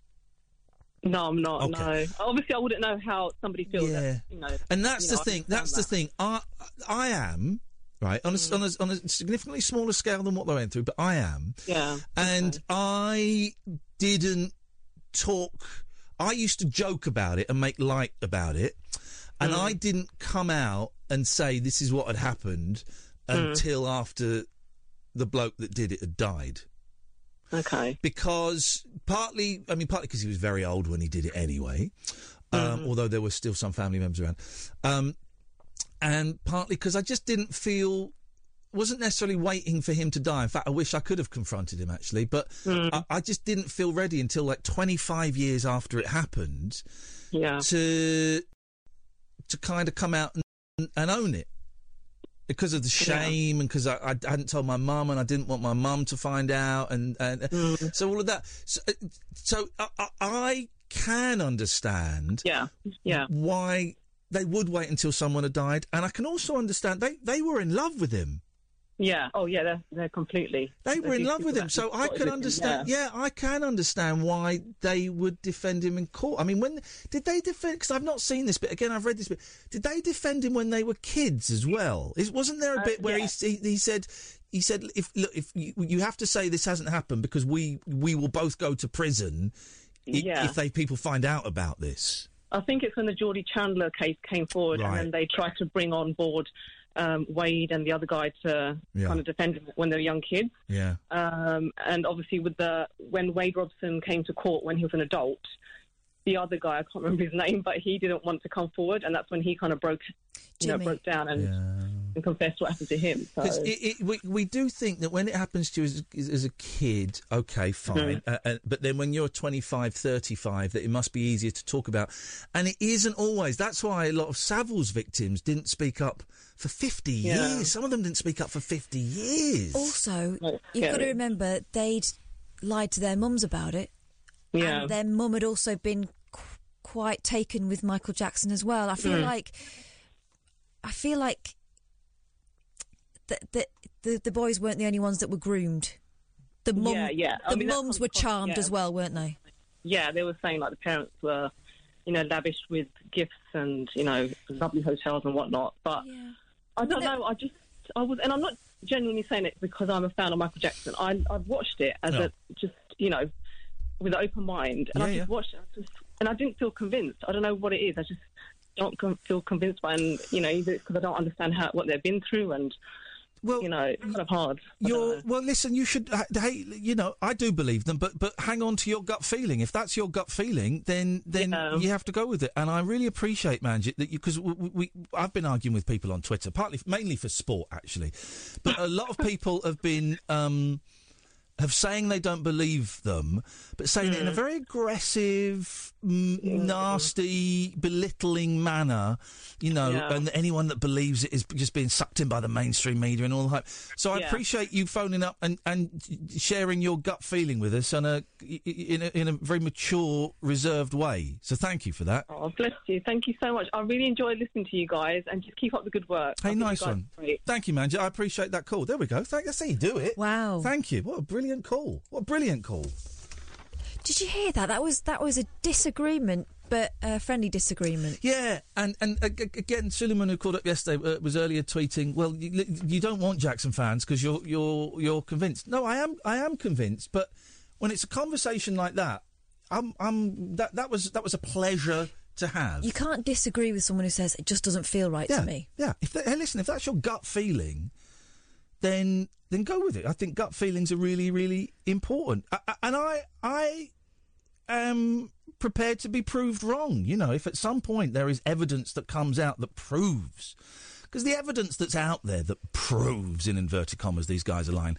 No, I'm not. Okay. No, obviously I wouldn't know how somebody feels. Yeah. That, you know, And that's the know, thing. That's the thing. I I am right on a, on, a, on a significantly smaller scale than what they went through, but I am. Yeah. And I didn't talk. I used to joke about it and make light about it, and Mm. I didn't come out and say this is what had happened Mm. until after the bloke that did it had died. Okay. Because partly, I mean, partly because he was very old when he did it anyway, um, Mhm. although there were still some family members around, um, and partly because I just didn't feel. Wasn't necessarily waiting for him to die. In fact, I wish I could have confronted him actually, but I, I just didn't feel ready until like 25 years after it happened Yeah. to to kind of come out and, and own it because of the shame and because I, I hadn't told my mum and I didn't want my mum to find out and, and Mm. so all of that. So, uh, so I, I- I can understand yeah. Yeah. why they would wait until someone had died, and I can also understand they, they were in love with him. Yeah. Oh, yeah. They're, they're completely. They were in love with him, so I can understand. Yeah. Yeah, I can understand why they would defend him in court. I mean, when did they defend? Because I've not seen this, but again, I've read this bit. Did they defend him when they were kids as well? Is, wasn't there a Uh, bit where yeah. he, he he said he said if look if you, you have to say this hasn't happened because we we will both go to prison Yeah. if they people find out about this. I think it's when the Jordie Chandler case came forward, Right. and then they tried to bring on board um, Wade and the other guy to Yeah. kind of defend him when they were young kids. Yeah. Um, and obviously, with the when Wade Robson came to court when he was an adult, the other guy I can't remember his name, but he didn't want to come forward, and that's when he kind of broke, you know, broke down and, and confessed what happened to him. So. It, it, we, we do think that when it happens to you as, as, as a kid, okay, fine. Uh, uh, but then when you're 25, 35, that it must be easier to talk about. And it isn't always. That's why a lot of Savile's victims didn't speak up for 50 Yeah. years. Some of them didn't speak up for 50 years. Also, you've got to remember they'd lied to their mums about it. Yeah. And their mum had also been qu- quite taken with Michael Jackson as well. I feel Mm. like I feel like the, the the the boys weren't the only ones that were groomed. The mum, Yeah, yeah. I the mean, mums were charmed yeah. as well, weren't they? yeah, they were saying like the parents were, you know, lavished with gifts and you know lovely hotels and whatnot. But I don't know. I just I was, and I'm not genuinely saying it because I'm a fan of Michael Jackson. I I've watched it as No. a just you know with an open mind, and Yeah, I yeah. just watched it, I just, and I didn't feel convinced. I don't know what it is. I just don't com- feel convinced by, and you know, either because I don't understand how what they've been through, and well, you know, it's kind of hard. You're, well, listen. You should. uh, Hey, you know, I do believe them, but but hang on to your gut feeling. If that's your gut feeling, then then you have to go with it. And I really appreciate, Manjit, that you because we, we I've been arguing with people on Twitter, partly mainly for sport, actually, but a lot of people have been. Um, have saying they don't believe them, but saying it in a hmm. very aggressive, m- nasty, belittling manner, you know, Yeah. and anyone that believes it is just being sucked in by the mainstream media and all the hype. So I appreciate you phoning up and, and sharing your gut feeling with us on a, uh, in, a, in a very mature, reserved way. So thank you for that. Oh, bless you. Thank you so much. I really enjoy listening to you guys, and just keep up the good work. Hey, think nice one. Great. Thank you, Manjit. I appreciate that call. There we go. Thank, that's how you do it. Wow. Thank you. What a brilliant call. What a brilliant call. Did you hear that? That was that was a disagreement, but a friendly disagreement. Yeah, and and again, Suleiman, who called up yesterday, uh, was earlier tweeting. Well, you, you don't want Jackson fans because you're you're you're convinced. No, I am I am convinced, but when it's a conversation like that, I'm I'm that that was that was a pleasure to have. You can't disagree with someone who says it just doesn't feel right yeah, to me. yeah. If that, hey, listen, if that's your gut feeling, then then go with it. I think gut feelings are really really important, I, I- and I I am prepared to be proved wrong. You know, if at some point there is evidence that comes out that proves, because the evidence that's out there that proves, in inverted commas, these guys are lying.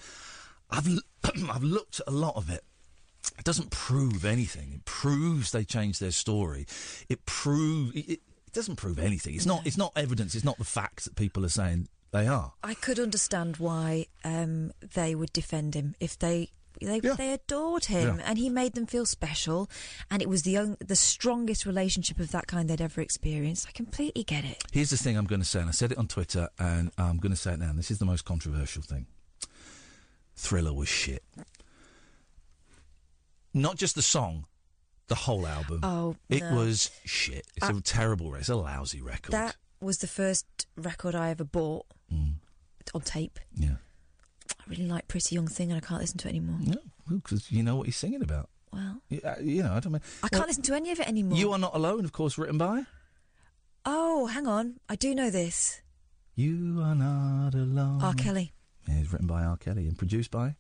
I've I've looked at a lot of it. It doesn't prove anything. It proves they changed their story. It proves it, it doesn't prove anything. It's not. It's not evidence. It's not the facts that people are saying they are. I could understand why um, they would defend him if they they, they adored him Yeah. and he made them feel special, and it was the on- the strongest relationship of that kind they'd ever experienced. I completely get it. Here's the thing I'm going to say, and I said it on Twitter, and I'm going to say it now. And this is the most controversial thing. Thriller was shit. Not just the song, the whole album. Oh, it no. was shit. It's a I- terrible. re- It's a lousy record. That was the first record I ever bought on tape. Mm. Yeah. I really like Pretty Young Thing, and I can't listen to it anymore. Yeah, because you know what he's singing about. Well, You, uh, you know, I don't mean. I can't listen to any of it anymore. You are not alone, of course, written by. Oh, hang on, I do know this. You are not alone. R. Kelly. Yeah, it's written by R. Kelly and produced by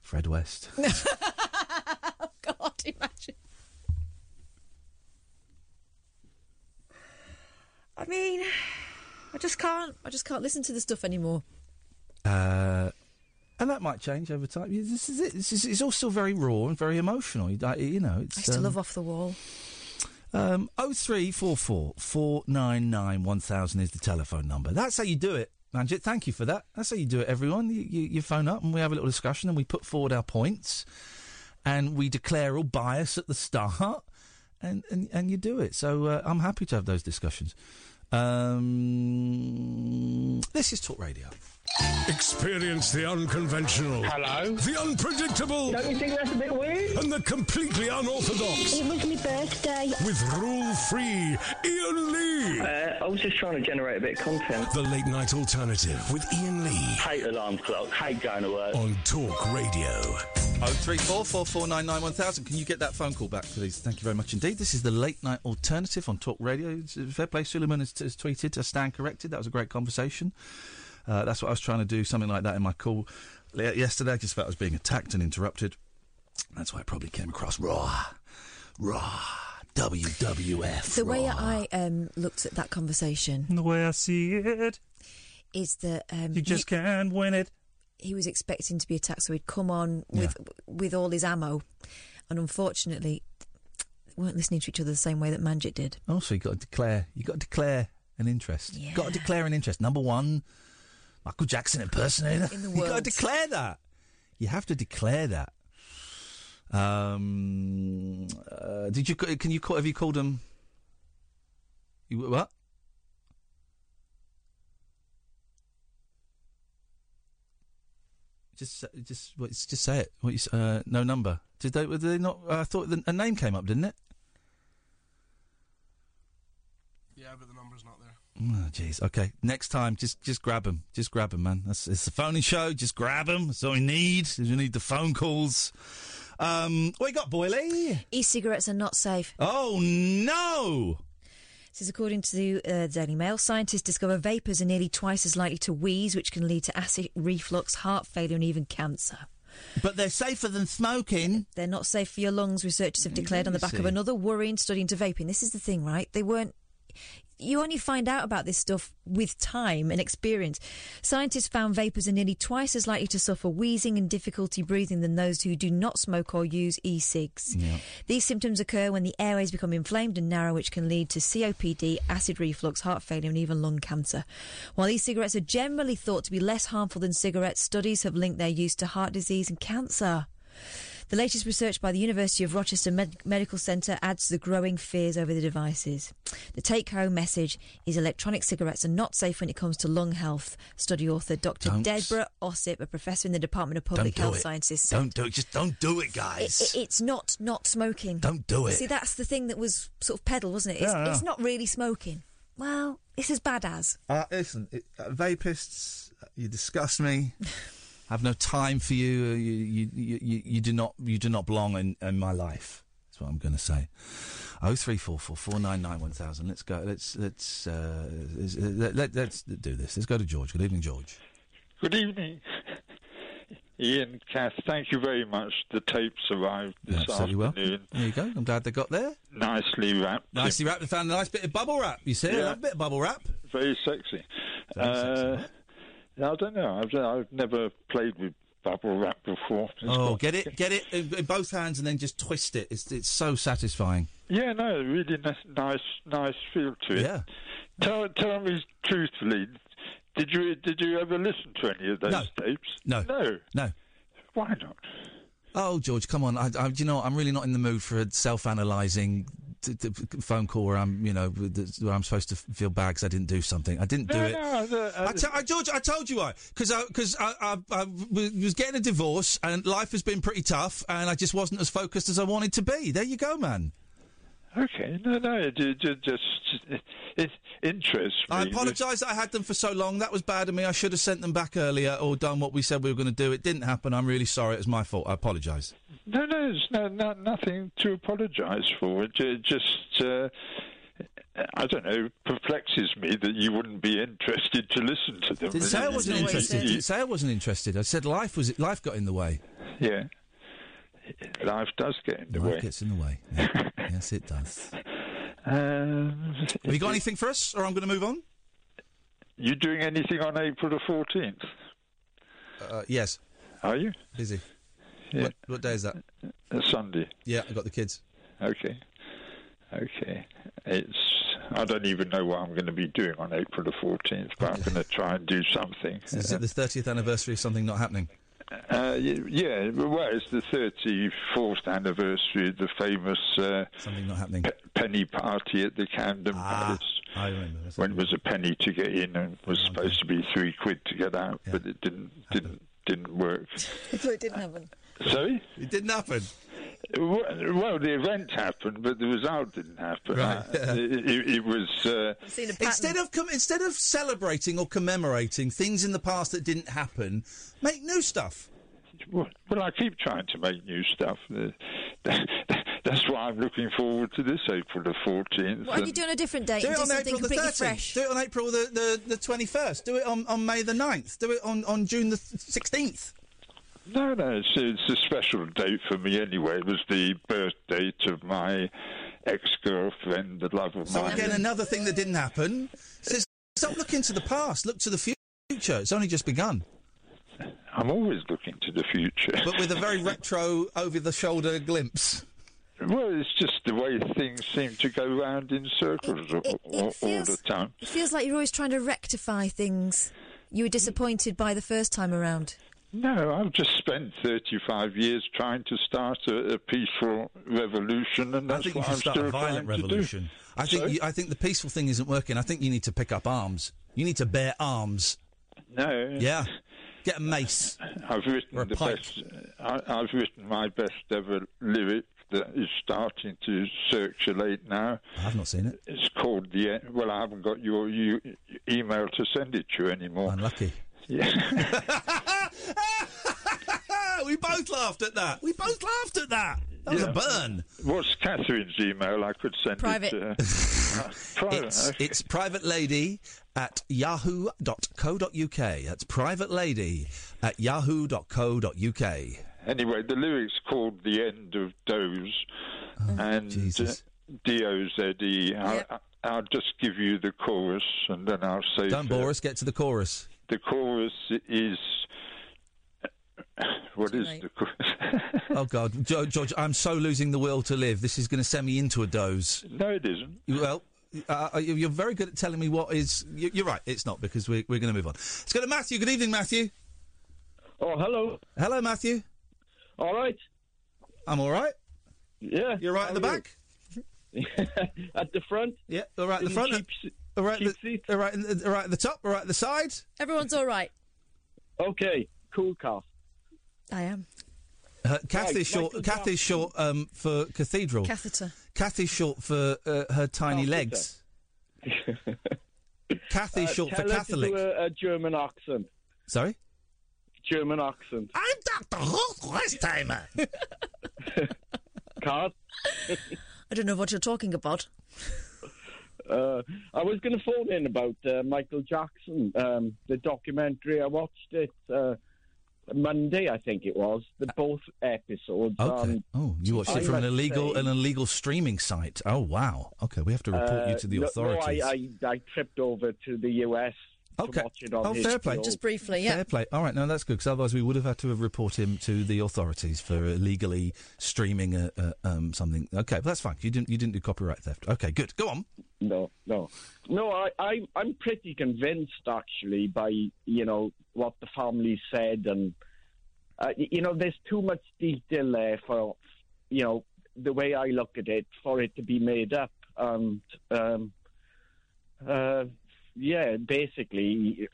Fred West. oh, God, imagine. I mean, I just can't. I just can't listen to the stuff anymore. Uh, and that might change over time. Yeah, This is it. This is, it's all still very raw and very emotional. You, uh, you know, it's. I still um, love Off the Wall. Um, 0344 499 1000 is the telephone number. That's how you do it, Manjit. Thank you for that. That's how you do it, everyone. You, you, you phone up and we have a little discussion and we put forward our points and we declare all bias at the start and, and, and you do it. So uh, I'm happy to have those discussions. Um, this is Talk Radio. Experience the unconventional. Hello. The unpredictable. Don't you think that's a bit weird? And the completely unorthodox. It was my birthday. With rule free Iain Lee. Uh, I was just trying to generate a bit of content. The late night alternative with Iain Lee. Hate alarm clock. Hate going to work. On Talk Radio. 0344 499 1000. Can you get that phone call back, please? Thank you very much indeed. This is the late night alternative on Talk Radio. Uh, Fair play, Suleiman has, has tweeted. I stand corrected. That was a great conversation. Uh, that's what I was trying to do, something like that in my call yesterday. I just felt I was being attacked and interrupted. That's why I probably came across raw. Raw. WWF. The way raw. I um, looked at that conversation, the way I see it, is that um, you just can't win it. he was expecting to be attacked, so he'd come on with with all his ammo, and unfortunately, they weren't listening to each other the same way that Manjit did. Also, you got to declare. You got to declare an interest. You got to declare an interest. Number one, Michael Jackson impersonator. In the you got to declare that. You have to declare that. Um, uh, did you? Can you? call- Have you called him? You what? Just, say- just, what, just say it. What you, uh, no number. Did they? Did they not? I thought the, a name came up, didn't it? Yeah, but the number's not there. Oh, jeez. Okay. Next time, just just grab him. Just grab him, man. That's it's the phoning show. Just grab him. That's all we need. We need the phone calls. Um, what you got, Boyley? E-cigarettes are not safe. Oh no! This is according to the uh, Daily Mail. Scientists discover vapers are nearly twice as likely to wheeze, which can lead to acid reflux, heart failure, and even cancer. But they're safer than smoking. They're not safe for your lungs, researchers have declared on the back of another worrying study into vaping. This is the thing, right? They weren't. You only find out about this stuff with time and experience. Scientists found vapers are nearly twice as likely to suffer wheezing and difficulty breathing than those who do not smoke or use e cigs. These symptoms occur when the airways become inflamed and narrow, which can lead to COPD, acid reflux, heart failure, and even lung cancer. While these cigarettes are generally thought to be less harmful than cigarettes, studies have linked their use to heart disease and cancer. The latest research by the University of Rochester Med- Medical Centre adds to the growing fears over the devices. The take home message is electronic cigarettes are not safe when it comes to lung health, study author Dr. Don't. Deborah Ossip, a professor in the Department of Public Don't Health it. Sciences. said. Don't do it. Just don't do it, It- guys. it- it's not not smoking. Don't do it. See, that's the thing that was sort of peddled, wasn't it? It's, Yeah, yeah. it's not really smoking. Well, it's as bad as. Uh, listen, it, uh, vapists, you disgust me. I have no time for you. You, you, you, you, do not, you do not belong in, in my life. That's what I'm going to say. Oh three four four four nine nine one thousand. Let's go. Let's let's uh, uh, let, let's do this. Let's go to George. Good evening, George. Good evening, Iain, Kath. Thank you very much. The tapes arrived this Absolutely well. afternoon. There you go. I'm glad they got there. Nicely wrapped. Nicely wrapped. They found a nice bit of bubble wrap. You see, Yeah. a bit of bubble wrap. Very sexy. uh, I don't know. I've, I've never played with bubble wrap before. Oh, it's Oh, got- get it, get it in both hands, and then just twist it. It's it's so satisfying. Yeah, no, really nice, nice, nice feel to it. Yeah. Tell, tell me truthfully, did you did you ever listen to any of those No. tapes? No. No. No. Why not? Oh, George, come on. I, I, do you know. I'm really not in the mood for a self-analysing t- t- phone call where I'm, you know, where I'm supposed to feel bad because I didn't do something. I didn't do No, it. no, no, uh, I te- George, I told you why. Because I, cause I, I, I was getting a divorce and life has been pretty tough and I just wasn't as focused as I wanted to be. There you go, man. Okay, no, no, it just it, interests me. I apologise I had them for so long. That was bad of me. I should have sent them back earlier or done what we said we were going to do. It didn't happen. I'm really sorry. It was my fault. I apologise. No, no, there's no, no nothing to apologise for. It just, uh, I don't know, perplexes me that you wouldn't be interested to listen to them. Didn't say I wasn't interested. Didn't say I wasn't interested. I said life was life got in the way. Yeah, life does get in the life way. gets in the way. Yeah. yes, it does. Um, Have you got anything for us, or I'm going to move on? You doing anything on April the fourteenth? Uh, yes. Are you busy? Yeah. What, what day is that? Sunday. Yeah, I've got the kids. Okay. Okay. It's. I don't even know what I'm going to be doing on April the 14th, but I'm going to try and do something. Is it the 30th anniversary of something not happening? Uh, yeah, well, it's the 34th anniversary of the famous uh, something not happening penny party at the Camden Palace. I remember. That's When it was a penny to get in and was supposed to be three quid to get out, but it didn't didn't didn't work. so thought it didn't happen. Sorry, it didn't happen. Well, the event happened, but the result didn't happen. Right, yeah. it, it, it was. Uh, Instead of com- instead of celebrating or commemorating things in the past that didn't happen, make new stuff. Well, well, I keep trying to make new stuff. Uh, that's why I'm looking forward to this April the 14th. Why don't you do it on a different date? Do it on something April the completely 13th. fresh. Do it on April the, the, the 21st. Do it on, on May the 9th. Do it on, on June the 16th. No, no, it's, it's a special date for me anyway. It was the birth date of my ex-girlfriend, the love of So my So again, another thing that didn't happen. Says, stop looking to the past. Look to the future. It's only just begun. I'm always looking to the future. But with a very retro, over-the-shoulder glimpse. Well, it's just the way things seem to go round in circles all, all, all the time. It feels like you're always trying to rectify things you were disappointed by the first time around. No, I've just spent 35 years trying to start a, a peaceful revolution, and I that's think you what should I'm start a still violent trying revolution. to do. I think you, I think the peaceful thing isn't working. I think you need to pick up arms. You need to bear arms. No. Yeah. Get a mace. I've written a the pike. best. I, I've written my best ever lyric that is starting to circulate now. I've not seen it. It's called the. Well, I haven't got your you, email to send it to you anymore. Unlucky. Yeah. we both laughed at that. We both laughed at that. That was a burn. What's Katherine's email? I could send Private. it to her. it's, it's private lady at yahoo.co.uk. That's private lady at yahoo.co.uk. Anyway, the lyrics called "The End of Doze" and uh, D O Z E. I- I'll just give you the chorus, and then I'll say. Don't bore us, get to the chorus. The chorus is. What is the chorus? oh, God. Jo- George, I'm so losing the will to live. This is going to send me into a doze. No, it isn't. Well, uh, you- you're very good at telling me what is. you- You're right, it's not, because we're, we're going to move on. Let's go to Matthew. Good evening, Matthew. Oh, hello. Hello, Matthew. All right. I'm all right. Yeah. You're right how at the back? at the front? Yeah, all right at the front. cheap s- all right, cheap the, all right, in the- all right at the top, all right at the side. Everyone's all right. Okay, cool car. I am. Uh, Kathy's Right, short. Michael Kathy's short um, for cathedral. Catheter. Kathy's short for uh, her tiny legs. Kathy's Uh, short for tell to Catholic. do a, a German accent. Sorry. German accent. I'm Dr. Westheimer. Card. I don't know what you're talking about. Uh, I was going to phone in about uh, Michael Jackson, um, the documentary. I watched it uh, Monday, I think it was. The both episodes. Okay. Um, oh, you watched I it from an illegal say- an illegal streaming site. Oh wow. Okay, we have to report you uh, to the no- authorities. No, I, I, I tripped over to the US Okay. to watch it on Oh, fair play. HBO. Just briefly, yeah. Fair play. All right, no, that's good because otherwise we would have had to have report him to the authorities for illegally streaming a, a, um, something. Okay, but that's fine. You didn't you didn't do copyright theft. Okay, good. Go on. No, no, no. I, I, I'm pretty convinced, actually, by you know what the family said, and uh, you know, there's too much detail there for you know the way I look at it for it to be made up, and um, uh, yeah, basically,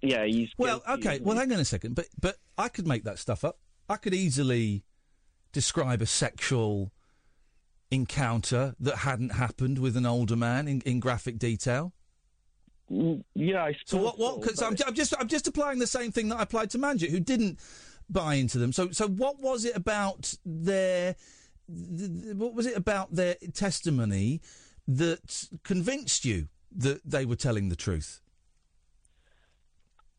yeah, he's Well, guilty, okay. Well, hang on a second. But but I could make that stuff up. I could easily describe a sexual encounter that hadn't happened with an older man in, in graphic detail. Mm, Yeah, I So what? What? so, Cause I'm, I'm just I'm just applying the same thing that I applied to Manjit, who didn't buy into them. So so what was it about their? th- th- What was it about their testimony that convinced you that they were telling the truth?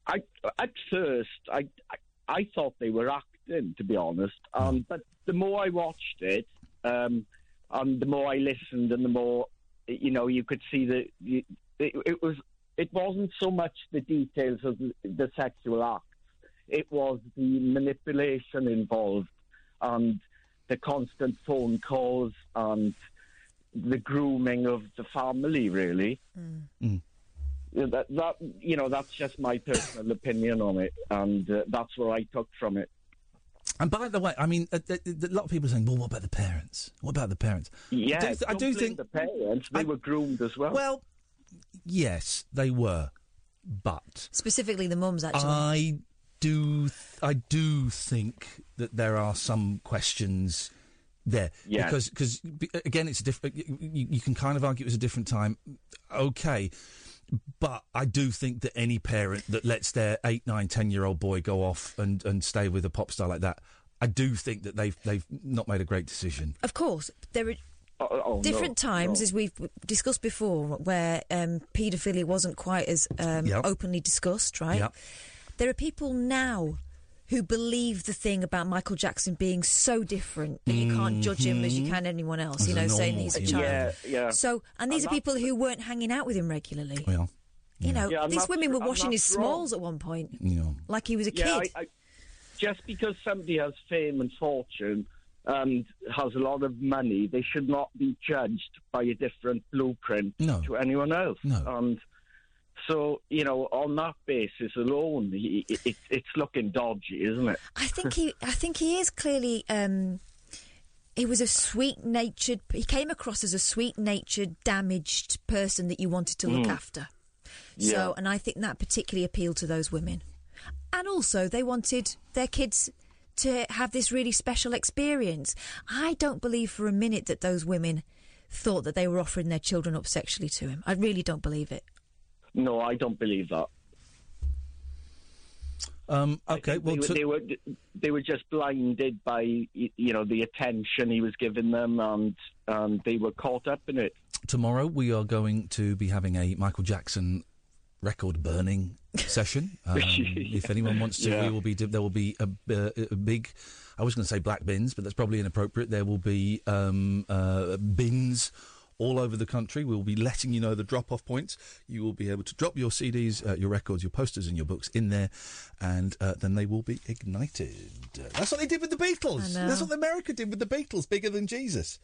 I at first I, I I thought they were acting, to be honest. Um, but the more I watched it, um, and the more I listened, and the more you know, you could see that it, it was it wasn't so much the details of the, the sexual acts; it was the manipulation involved, and the constant phone calls and the grooming of the family. Really. Mm. Mm. Yeah, that that you know that's just my personal opinion on it, and uh, that's what I took from it. And by the way, I mean, a, a, a lot of people are saying, "Well, what about the parents? What about the parents?" Yeah, I do, th- I don't do blame think the parents they were groomed as well. Well, yes, they were, but Specifically, the mums, actually. I do, th- I do think that there are some questions there Yeah. because because again, it's a different. You, you can kind of argue it was a different time. Okay. But I do think that any parent that lets their eight, nine, ten year old boy go off and, and stay with a pop star like that, I do think that they've they've not made a great decision. Of course, there are oh, different no, times, no. as we've discussed before, where um, paedophilia wasn't quite as um, Yep. openly discussed, right? Yep. There are people now who believe the thing about Michael Jackson being so different that you can't judge him as you Mhm. can anyone else, As you know, saying he's a child. Yeah, yeah. So, and these And are people who weren't hanging out with him regularly. Well, You know, Yeah, these that's- women were washing his that's wrong. smalls at one point, Yeah. like he was a yeah, kid. I, I, just because somebody has fame and fortune and has a lot of money, they should not be judged by a different blueprint No. to anyone else. No. And so, you know, on that basis alone, it, it, it's looking dodgy, isn't it? I think he, I think he is clearly. Um, he was a sweet-natured. He came across as a sweet-natured, damaged person that you wanted to look Mm. after. So, Yeah. and I think that particularly appealed to those women, and also they wanted their kids to have this really special experience. I don't believe for a minute that those women thought that they were offering their children up sexually to him. I really don't believe it. No, I don't believe that. Um, okay, well, they, to- they were they were just blinded by you know the attention he was giving them, and and they were caught up in it. tomorrow we are going to be having a Michael Jackson record burning session. Um, If anyone wants to, Yeah. we will be. There will be a, a, a big. I was going to say black bins, but that's probably inappropriate. There will be um, uh, bins. All over the country, we will be letting you know the drop-off points. You will be able to drop your CDs, uh, your records, your posters, and your books in there, and uh, then they will be ignited. Uh, that's what they did with the Beatles. That's what America did with the Beatles, bigger than Jesus.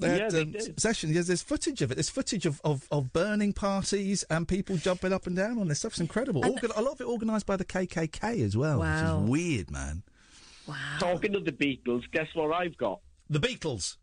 They Yeah, had they um, did. sessions. Yes, there's footage of it. There's footage of, of, of burning parties and people jumping up and down on this stuff. It's incredible. And- Organ- a lot of it organised by the KKK as well, Wow. which is weird, man. Wow. Talking of the Beatles, guess what I've got? The Beatles.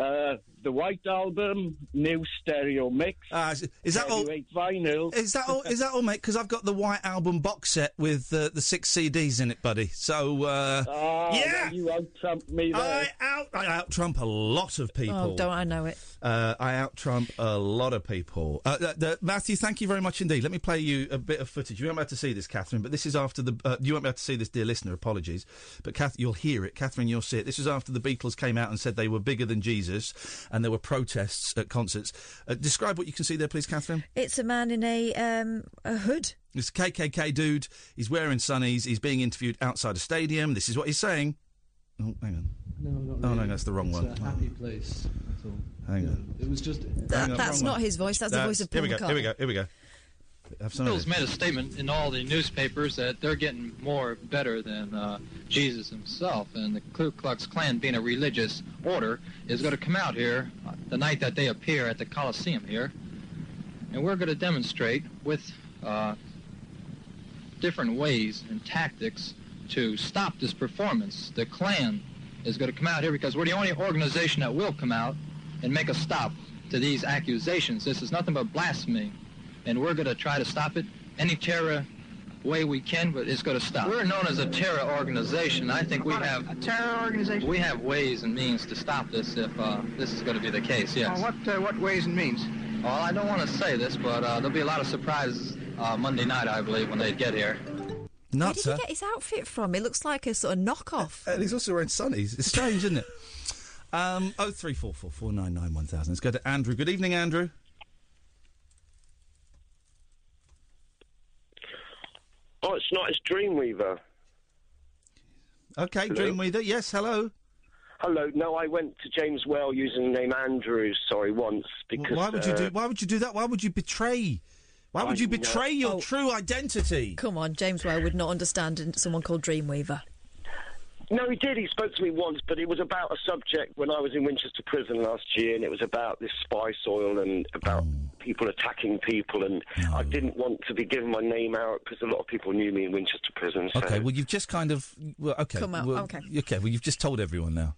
Uh, the White Album, new stereo mix. Uh, is, is that all? heavyweight vinyl? Is that all? Is that all, mate? Because I've got the White Album box set with uh, the six CDs in it, buddy. So uh, Oh, yeah, well, you out trump me there. I out I out trump a lot of people. Oh, don't I know it? Uh, I out trump a lot of people. Uh, th- th- Matthew, thank you very much indeed. Let me play you a bit of footage. You won't be able to see this, Katherine, but this is after the. Uh, you won't be able to see this, dear listener. Apologies, but Kath, you'll hear it. Katherine, you'll see it. This is after the Beatles came out and said they were bigger than Jesus, and there were protests at concerts. Uh, describe what you can see there, please, Katherine. It's a man in a um, a hood. This KKK dude. He's wearing sunnies. He's being interviewed outside a stadium. This is what he's saying. Oh, hang on. No, not Oh, no, that's the wrong It's one. A happy place. That's all. Hang on. It was just. That- on, that's not one. his voice. That's the voice of Here we go. Here we go. Here we go. Have some this. made a statement in all the newspapers that they're getting more better than uh, Jesus himself, and the Ku Klux Klan, being a religious order, is going to come out here uh, the night that they appear at the Coliseum here, and we're going to demonstrate with uh, different ways and tactics to stop this performance. The Klan is going to come out here because we're the only organization that will come out and make a stop to these accusations. This is nothing but blasphemy and we're going to try to stop it any terror way we can, but it's going to stop. We're known as a terror organization. I think we have a terror organization. We have ways and means to stop this if uh, this is going to be the case. Yes. what uh, what ways and means? Well, I don't want to say this, but uh, there'll be a lot of surprises uh, Monday night, I believe, when they get here. Where did he get his outfit from? It looks like a sort of knockoff. And he's also wearing sunnies. It's strange, isn't it? Um, oh three four four four nine nine one thousand. Let's go to Andrew. Good evening, Andrew. Oh, it's not. It's Dreamweaver. Okay, Hello? Dreamweaver. Yes, hello. Hello. No, I went to James Whale using the name Andrew. Sorry, once because. Why would you uh, do? Why would you do that? Why would you betray? Why would I you know. betray your Oh. true identity? Come on, James Whale would not understand someone called Dreamweaver. No, he did. He spoke to me once, but it was about a subject when I was in Winchester Prison last year, and it was about this spice oil and about people attacking people, and I mm. didn't want to be giving my name out because a lot of people knew me in Winchester Prison. So Okay, well you've just kind of well, okay. Come out, well, okay. Okay, well you've just told everyone now.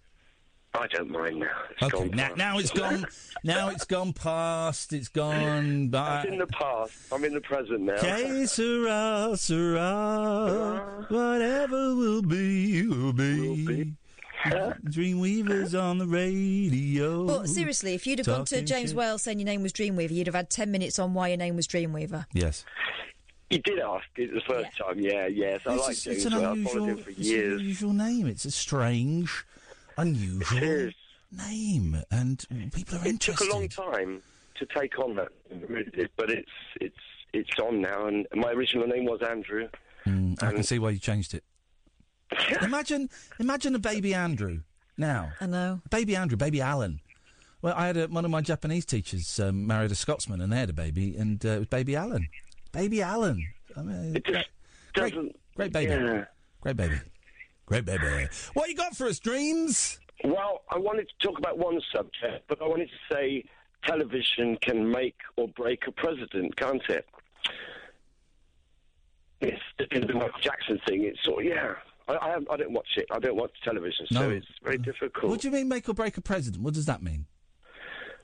I don't mind now. It's Okay, gone now, past. now it's gone. now it's gone past. It's gone. That's by. in the past. I'm in the present now. Que sera, sera, whatever will be, will be. Dreamweavers on the radio. But seriously, if you'd have gone to James shit. Whale saying your name was Dreamweaver, you'd have had 10 minutes on why your name was Dreamweaver. Yes. You did ask it the first time, yeah, yes. I It's, like just- James it's an I've followed him for it's an unusual name. It's a strange, unusual name, and people are interested. It took a long time to take on that, it really did, but it's it's it's on now. And my original name was Andrew. Mm, I can see why you changed it. imagine, imagine a baby Andrew now. I know. Baby Andrew, baby Alan. Well, I had a, one of my Japanese teachers um, married a Scotsman, and they had a baby, and uh, it was baby Alan. Baby Alan. I mean, great, great, great baby. yeah. Great baby. Great baby. What you got for us, Dreams? Well, I wanted to talk about one subject, but I wanted to say television can make or break a president, can't it? It's the, Michael Jackson thing. It's sort of, yeah. I, I, I don't watch it. I don't watch television, so No. it's very difficult. What do you mean, make or break a president? What does that mean?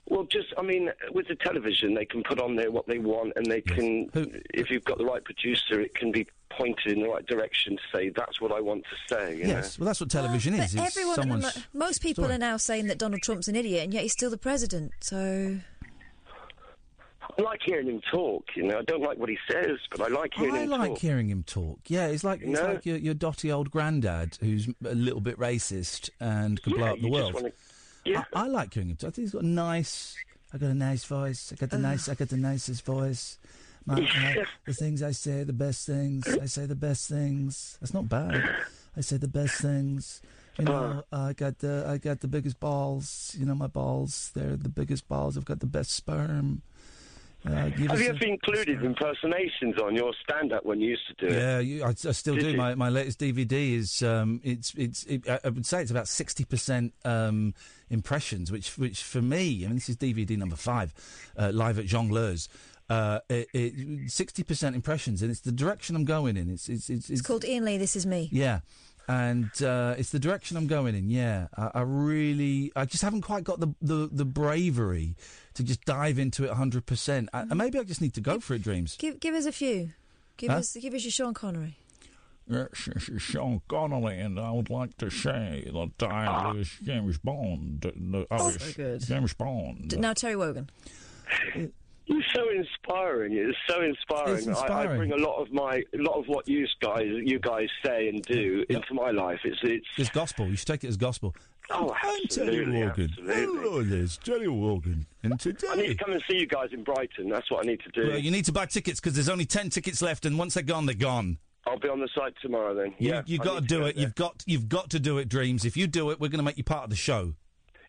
Well, just, I mean, with the television, they can put on there what they want, and they can, if you've got the right producer, it can be pointed in the right direction to say, that's what I want to say. You Yes. Well, that's what television is. But everyone, someone's. mo- most people story. are now saying that Donald Trump's an idiot, and yet he's still the president. So? I like hearing him talk, you know. I don't like what he says, but I like hearing I him like talk. hearing him talk. Yeah, it's like it's No. like your, your dotty old granddad who's a little bit racist and could blow up the you world. wanna- yeah. I, I like hearing him. I think he's got a nice I got a nice voice. I got the ah. nice. I got the nicest voice. My, the things I say, the best things. I say the best things. That's not bad. I say the best things. You know, ah. I got the I got the biggest balls. You know, my balls. They're the biggest balls. I've got the best sperm. Uh, Have us you a- ever included impersonations on your stand-up when you used to do it? Yeah, you, I, I still Did do. you? My my latest DVD is um, it's it's it, I I would say it's about sixty percent um, impressions, which which for me, I mean, this is DVD number five, uh, live at Jongleurs. Uh, Sixty percent impressions, and it's the direction I'm going in. It's it's it's, It's called Iain Lee. This is me. yeah, and uh, it's the direction I'm going in. Yeah, I, I really, I just haven't quite got the, the, the bravery to just dive into it 100. percent And maybe I just need to go for it, dreams. Give give us a few. Give Huh? us give us your Sean Connery. Yes, this is Sean Connery, and I would like to say that I was James Bond. uh, I was very good. James Bond. Now Terry Wogan. You're so inspiring. It's so inspiring. It's I, I bring a lot of my, a lot of what you guys, you guys say and do into my life. It's, it's. It's gospel. You should take it as gospel. Oh, I'm Terry Wogan. Hello, there's Terry Wogan. And I need to come and see you guys in Brighton. That's what I need to do. Well, you need to buy tickets because there's only 10 tickets left, and once they're gone, they're gone. I'll be on the site tomorrow then. You, yeah, you've got to do go it. there. You've got, you've got to do it, Dreams. If you do it, we're going to make you part of the show.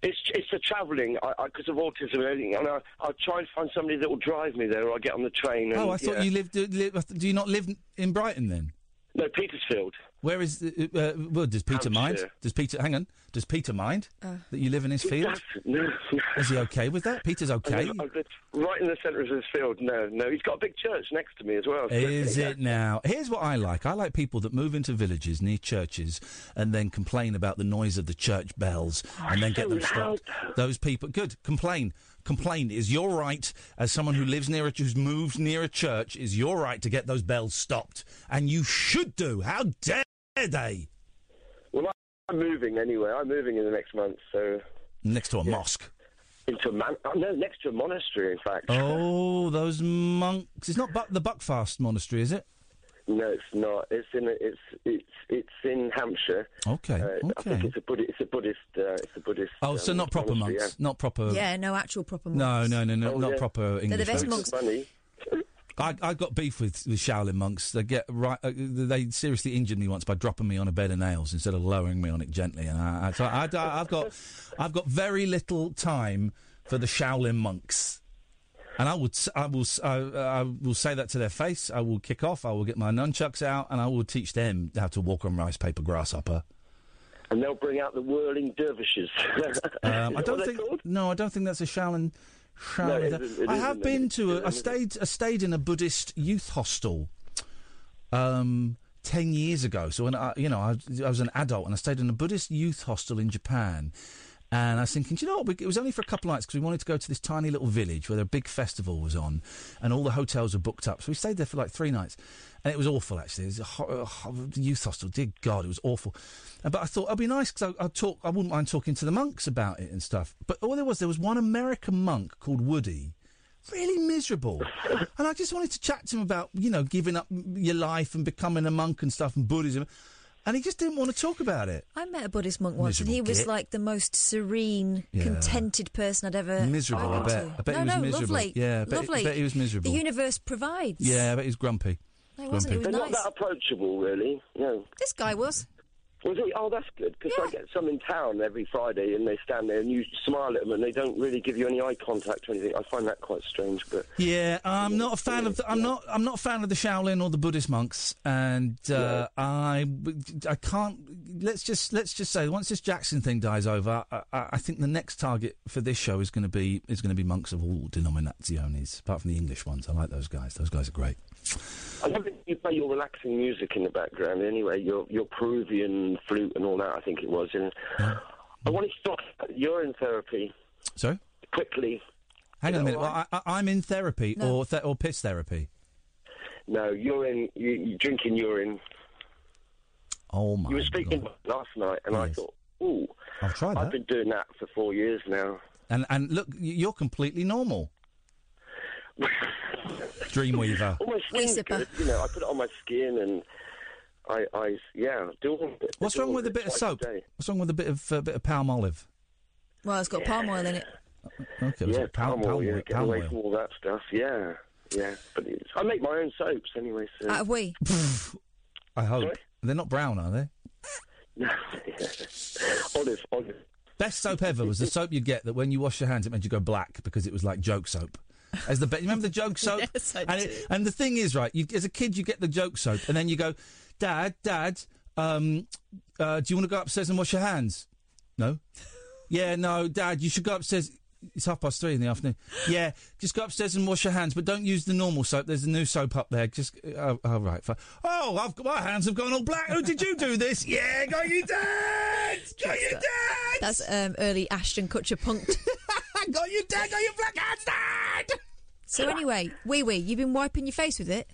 It's it's the travelling because of autism and everything. And I, I'll try and find somebody that will drive me there, or I get on the train. Oh, and, oh, I thought yeah. you lived. Li- do you not live in Brighton then? No, Petersfield. Where is? The, uh, uh, well, does Peter mind? Does Peter? Hang on. Does Peter mind Uh. that you live in his field? No, Is he okay with that? Peter's I okay. live, I live right in the centre of his field. No, no, he's got a big church next to me as well. Is it now? Here's what I like. I like people that move into villages near churches and then complain about the noise of the church bells and then get so them stopped. Those people, good. Complain. Complain is your right as someone who lives near a who's moved near a church is your right to get those bells stopped, and you should do. How dare they? Well, I'm moving anyway. I'm moving in the next month, so Next to a mosque. into a man. Oh, no, next to a monastery, in fact. Oh, those monks! It's not Bu- the Buckfast Monastery, is it? No, it's not. It's in it's it's it's in Hampshire. Okay, Uh, I think okay. it's a Buddhist. It's a Buddhist. Uh, it's a Buddhist. Oh, so um, not proper monastery, monks, yeah. not proper. Yeah, no actual proper monks. No, no, no, no, Oh, not yeah. proper They're English. the best monks. monks. Money. I, I got beef with, with Shaolin monks. They get right. Uh, they seriously injured me once by dropping me on a bed of nails instead of lowering me on it gently. And I, I, so I, I, have got, I've got very little time for the Shaolin monks. And I would, s- I will, I, I will say that to their face. I will kick off. I will get my nunchucks out, and I will teach them how to walk on rice paper grasshopper. And they'll bring out the whirling dervishes. Um, I don't think. No, I don't think that's a Shaolin. No, Shaolin it is- it I have been it? to. A, I stayed. I stayed in a Buddhist youth hostel. Um, ten years ago. So when I, you know, I, I was an adult and I stayed in a Buddhist youth hostel in Japan. And I was thinking, do you know what? It was only for a couple of nights because we wanted to go to this tiny little village where a big festival was on, and all the hotels were booked up. So we stayed there for like three nights, and it was awful. Actually, it was a ho- youth hostel. Dear God, it was awful. But I thought it'd be nice because I, I'd talk. I wouldn't mind talking to the monks about it and stuff. But all there was, there was one American monk called Woody, really miserable, and I just wanted to chat to him about you know giving up your life and becoming a monk and stuff and Buddhism, and he just didn't want to talk about it. I met a Buddhist monk once, and he Miserable was git. like the most serene, Yeah. contented person I'd ever Miserable, I bet. to. I bet no, he was no, miserable. lovely. Yeah, I bet- I lovely. bet he was miserable. The universe provides. Yeah, I bet he was grumpy. No, he wasn't. He was They're nice. not that approachable, really. No. This guy was. Was he? Oh, that's good because I get some in town every Friday, and they stand there and you smile at them, and they don't really give you any eye contact or anything. I find that quite strange, but Yeah, I'm not a fan of. The, I'm not. I'm not a fan of the Shaolin or the Buddhist monks, and uh, I, I can't. Let's just let's just say once this Jackson thing dies over, I, I I think the next target for this show is going to be is going to be monks of all denominations, apart from the English ones. I like those guys. Those guys are great. I love it. You play your relaxing music in the background anyway. Your your Peruvian flute and all that. I think it was. And I want to stop. You're in therapy Sorry, quickly. hang on a minute. Well. I, I, I'm in therapy No. or th- or piss therapy. No, urine. You, you drinking urine. Oh my! You were speaking last night, and I thought, ooh, I've tried I've been doing that for four years now. And and look, you're completely normal. Dreamweaver. All my skin's. You know, I put it on my skin, and I, I yeah, do all of it. What's wrong with a bit of soap? What's wrong with a bit of uh, bit of Palmolive? Well, it's got palm oil in it. Okay, was yeah, it palm, palm oil. palm yeah, oil, get palm away oil. from all that stuff. Yeah, yeah. But it's, I make my own soaps anyway. So. Out of we. I hope Sorry? they're not brown, are they? No, olive, olive. Best soap ever was the soap you'd get that when you wash your hands it made you go black because it was like joke soap. As the be- you remember the joke soap? Yes, I and, do. it, and the thing is, right? You, as a kid, you get the joke soap, and then you go, "Dad, Dad, um, uh, do you want to go upstairs and wash your hands?" No. yeah, no, Dad, you should go upstairs. It's half past three in the afternoon. Yeah, just go upstairs and wash your hands, but don't use the normal soap. There's a new soap up there. Just oh, oh right. Fine. Oh, I've got, my hands have gone all black. Oh, did you do this? Yeah, got you, Dad. Got you, Dad. That's um, early Ashton Kutcher punked. Got you, Dad. Got you, black hands, Dad. So anyway, wee wee, you've been wiping your face with it.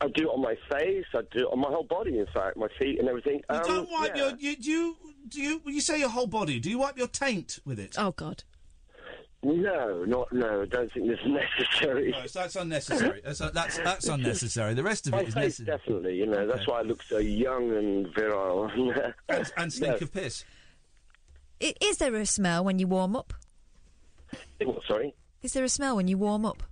I do it on my face. I do it on my whole body. In fact, my feet and everything. You Um, don't wipe yeah. your. You, do you? Do you? When you say your whole body, do you wipe your taint with it? Oh God. No, not no. I don't think this is necessary. No, so that's unnecessary. That's, that's that's unnecessary. The rest of My it is face, necessary. definitely. You know, that's why I look so young and virile. and, and stink No. of piss. I- Is there a smell when you warm up? What, sorry. Is there a smell when you warm up?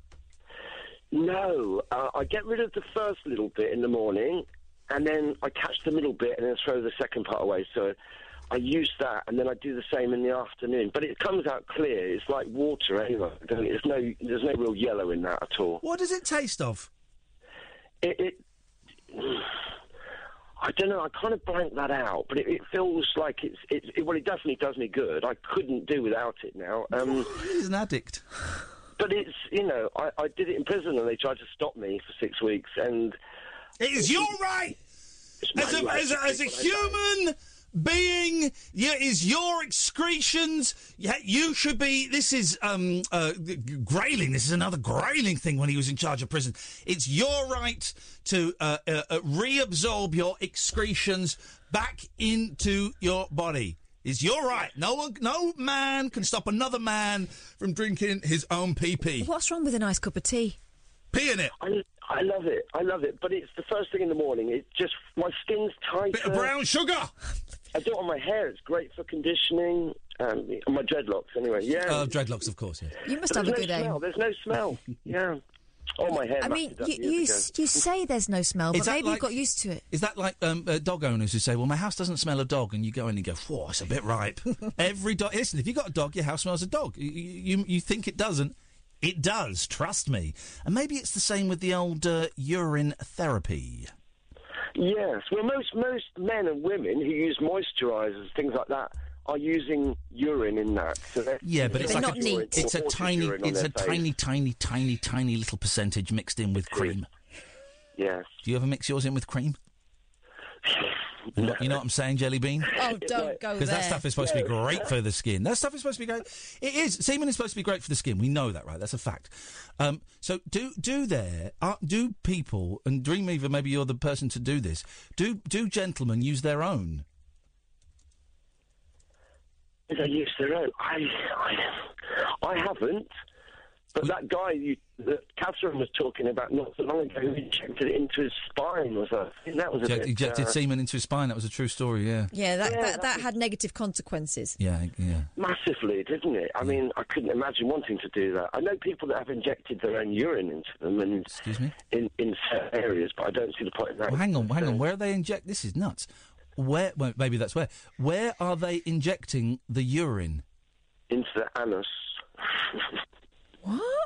No, uh, I get rid of the first little bit in the morning, and then I catch the middle bit and then throw the second part away. So I use that, and then I do the same in the afternoon. But it comes out clear. It's like water anyway. There's no, there's no real yellow in that at all. What does it taste of? It, it I don't know. I kind of blank that out, but it, it feels like it's. It, it, well, it definitely does me good. I couldn't do without it now. Um, He's an addict. but it's you know, I, I did it in prison, and they tried to stop me for six weeks, and it is your right as a, as a, as a human being. Yeah, is your excretions. Yeah, you should be. This is um uh, g- g- Grayling. This is another Grayling thing when he was in charge of prison. It's your right to uh, uh, uh, reabsorb your excretions back into your body. Is your right. No one, no man can stop another man from drinking his own pee pee. What's wrong with a nice cup of tea? Pee in it. I, I love it. I love it. But it's the first thing in the morning. It just my skin's tighter. Bit of brown sugar. I do it on my hair. It's great for conditioning. Um, on my dreadlocks, anyway. Yeah. Uh, dreadlocks, of course. Yeah. You must But have a there's good no aim. smell. There's no smell. yeah. Oh, my hair. I mean, you you, s- you say there's no smell, but that maybe like- you've got used to it. Is that like um, uh, dog owners who say, "Well, my house doesn't smell of dog," and you go in and you go, "Whoa, it's a bit ripe." Every dog. Listen, if you have got a dog, your house smells of dog. You, you you think it doesn't? It does. Trust me. And maybe it's the same with the old uh, urine therapy. Yes. Well, most most men and women who use moisturisers, things like that, are using urine in that. So Yeah, but it's they're like a, urine it's a tiny, it's a face. tiny, tiny, tiny, tiny little percentage mixed in with cream. Yes. Do you ever mix yours in with cream? You know, you know what I'm saying, Jelly Bean? Oh, don't go there. Because that stuff is supposed to be great for the skin. That stuff is supposed to be great. It is. Semen is supposed to be great for the skin. We know that, right? That's a fact. Um, so do do there uh, do people and Dreamweaver? Maybe you're the person to do this. Do do gentlemen use their own? They use their own. I, I, I haven't. But that guy you, that Katherine was talking about not so long ago, who injected it into his spine, was a, I think that was a Eject- bit, Ejected uh, semen into his spine. That was a true story. Yeah. Yeah, that, that, that had negative consequences. Yeah. Yeah. massively, didn't it? I mean, I couldn't imagine wanting to do that. I know people that have injected their own urine into them, and Excuse me. in in certain areas, but I don't see the point in that. Well, hang on, hang on. Where are they inject? This is nuts. Where? Well, maybe that's where. Where are they injecting the urine? Into the anus.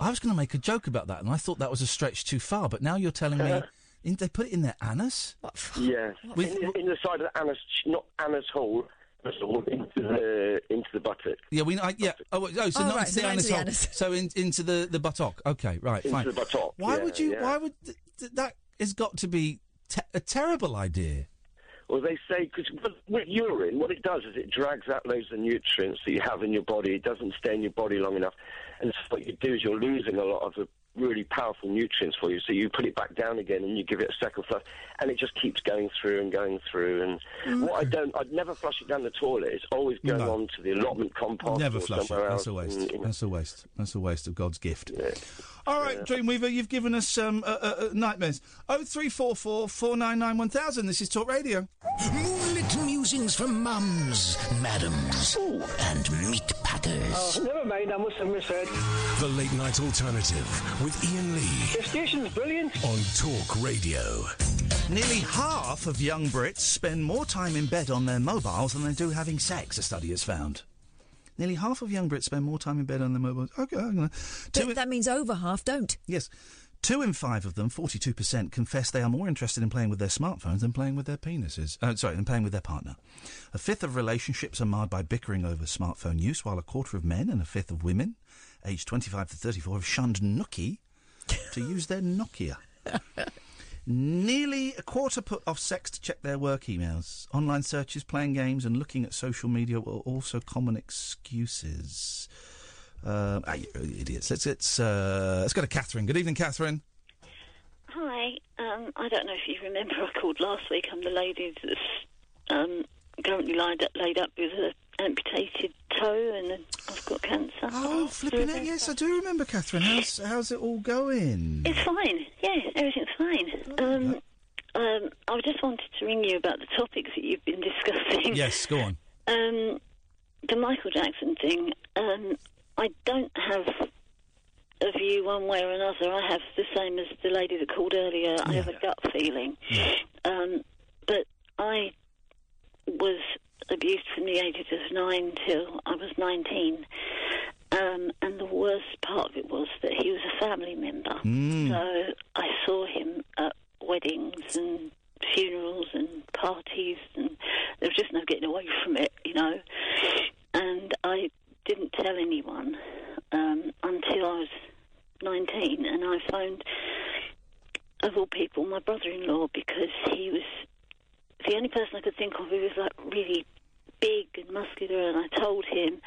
I was going to make a joke about that, and I thought that was a stretch too far. But now you're telling me in, they put it in their anus. Yeah, With- in, in the side of the anus, not anus hole, anus hole into the into the buttock. Yeah, we. I, yeah. Oh, oh, so Oh, not right, into so the anus the hole. anus. So in, into the the buttock. Okay, right, Into fine. the buttock, Why yeah, would you? yeah. Why would th- th- that? Has got to be te- a terrible idea. Well, they say because with urine, what it does is it drags out loads of nutrients that you have in your body. It doesn't stay in your body long enough, and so what you do is you're losing a lot of the really powerful nutrients for you. So you put it back down again, and you give it a second flush, and it just keeps going through and going through. And what I don't, I'd never flush it down the toilet. It's always going No. on to the allotment compost Never or flush it. That's else. a waste. and, you know, That's a waste. That's a waste of God's gift. All right, Dreamweaver, you've given us um, uh, uh, uh, nightmares. Oh three four four four nine nine one thousand. This is Talk Radio. More little musings from mums, madams, and meat packers. Oh, never mind, I must have misheard. The Late Night Alternative with Iain Lee The station's brilliant. on Talk Radio. Nearly half of young Brits spend more time in bed on their mobiles than they do having sex, a study has found. Nearly half of young Brits spend more time in bed on their mobiles. Okay, I'm But that means over half don't. Yes. Two in five of them, 42%, confess they are more interested in playing with their smartphones than playing with their penises. Uh, sorry, than playing with their partner. A fifth of relationships are marred by bickering over smartphone use, while a quarter of men and a fifth of women, aged 25 to 34, have shunned Nookie to use their Nokia. Nearly a quarter put off sex to check their work emails. Online searches, playing games, and looking at social media were also common excuses. Um, ah, you idiots. Let's let's uh, let's go to Catherine. Good evening, Catherine. Hi. Um, I don't know if you remember, I called last week. I'm the lady that's um, currently laid up, laid up with an amputated toe, and I've got cancer. Oh, flipping it! Yes, I do remember, Catherine. How's how's it all going? It's fine. Yeah, everything's fine. Um, um, I just wanted to ring you about the topics that you've been discussing. Yes, go on. Um, the Michael Jackson thing. Um, I don't have a view one way or another. I have the same as the lady that called earlier. I have a gut feeling. Um, but I was abused from the ages of nine till I was 19. Um, and the worst part of it was that he was a family member. Mm. So I saw him at weddings and funerals and parties, and there was just no getting away from it, you know. And I didn't tell anyone um, until I was 19, and I phoned, of all people, my brother-in-law because he was the only person I could think of who was like really big and muscular, and I told him,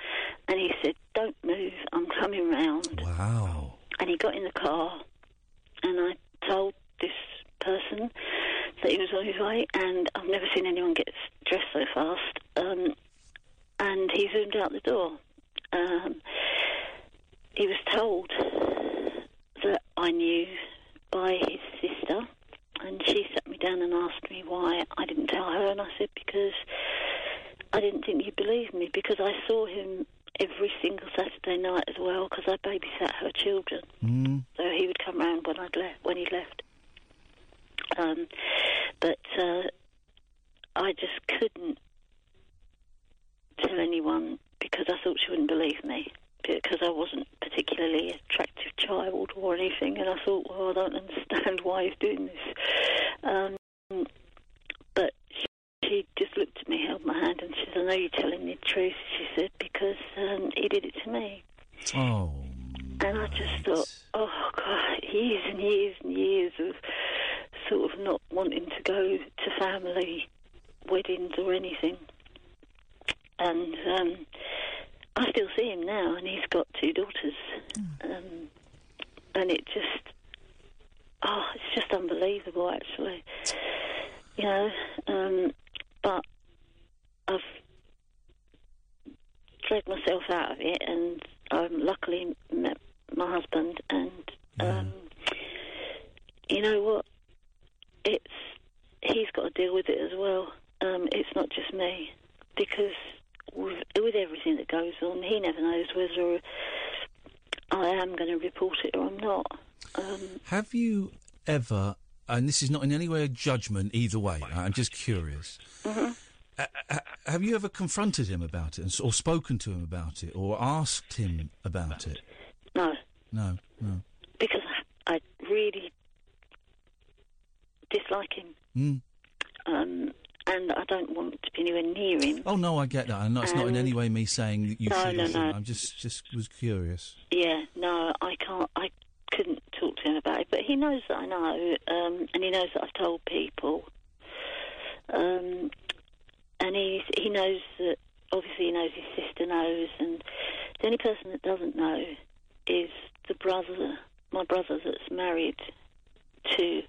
and he said, "Don't move, I'm coming round." Wow. And he got in the car, and I told this person that he was on his way, and I've never seen anyone get dressed so fast. Um, and he zoomed out the door. Um, he was told that I knew by his sister, and she sat me down and asked me why I didn't tell her, and I said because I didn't think you'd believe me because I saw him every single Saturday night as well because I babysat her children. Mm. So he would come round when I'd left when he left. Um, but uh, I just couldn't tell anyone because I thought she wouldn't believe me because I wasn't particularly attractive child or anything, and I thought, well, I don't understand why he's doing this. Um, but she, she just looked at me, held my hand, and she said, "I know you're telling the truth." She said, "Because um, he did it to me." Oh. And I just thought, oh God, years and years and years of sort of not wanting to go to family weddings or anything. And um, I still see him now, and he's got two daughters. Um, and it just, oh, it's just unbelievable, actually. You know, um, but I've dragged myself out of it, and I'm luckily met my husband, and um, you know what? It's he's got to deal with it as well. Um, it's not just me because with, with everything that goes on, he never knows whether I am going to report it or I'm not. Um, Have you ever, and this is not in any way a judgment either way, I'm just curious. mhm. Uh, uh, have you ever confronted him about it, or spoken to him about it, or asked him about it? No, No, no. because I, I really dislike him, Mm. um, and I don't want to be anywhere near him. Oh no, I get that, and it's not in any way me saying that you No, should. no, shouldn't. no. I'm just, just was curious. Yeah, no, I can't. I couldn't talk to him about it, but he knows that I know, um, and he knows that I've told people. Um, and he's, he knows that. Obviously, he knows his sister knows, and the only person that doesn't know is the brother, my brother, that's married to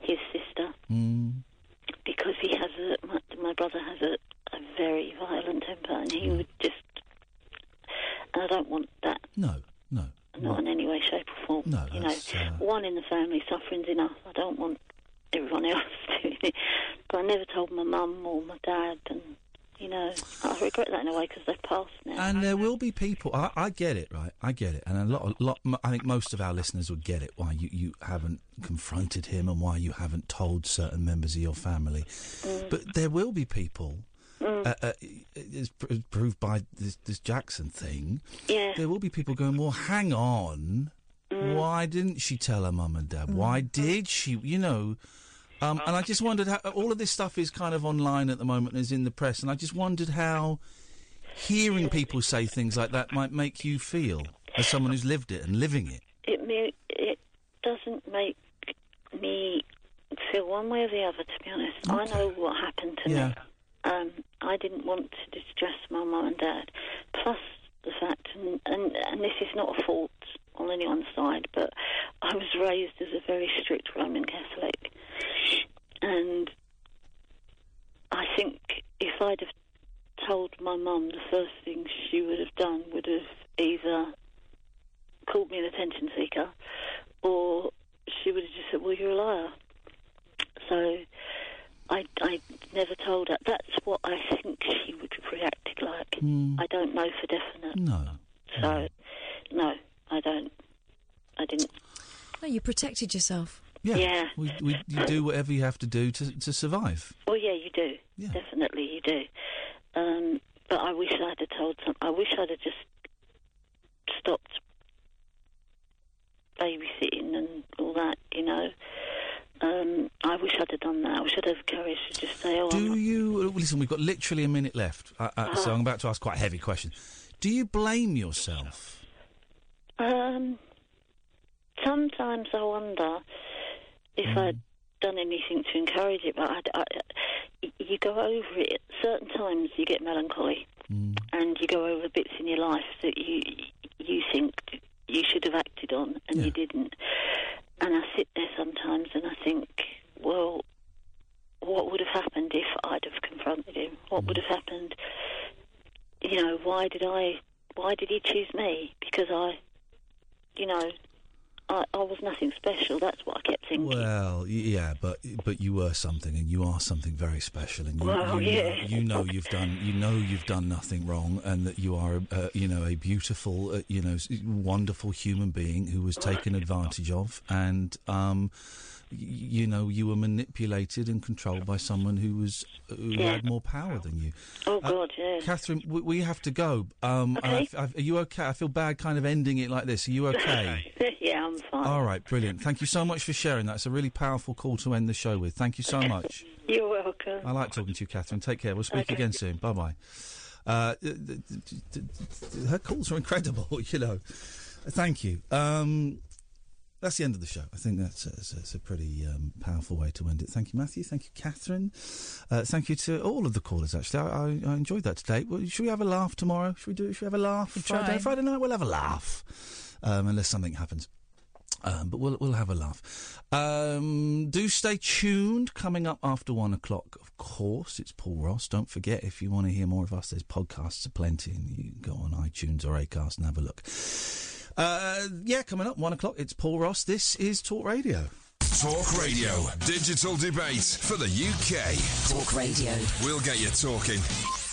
his sister, Mm. Because he has a. My, my brother has a, a very violent temper, and he would just. And I don't want that No, no. not in any way, shape, or form. No, you know, uh, one in the family suffering's enough. I don't want everyone else doing it. But I never told my mum or my dad, and you know, I regret that in a way because they've passed now. And there will be people. I, I get it, right? I get it, and a lot, a lot. I think most of our listeners would get it why you, you haven't confronted him and why you haven't told certain members of your family. Mm. But there will be people. Uh, uh, as proved by this, this Jackson thing. Yeah. There will be people going, well, hang on. Mm. Why didn't she tell her mum and dad? Why did she? You know. Um, and I just wondered how all of this stuff is kind of online at the moment, and is in the press, and I just wondered how hearing people say things like that might make you feel as someone who's lived it and living it. It me, it doesn't make me feel one way or the other. To be honest, I know what happened to Yeah. me. Um, I didn't want to distress my mum and dad. Plus the fact, and, and and this is not a fault on anyone's side, but I was raised as a very strict Roman Catholic, and I think if I'd have told my mum, the first thing she would have done would have either called me an attention seeker, or she would have just said, "Well, you're a liar." So I, I never told her. That's what I think she would have reacted like. Hmm. I don't know for definite. No. So, no, I don't. I didn't. No, you protected yourself. Yeah. Yeah. We, we, you do whatever you have to do to, to survive. Well, yeah, you do. Definitely, you do. Um, but I wish I'd have told some. I wish I'd have just stopped babysitting and all that. You know. Um, I wish I'd have done that. I wish I'd have courage to just say, "Oh, I'm Do you listen? We've got literally a minute left, uh, uh, so I'm about to ask quite a heavy question. Do you blame yourself? Um, sometimes I wonder if I'd done anything to encourage it, but I, I, you go over it. Certain times you get melancholy, and you go over bits in your life that you you think you should have acted on, and you didn't. And I sit there sometimes and I think, well, what would have happened if I'd have confronted him? What would have happened? You know, why did I? Why did he choose me? Because I, you know, I, I was nothing special. That's what I kept thinking. Well, yeah, but but you were something, and you are something very special, and you, Well, you, yeah. know, you know you've done you know you've done nothing wrong, and that you are uh, you know a beautiful uh, you know wonderful human being who was taken advantage of, and um, you know you were manipulated and controlled by someone who was who Yeah. had more power than you. Oh Uh, God, yeah. Catherine, we, we have to go. Um, I Okay. I f- are you okay? I feel bad, kind of ending it like this. Are you okay? yeah, I'm fine. All right, brilliant. Thank you so much for sharing that. It's a really powerful call to end the show with. Thank you so much. You're welcome. I like talking to you, Catherine. Take care. We'll speak Okay. again soon. Bye bye. Uh, her calls are incredible, you know. Thank you. Um, that's the end of the show. I think that's a, that's a- pretty um, powerful way to end it. Thank you, Matthew. Thank you, Katherine. Uh, thank you to all of the callers. Actually, I, I, I enjoyed that today. Well, should we have a laugh tomorrow? Should we do? Should we have a laugh? We'll Friday. Friday night, we'll have a laugh, um, unless something happens. Um, but we'll we'll have a laugh. Um, do stay tuned. Coming up after one o'clock, of course, it's Paul Ross. Don't forget if you want to hear more of us, there's podcasts aplenty, and you can go on iTunes or Acast and have a look. Uh, yeah, coming up one o'clock, it's Paul Ross. This is Talk Radio. Talk Radio. Digital debate for the UK. Talk Radio. We'll get you talking.